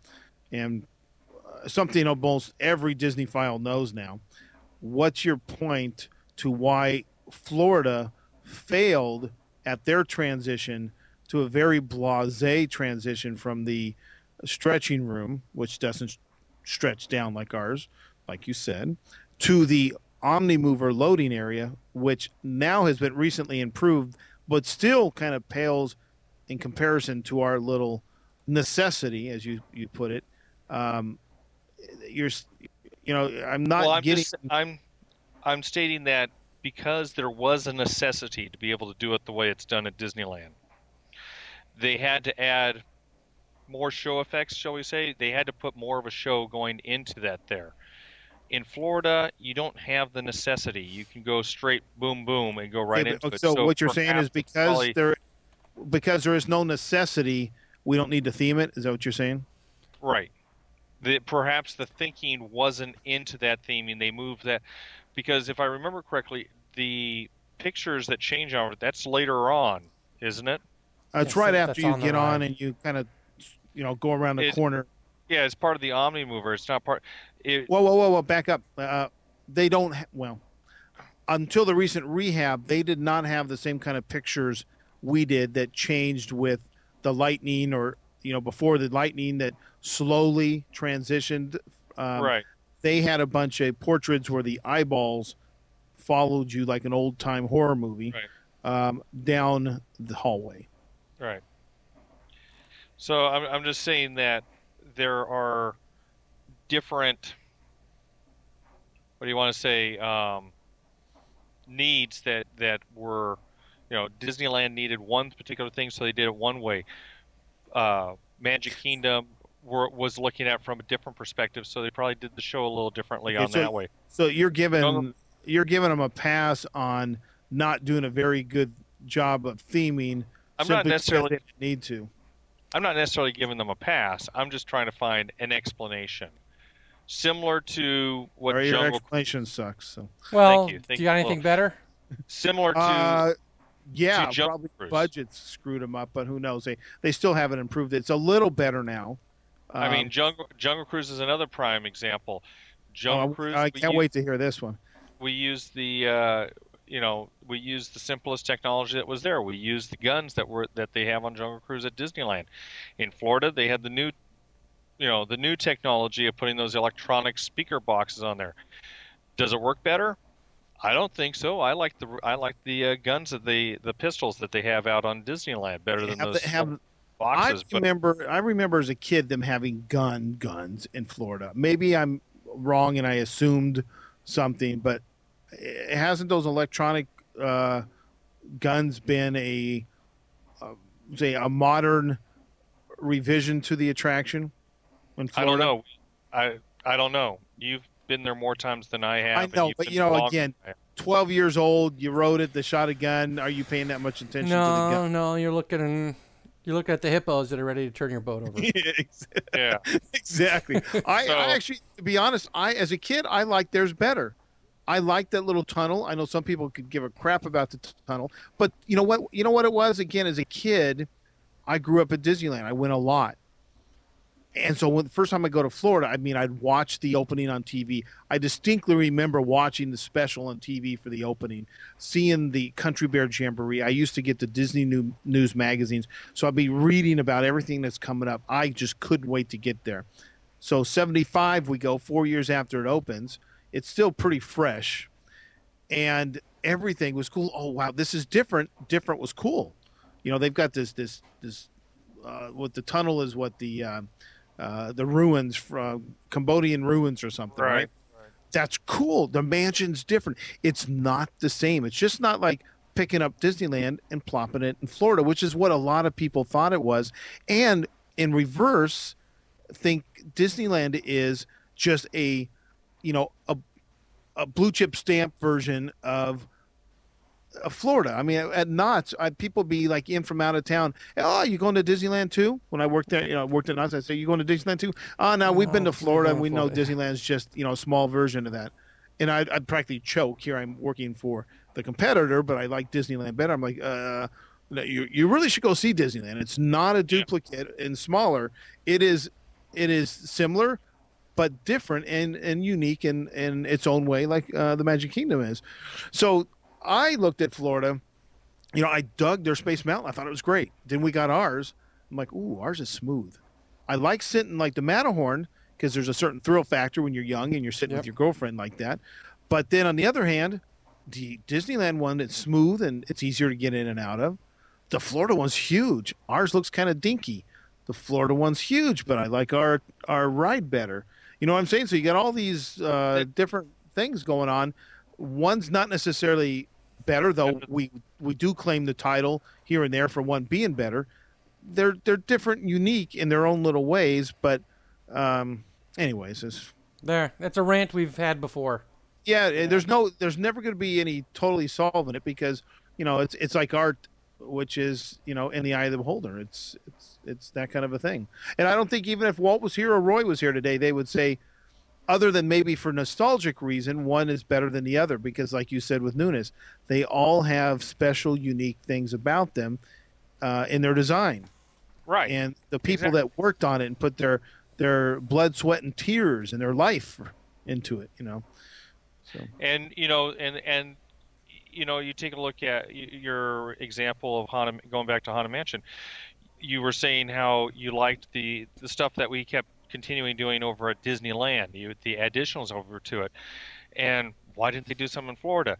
and uh, something almost every Disneyphile knows now. What's your point to why Florida failed at their transition to a very blasé transition from the stretching room, which doesn't stretch down like ours, like you said, to the Omnimover loading area, which now has been recently improved, but still kind of pales in comparison to our little necessity, as you, you put it. Um, you're, you know, I'm not well, I'm getting. just I'm I'm stating that because there was a necessity to be able to do it the way it's done at Disneyland. They had to add more show effects, shall we say? They had to put more of a show going into that there. In Florida, you don't have the necessity. You can go straight boom boom and go right Yeah, into but- it. so, what you're saying is because probably- there, because there is no necessity, we don't need to theme it. Is that what you're saying? Right. The, perhaps the thinking wasn't into that theming. They moved that because if I remember correctly, the pictures that change over that's later on, isn't it? Uh, it's Yes, right after you get on ride. and you kind of, you know, go around the corner. Yeah, it's part of the Omnimover. It's not part. It, Whoa, whoa, whoa, whoa! Back up. Uh, they don't. Ha- well, until the recent rehab, they did not have the same kind of pictures we did that changed with the lightning, or you know, before the lightning that slowly transitioned. Um, right. They had a bunch of portraits where the eyeballs followed you like an old time horror movie um, down the hallway. Right. So I'm I'm just saying that there are different. What do you want to say? Um, needs that that were, you know, Disneyland needed one particular thing, so they did it one way. Uh, Magic Kingdom were, was looking at it from a different perspective, so they probably did the show a little differently Okay, on so- that way. So you're giving you're giving them a pass on not doing a very good job of theming. I'm not necessarily need to. I'm not necessarily giving them a pass. I'm just trying to find an explanation, similar to what or your Jungle explanation sucks. So Well, you. Thank do you got you. anything better? similar to uh, Yeah, See, Jungle probably Cruise. budgets screwed them up, but who knows? They they still haven't improved it. It's a little better now. I mean, Um, Jungle Jungle Cruise is another prime example. oh, Jungle Cruise. I we can't u- wait to hear this one. we used the uh, you know we used the simplest technology that was there. We used the guns that were that they have on Jungle Cruise at Disneyland. In Florida, they had the new you know the new technology of putting those electronic speaker boxes on there. Does it work better? I don't think so. I like the I like the uh, guns that the the pistols that they have out on Disneyland better than Have those have- boxes. I but remember I remember as a kid them having gun guns in Florida. Maybe I'm wrong and I assumed something, but hasn't those electronic uh, guns been a uh, say a modern revision to the attraction? In I don't know. I I don't know. You've been there more times than I have. I know, but you know, again, than I have. 12 years old, you rode it, the shot a gun. Are you paying that much attention to the No, gun? no, you're looking you're looking at the hippos that are ready to turn your boat over. yeah. exactly. I, So- I actually, to be honest, I as a kid, I liked theirs better. I like that little tunnel. I know some people could give a crap about the t- tunnel, but you know what? You know what it was. Again, as a kid, I grew up at Disneyland. I went a lot, and so when the first time I go to Florida, I mean, I'd watch the opening on TV. I distinctly remember watching the special on TV for the opening, seeing the Country Bear Jamboree. I used to get the Disney new, news magazines, so I'd be reading about everything that's coming up. I just couldn't wait to get there. So 75, we go four years after it opens. It's still pretty fresh, and everything was cool. Oh wow, this is different. Different was cool. You know, they've got this this this. Uh, what the tunnel is? What the uh, uh, the ruins from Cambodian ruins or something, right? Right. That's cool. The mansion's different. It's not the same. It's just not like picking up Disneyland and plopping it in Florida, which is what a lot of people thought it was. And in reverse, think Disneyland is just a, you know, a, a blue chip stamp version of, of Florida. I mean, at Knott's, I, people be like in from out of town. Oh, you going to Disneyland too? When I worked there, you know, I worked at Knott's, I say, you going to Disneyland too? Oh, no, we've been to Florida and we going know. Disneyland's just, you know, a small version of that. And I'd, I'd practically choke. Here I'm working for the competitor, but I like Disneyland better. I'm like, uh, you, you really should go see Disneyland. It's not a duplicate and smaller. It is, it is similar, but different and, and unique in, in its own way, like uh, the Magic Kingdom is. So I looked at Florida. You know, I dug their Space Mountain. I thought it was great. Then we got ours. I'm like, ooh, ours is smooth. I like sitting like the Matterhorn because there's a certain thrill factor when you're young and you're sitting Yep. with your girlfriend like that. But then on the other hand, the Disneyland one it's smooth and it's easier to get in and out of. The Florida one's huge. Ours looks kind of dinky. The Florida one's huge, but I like our our ride better. You know what I'm saying? So you got all these uh, different things going on. One's not necessarily better, though. We we do claim the title here and there for one being better. They're they're different, unique in their own little ways. But um, anyways, it's, There, that's a rant we've had before. yeah, eh, there's no, there's never going to be any totally solving it because you know it's it's like art, which is you know in the eye of the beholder. It's it's it's that kind of a thing. And I don't think even if Walt was here or Roy was here today, they would say, other than maybe for nostalgic reason, one is better than the other because, like you said with Nunes, they all have special, unique things about them uh, in their design Right. and the people Exactly. that worked on it and put their their blood, sweat, and tears and their life into it. You know. So. and you know and and you know you take a look at your example of Haunted, going back to Haunted Mansion you were saying how you liked the the stuff that we kept continuing doing over at Disneyland you, the additionals over to it. And why didn't they do some in Florida?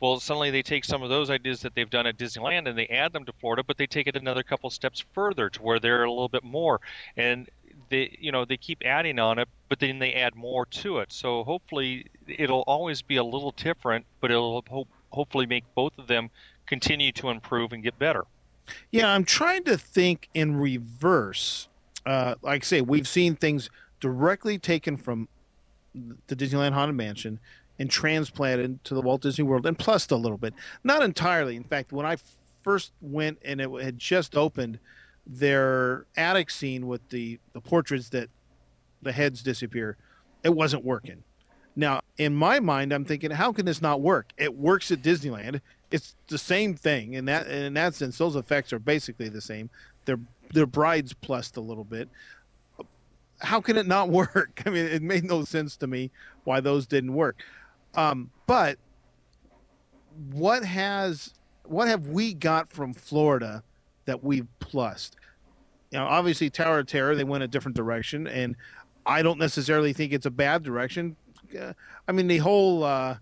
Well suddenly they take some of those ideas that they've done at Disneyland and they add them to Florida but they take it another couple steps further to where they're a little bit more. And they you know they keep adding on it but then they add more to it. So hopefully it'll always be a little different but it'll hope, hopefully make both of them continue to improve and get better Yeah, I'm trying to think in reverse. Uh, like I say, we've seen things directly taken from the Disneyland Haunted Mansion and transplanted to the Walt Disney World, and plus a little bit. Not entirely. In fact, when I first went and it had just opened, their attic scene with the, the portraits that the heads disappear, it wasn't working. Now, in my mind, I'm thinking, how can this not work? It works at Disneyland. It's the same thing in that in that sense. Those effects are basically the same. They're they're brides plussed a little bit. How can it not work? I mean, it made no sense to me why those didn't work. Um, but what has what have we got from Florida that we've plussed? You know, obviously Tower of Terror, they went a different direction, and I don't necessarily think it's a bad direction. Uh, I mean, the whole uh,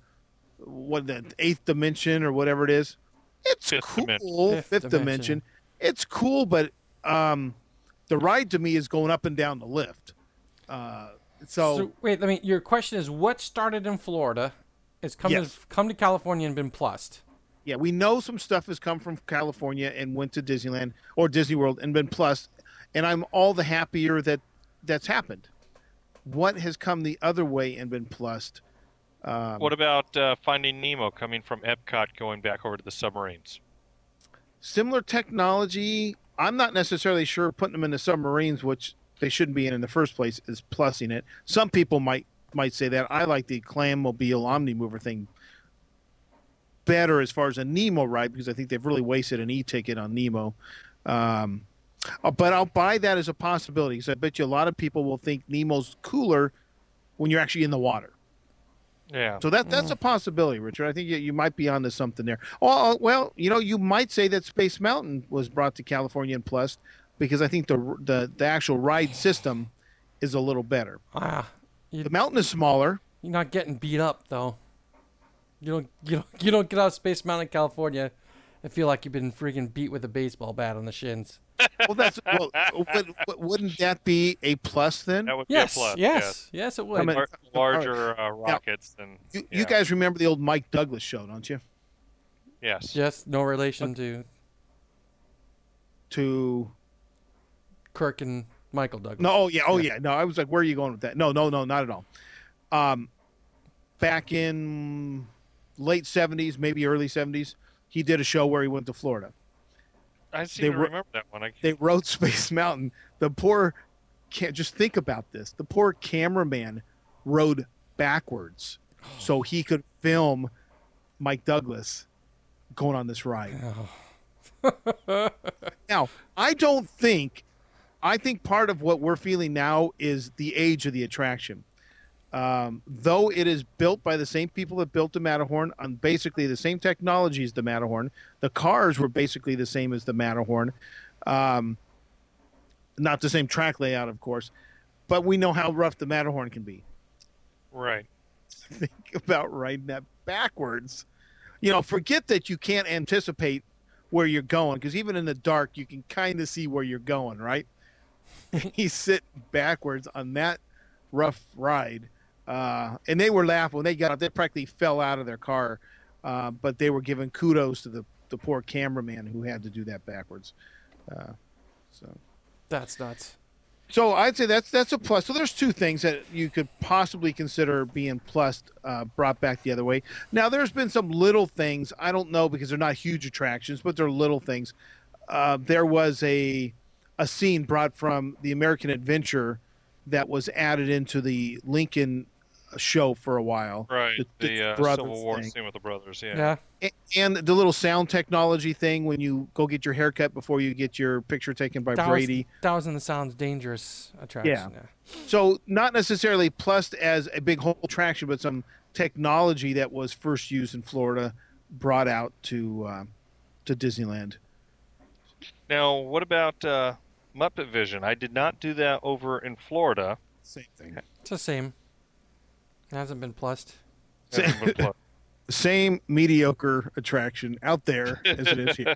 what the eighth dimension or whatever it is, it's Fifth cool. dimension. Fifth, Fifth dimension. dimension. it's cool, but um, the ride to me is going up and down the lift. Uh, so, So wait, I mean, your question is what started in Florida, has come Yes. to come to California and been plussed. yeah, we know some stuff has come from California and went to Disneyland or Disney World and been plus, and I'm all the happier that that's happened. What has come the other way and been plussed? Um, What about uh, Finding Nemo coming from Epcot going back over to the submarines? similar technology. I'm not necessarily sure putting them in the submarines, which they shouldn't be in in the first place, is plussing it. Some people might might say that. I like the Clammobile Omnimover thing better as far as a Nemo ride because I think they've really wasted an e-ticket on Nemo. Um, uh, but I'll buy that as a possibility because I bet you a lot of people will think Nemo's cooler when you're actually in the water. Yeah. So that that's a possibility, Richard. I think you, you might be onto something there. Oh, well, you know, you might say that Space Mountain was brought to California and plus because I think the the the actual ride system is a little better. Ah, you, The mountain is smaller. you're not getting beat up though. You don't you don't you don't get out of Space Mountain, California, and feel like you've been freaking beat with a baseball bat on the shins. Well, that's well, but, but wouldn't that be a plus then? That would Yes, be a plus. yes, yes, it would. I mean- Lar- larger uh, rockets than. You, yeah. you guys remember the old Mike Douglas show, don't you? Yes. Yes, no relation to To Kirk and Michael Douglas. no, oh yeah, oh yeah. No, I was like, where are you going with that? No, no, no, not at all. Um, back in late '70s, maybe early '70s, he did a show where he went to Florida. I seem They to were- remember that one. I, they wrote Space Mountain. The poor can't just think about this. The poor cameraman rode backwards so he could film Mike Douglas going on this ride. now, I don't think I think part of what we're feeling now is the age of the attraction. Um, though it is built by the same people that built the Matterhorn on basically the same technology as the Matterhorn, the cars were basically the same as the Matterhorn. Um, not the same track layout, of course, but we know how rough the Matterhorn can be. right. Think about riding that backwards. You know, forget that you can't anticipate where you're going because even in the dark, you can kind of see where you're going, right? He's sitting backwards on that rough ride. Uh, and they were laughing when they got out. They practically fell out of their car, uh, but they were giving kudos to the, the poor cameraman who had to do that backwards. Uh, so. That's nuts. So I'd say that's that's a plus. So there's two things that you could possibly consider being plus uh, brought back the other way. Now there's been some little things I don't know because they're not huge attractions, but they're little things. Uh, there was a a scene brought from the American Adventure that was added into the Lincoln show for a while. Right. The- The, the uh, Civil War thing. scene with the brothers. Yeah. Yeah. A- And the little sound technology thing when you go get your haircut before you get your picture taken by That Brady. was, that was in the Sounds Dangerous attraction. Yeah. So not necessarily plus as a big whole attraction, but some technology that was first used in Florida brought out to uh, to Disneyland. Now, what about uh, Muppet Vision? I did not do that over in Florida. Same thing. It's the same. It hasn't been plussed. Sa- Hasn't been pl- Same mediocre attraction out there as it is here.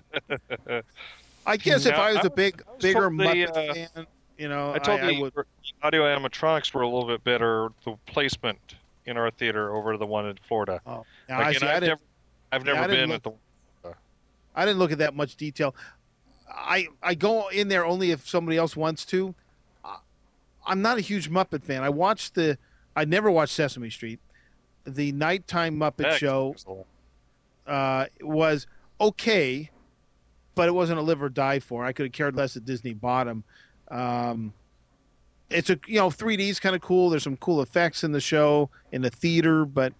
I guess if I was I a big, was bigger told the, Muppet uh, fan, you know, I told I, I would. audio animatronics were a little bit better. The placement in our theater over the one in Florida. Oh, now, I, see, I I've didn't, never, I've never didn't been at the. I didn't look at that much detail. I I go in there only if somebody else wants to. I- I'm not a huge Muppet fan. I watched the. I never watched Sesame Street. The nighttime Muppet Heck, show it's a little- uh, was okay, but it wasn't a live or die for. I could have cared less at Disney Bottom. Um, it's a you know 3D is kind of cool. There's some cool effects in the show in the theater, but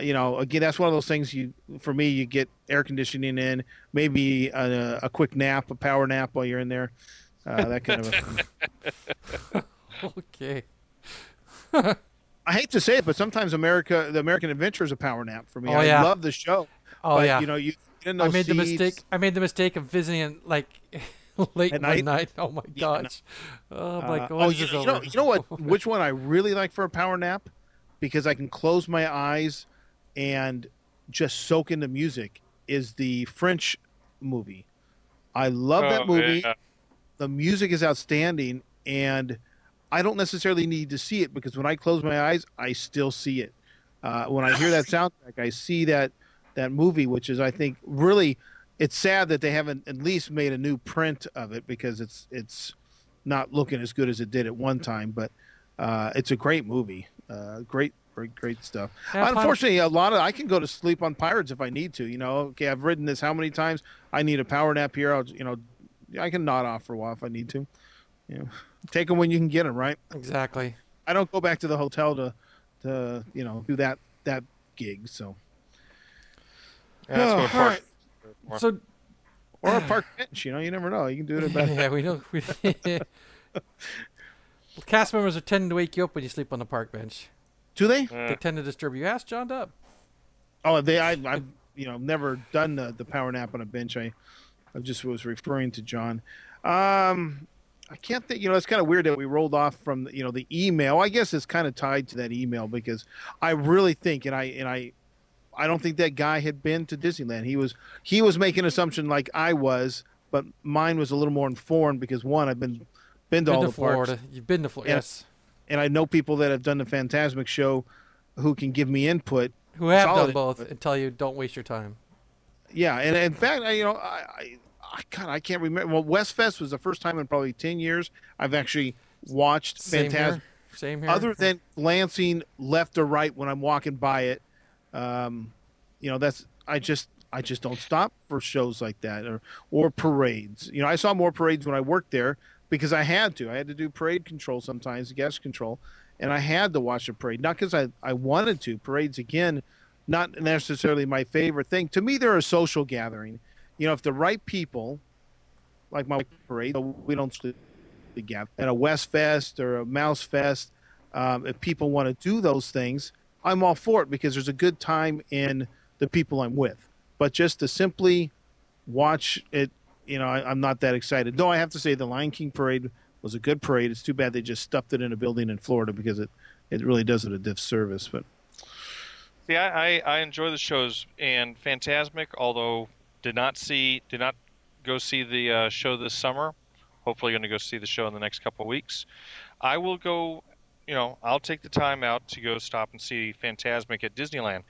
you know, again, that's one of those things. You for me, you get air conditioning in, maybe a, a quick nap, a power nap while you're in there, uh, that kind of. A okay. I hate to say it, but sometimes America, the American Adventure is a power nap for me. Oh, I yeah. love the show. Oh but, yeah. You know, you get in I those made the mistake. I made the mistake of visiting like late At night? night. Oh my Yeah, no. gosh. Oh my Uh, god. oh, you, you know, you know what? Which one I really like for a power nap, because I can close my eyes and just soak in the music. Is the French movie? I love that Oh, movie. yeah. The music is outstanding, and I don't necessarily need to see it because when I close my eyes, I still see it. Uh, when I hear that soundtrack, I see that that movie, which is I think really. It's sad that they haven't at least made a new print of it because it's it's not looking as good as it did at one time, but uh, it's a great movie. Uh, great, great, great stuff. Yeah, Unfortunately, a lot of I can go to sleep on pirates if I need to. You know, okay, I've ridden this how many times? I need a power nap here. I'll, you know, I can nod off for a while if I need to. You know, take them when you can get them. Right. exactly. I don't go back to the hotel to, to you know, do that that gig. So Yeah, that's Oh, what all part- right. So or a park bench. You know, you never know. You can do it about. yeah, we know. We, cast members are tending to wake you up when you sleep on the park bench. Do they? They tend to disturb you. Ask John Dubb. Oh, they. I, I've you know never done the, the power nap on a bench. I, I just was referring to John. Um, I can't think. You know, it's kind of weird that we rolled off from you know the email. I guess it's kind of tied to that email because I really think, and I and I, I don't think that guy had been to Disneyland. He was he was making an assumption like I was, but mine was a little more informed because one, I've been been to Been all to the parks Florida. You've been to Florida. Yes. and I know people that have done the Fantasmic show, who can give me input Who have done both input. and tell you don't waste your time. Yeah, and in fact, I, you know, I, I God, I can't remember. Well, West Fest was the first time in probably ten years I've actually watched Same here. Same here. Other than glancing left or right when I'm walking by it, um, you know, that's I just I just don't stop for shows like that or or parades. You know, I saw more parades when I worked there because I had to. I had to do parade control sometimes, guest control, and I had to watch a parade. Not because I I wanted to. Parades again, not necessarily my favorite thing. To me, they're a social gathering. You know, if the right people, like my parade, we don't the gap at a West Fest or a Mouse Fest. Um, if people want to do those things, I'm all for it because there's a good time in the people I'm with. But just to simply watch it, you know, I, I'm not that excited. Though I have to say, the Lion King parade was a good parade. It's too bad they just stuffed it in a building in Florida because it, it really does it a disservice. But See, I, I, I enjoy the shows and Fantasmic, although did not see did not go see the uh, show this summer. Hopefully, going to go see the show in the next couple of weeks. I will go. You know, I'll take the time out to go stop and see Fantasmic at Disneyland.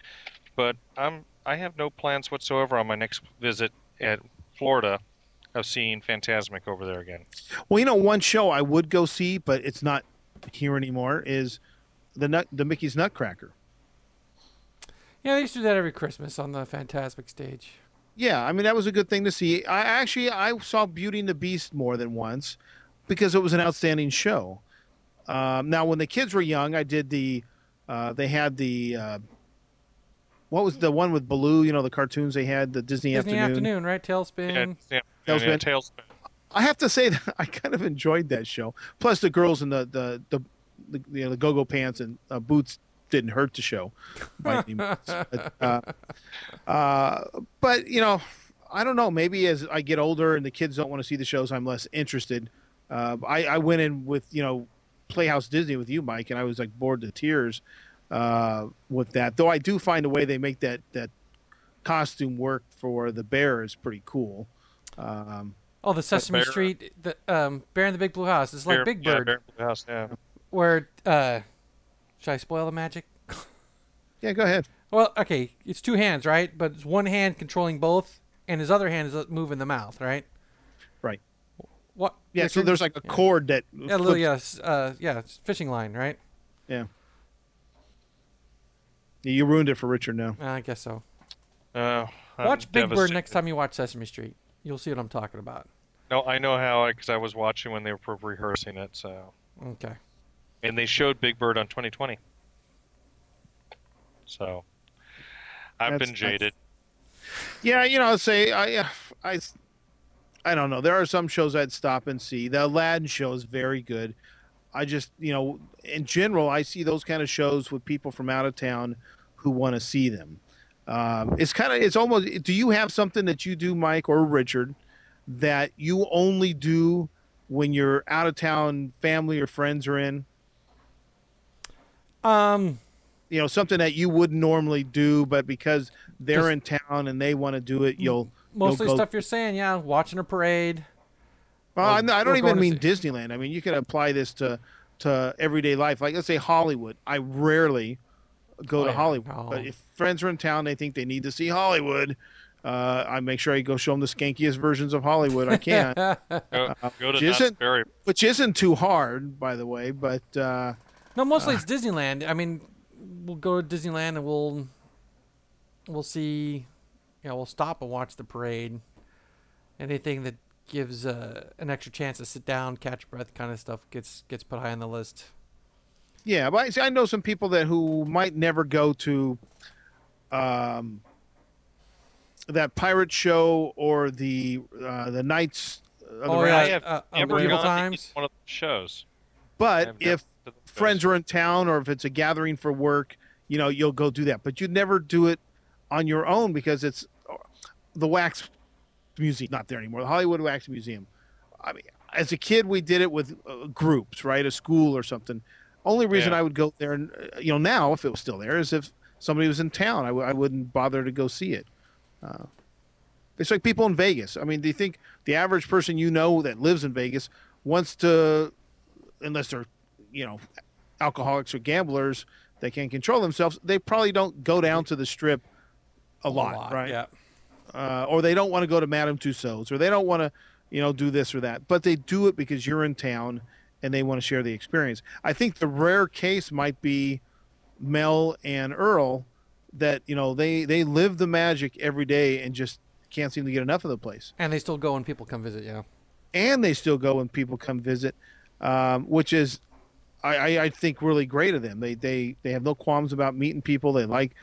But I'm I have no plans whatsoever on my next visit at Florida of seeing Fantasmic over there again. well, you know, one show I would go see, but it's not here anymore. Is the nut the Mickey's Nutcracker? Yeah, they used to do that every Christmas on the Fantasmic stage. Yeah, I mean that was a good thing to see. I actually I saw Beauty and the Beast more than once because it was an outstanding show. Um, now, when the kids were young, I did the. Uh, they had the. Uh, what was the one with Baloo? You know the cartoons they had the Disney, afternoon. Disney Afternoon. afternoon, right? TaleSpin. Yeah, yeah, TaleSpin. yeah, TaleSpin. I have to say that I kind of enjoyed that show. Plus, the girls in the the the, the you know the go-go pants and uh, boots didn't hurt the show by any means. But, uh, uh, but you know, I don't know. Maybe as I get older and the kids don't want to see the shows, I'm less interested. Uh, I, I went in with you know Playhouse Disney with you, Mike, and I was like bored to tears uh, with that. Though I do find a way they make that that costume work for the bear is pretty cool. Um, Oh, the Sesame Bear- Street, the um, Bear in the Big Blue House. It's like Bear- Big yeah, Bird, Bear in the House, yeah. where uh, should I spoil the magic? yeah, go ahead. Well, okay, it's two hands, right? But it's one hand controlling both, and his other hand is uh, moving the mouth, right? Right. What? Yeah, so there's like a Yeah. cord that yeah, a little, flips- yeah, uh, yeah, it's fishing line, right? Yeah. You ruined it for Richard now. Uh, I guess so. Uh, I'm watch Big Bird next time you watch Sesame Street. You'll see what I'm talking about. No, I know how because I was watching when they were rehearsing it. So, Okay. And they showed Big Bird on 2020. So, I've That's been jaded. Yeah, you know, say I, I, I don't know. There are some shows I'd stop and see. The Aladdin show is very good. I just, you know, in general, I see those kind of shows with people from out of town who want to see them. Um, it's kind of, it's almost. Do you have something that you do, Mike or Richard, that you only do when your out of town family or friends are in? Um, You know, something that you wouldn't normally do, but because they're in town and they want to do it, you'll mostly go- stuff you're saying. Yeah, watching a parade. Well, Or- I, I don't even mean see- Disneyland. I mean, you can apply this to to everyday life. Like let's say Hollywood. I rarely go Oh, to yeah. Hollywood, No. but if friends are in town, they think they need to see Hollywood. Uh, I make sure I go show them the skankiest versions of Hollywood I can, Go, go to which isn't- Berry. which isn't too hard, by the way. But uh, No, mostly it's Disneyland. I mean, we'll go to Disneyland and we'll we'll see. Yeah, we'll stop and watch the parade. Anything that gives uh, an extra chance to sit down, catch your breath, kind of stuff gets gets put high on the list. yeah, but I, see, I know some people that who might never go to um, that pirate show or the uh, the Knights. Of the Oh, Round- yeah. I have uh, uh, never medieval gone to times? one of the shows. But I've never if been to the friends are in town or if it's a gathering for work, you know, you'll go do that. But you'd never do it on your own because it's the Wax Museum not there anymore. The Hollywood Wax Museum. I mean, as a kid, we did it with uh, groups, right? A school or something. Only reason Yeah. I would go there, and uh, you know, now if it was still there, is if somebody was in town. I w- I wouldn't bother to go see it. Uh, it's like people in Vegas. I mean, do you think the average person you know that lives in Vegas wants to, unless they're, you know, alcoholics or gamblers that can't control themselves, they probably don't go down to the strip a, lot, right? Yeah. Uh, or they don't want to go to Madame Tussauds, or they don't want to, you know, do this or that. But they do it because you're in town and they want to share the experience. I think the rare case might be Mel and Earl that you know they they live the magic every day and just can't seem to get enough of the place And they still go when people come visit. Yeah. and they still go when people come visit, um, which is, I, I, think, really great of them. They they they have no qualms about meeting people. They like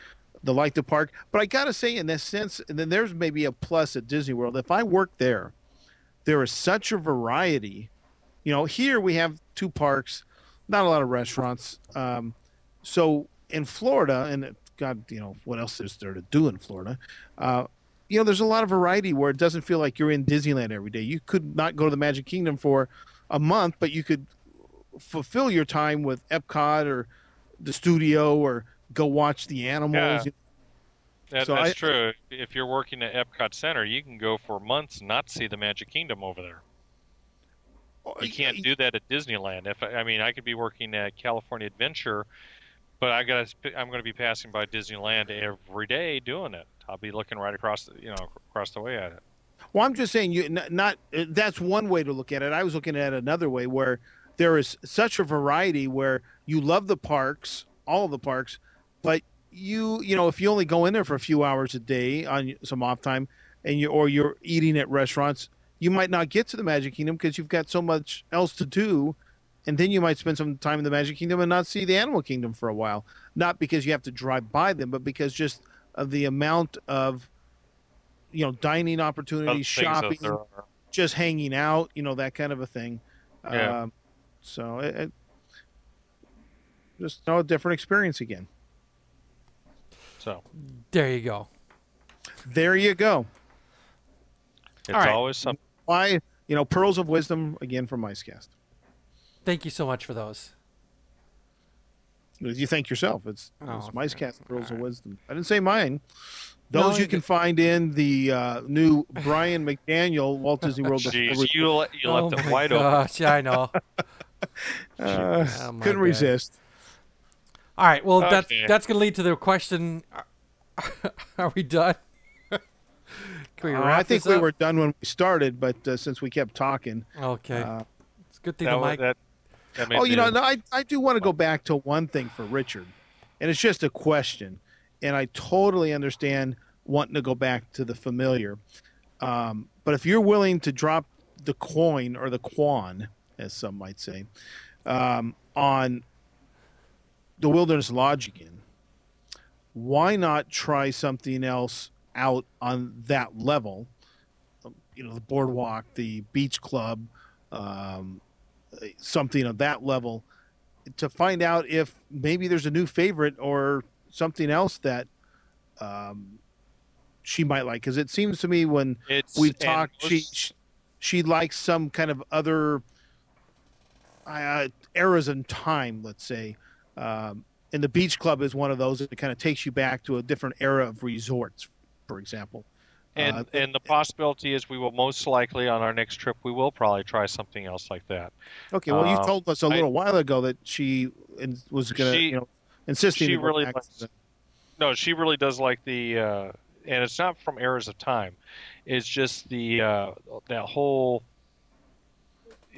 they like the park. But I gotta say, in this sense, and then there's maybe a plus at Disney World. If I work there, there is such a variety. You know, here we have two parks, not a lot of restaurants. Um, so in Florida, and God, you know, what else is there to do in Florida? Uh, you know, there's a lot of variety where it doesn't feel like you're in Disneyland every day. You could not go to the Magic Kingdom for a month, but you could fulfill your time with Epcot or the studio or go watch the animals. That, So that's I- true. If you're working at Epcot Center, you can go for months and not see the Magic Kingdom over there. You can't do that at Disneyland. If I, I mean, I could be working at California Adventure, but I got I'm going to be passing by Disneyland every day doing it. I'll be looking right across the, you know across the way at it. Well, I'm just saying, you n- not uh, that's one way to look at it. I was looking at it another way, where there is such a variety where you love the parks, all of the parks, but you, you know, if you only go in there for a few hours a day on some off time, and you or you're eating at restaurants, you might not get to the Magic Kingdom because you've got so much else to do, and then you might spend some time in the Magic Kingdom and not see the Animal Kingdom for a while. Not because you have to drive by them, but because just of the amount of you know dining opportunities, shopping, just hanging out, you know, that kind of a thing. Yeah. Um, so it, it just you know, a different experience again. So There you go. There you go. it's All right. always something. Why, you know, pearls of wisdom again from MiceCast. Thank you so much for those. You thank yourself. It's, Oh, it's. MiceCast pearls All of wisdom. I didn't say mine. No, Those you you can find in the uh, new Brian McDaniel Walt Disney World. Jeez, you let you oh left it my wide open. gosh, yeah, I know. Uh, Oh, couldn't bad. resist. All right, well that's Okay. that's gonna lead to the question: Are we done? Can we Uh, I think this we up? were done when we started, but uh, since we kept talking, Okay, uh, it's a good thing That, the mic. that, that Oh, you know, no, I, I do want to go back to one thing for Richard, and it's just a question, and I totally understand wanting to go back to the familiar, um, but if you're willing to drop the coin or the quan, as some might say, um, on the Wilderness Lodge again, why not try something else out on that level? Um, You know, the boardwalk, the beach club, um, something of that level, to find out if maybe there's a new favorite or something else that um, she might like. Because it seems to me when It's we've talked, she, most- she she likes some kind of other uh, eras in time. Let's say, um, and the beach club is one of those that kind of takes you back to a different era of resorts, for example. And Uh, and the possibility is we will most likely on our next trip we will probably try something else like that. Okay, well, you Um, told us a little while ago that she was going to, you know, insisting. she really likes- No, she really does like the, uh, and it's not from eras of time. It's just the uh, that whole,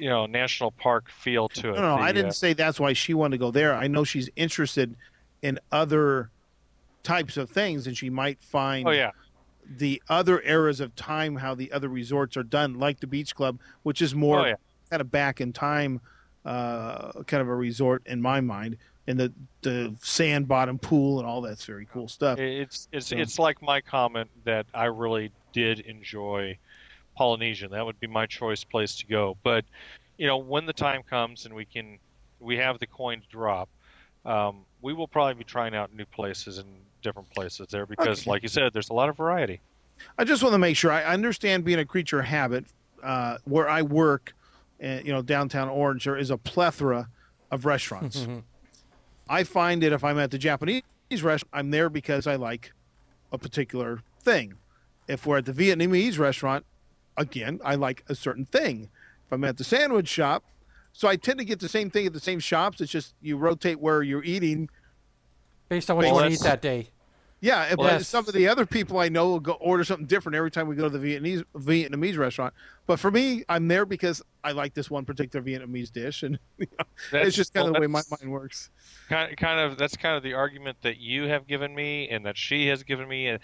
you know, national park feel to it. No, no, The, I didn't uh, say that's why she wanted to go there. I know she's interested in other types of things, and she might find oh yeah, the other eras of time how the other resorts are done, like the beach club, which is more oh yeah. kind of back in time, uh, kind of a resort in my mind, and the the sand bottom pool and all that's very cool stuff. It's it's So- it's like my comment that I really did enjoy Polynesian. That would be my choice place to go. But you know, when the time comes and we can, we have the coin to drop, um, we will probably be trying out new places and different places there because, Okay. like you said, there's a lot of variety. I just want to make sure I understand being a creature of habit. Uh, where I work, uh, you know, downtown Orange, there is a plethora of restaurants. I find that if I'm at the Japanese restaurant, I'm there because I like a particular thing. If we're at the Vietnamese restaurant, again, I like a certain thing. If I'm at the sandwich shop, so I tend to get the same thing at the same shops. It's just you rotate where you're eating. Based on what you want to eat that day. Yeah, but Yes. some of the other people I know will go order something different every time we go to the Vietnamese Vietnamese restaurant. But for me, I'm there because I like this one particular Vietnamese dish, and it's just kind of the way my mind works. kind kind of that's kind of the argument that you have given me and that she has given me and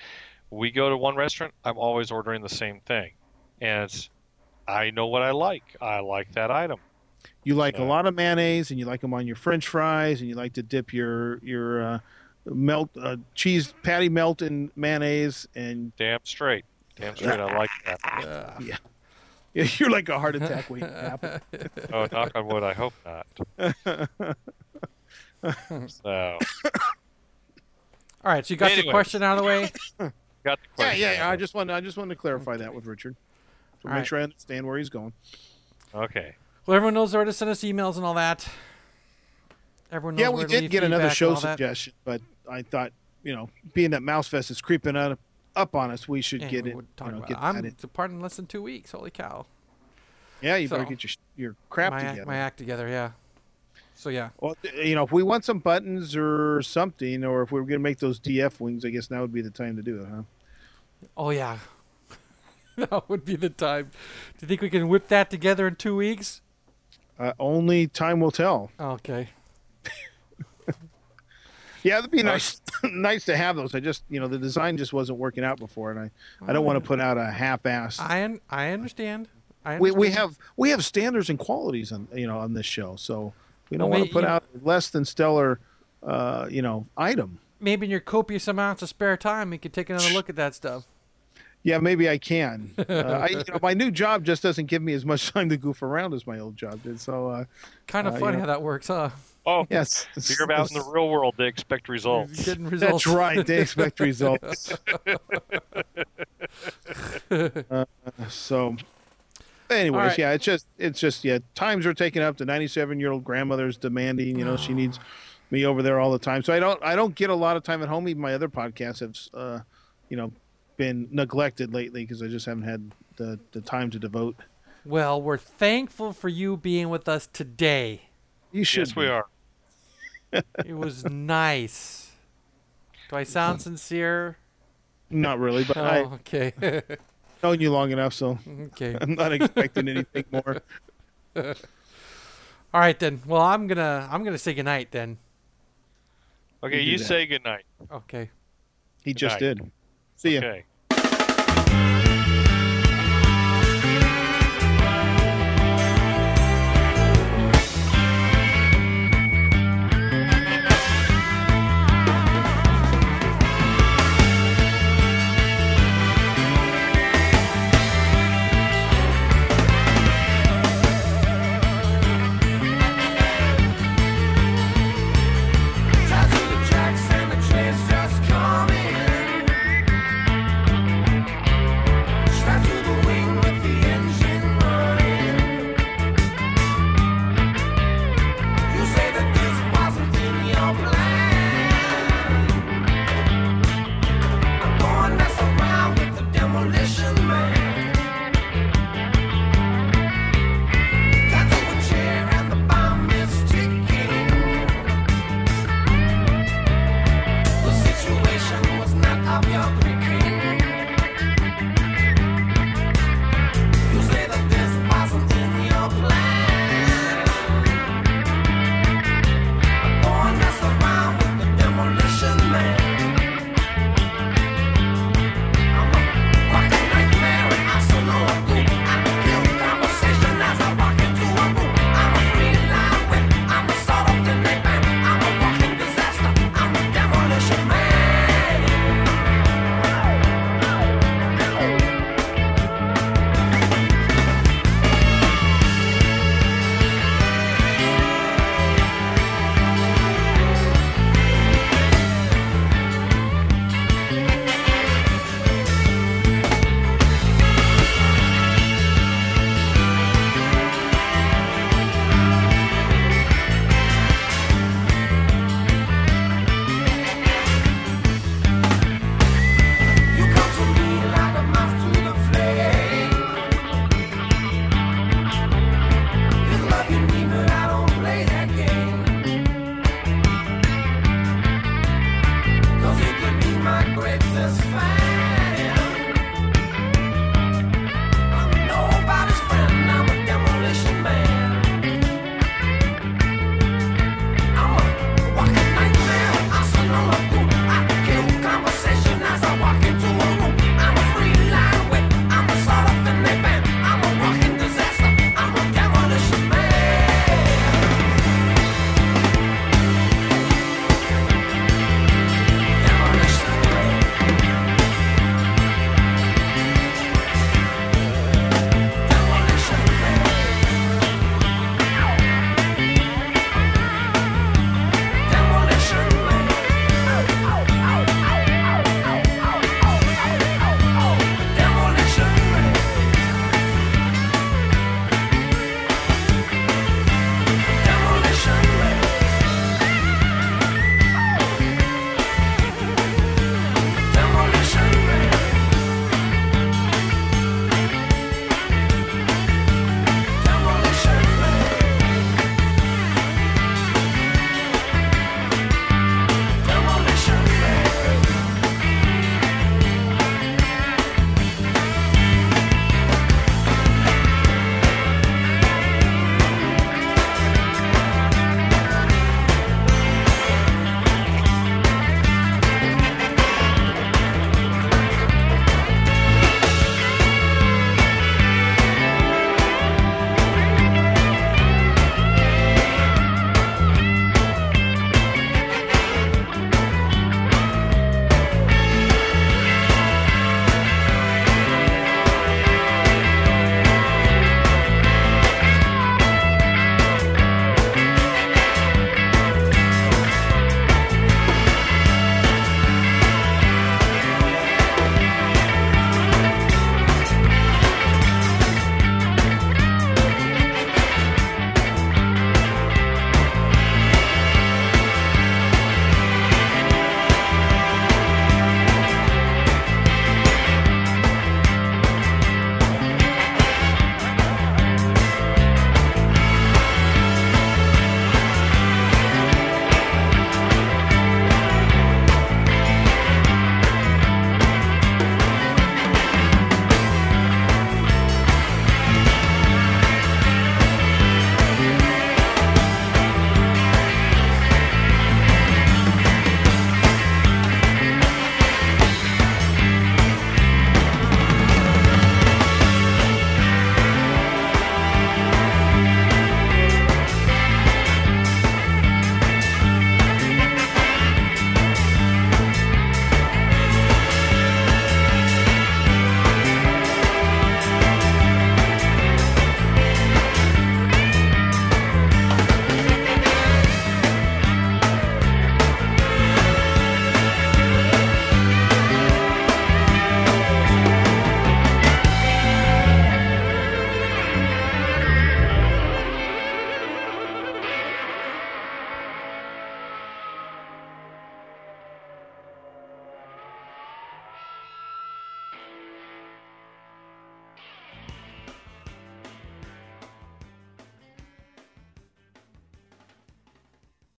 we go to one restaurant i'm always ordering the same thing and i know what i like. I like that item. You like a lot of mayonnaise, and you like them on your French fries, and you like to dip your your uh, melt uh, cheese patty melt in mayonnaise, and damn straight. Damn straight. I like that. Uh, you're like a heart attack waiting to happen. oh knock on wood i hope not. So all right, so you got your Anyway. question out of the way. got the Yeah, question yeah, yeah. I just want I just wanted to clarify that with Richard, to All make right. sure I understand where he's going. okay Well, everyone knows where to send us emails and all that. Everyone knows Yeah, we did get another show all that. suggestion, but I thought, you know, being that Mouse Fest is creeping up, up on us, we should Yeah, get we it. would You talk know, about get it. I'm that in. departing in less than two weeks. Holy cow! Yeah, you better get your your crap my, together. My act together. Yeah. So yeah. Well, you know, if we want some buttons or something, or if we we're gonna make those DF wings, I guess now would be the time to do it, huh? Oh yeah. that would be the time. Do you think we can whip that together in two weeks? Uh, only time will tell. Okay. Yeah, it'd be nice, nice to have those. I just, you know, the design just wasn't working out before, and I, I don't want to put out a half-ass. I un- I understand. I we, we have we have standards and qualities on you know on this show, so we don't Well, want to put out less than stellar, uh, you know, item. maybe in your copious amounts of spare time, you could take another look at that stuff. Yeah, maybe I can. Uh, I, you know, my new job just doesn't give me as much time to goof around as my old job did. So, uh, Kind of Uh, funny yeah. how that works, huh? oh yes, you're out in the real world they expect results Getting results. That's right. They expect results. uh, so, anyways, All right. yeah, it's just, it's just, yeah, times are taking up. The 97 year old grandmother's demanding. You know, she needs me over there all the time. So I don't, I don't get a lot of time at home. Even my other podcasts have, uh, you know, been neglected lately because I just haven't had the the time to devote. Well, we're thankful for you being with us today. You should. yes we are It was nice. Do I sound sincere? Not really, but Oh, I've okay. known you long enough, so okay. I'm not expecting anything more. All right then. Well, I'm gonna I'm gonna say goodnight then. okay You you say goodnight Okay. He just night. did. See okay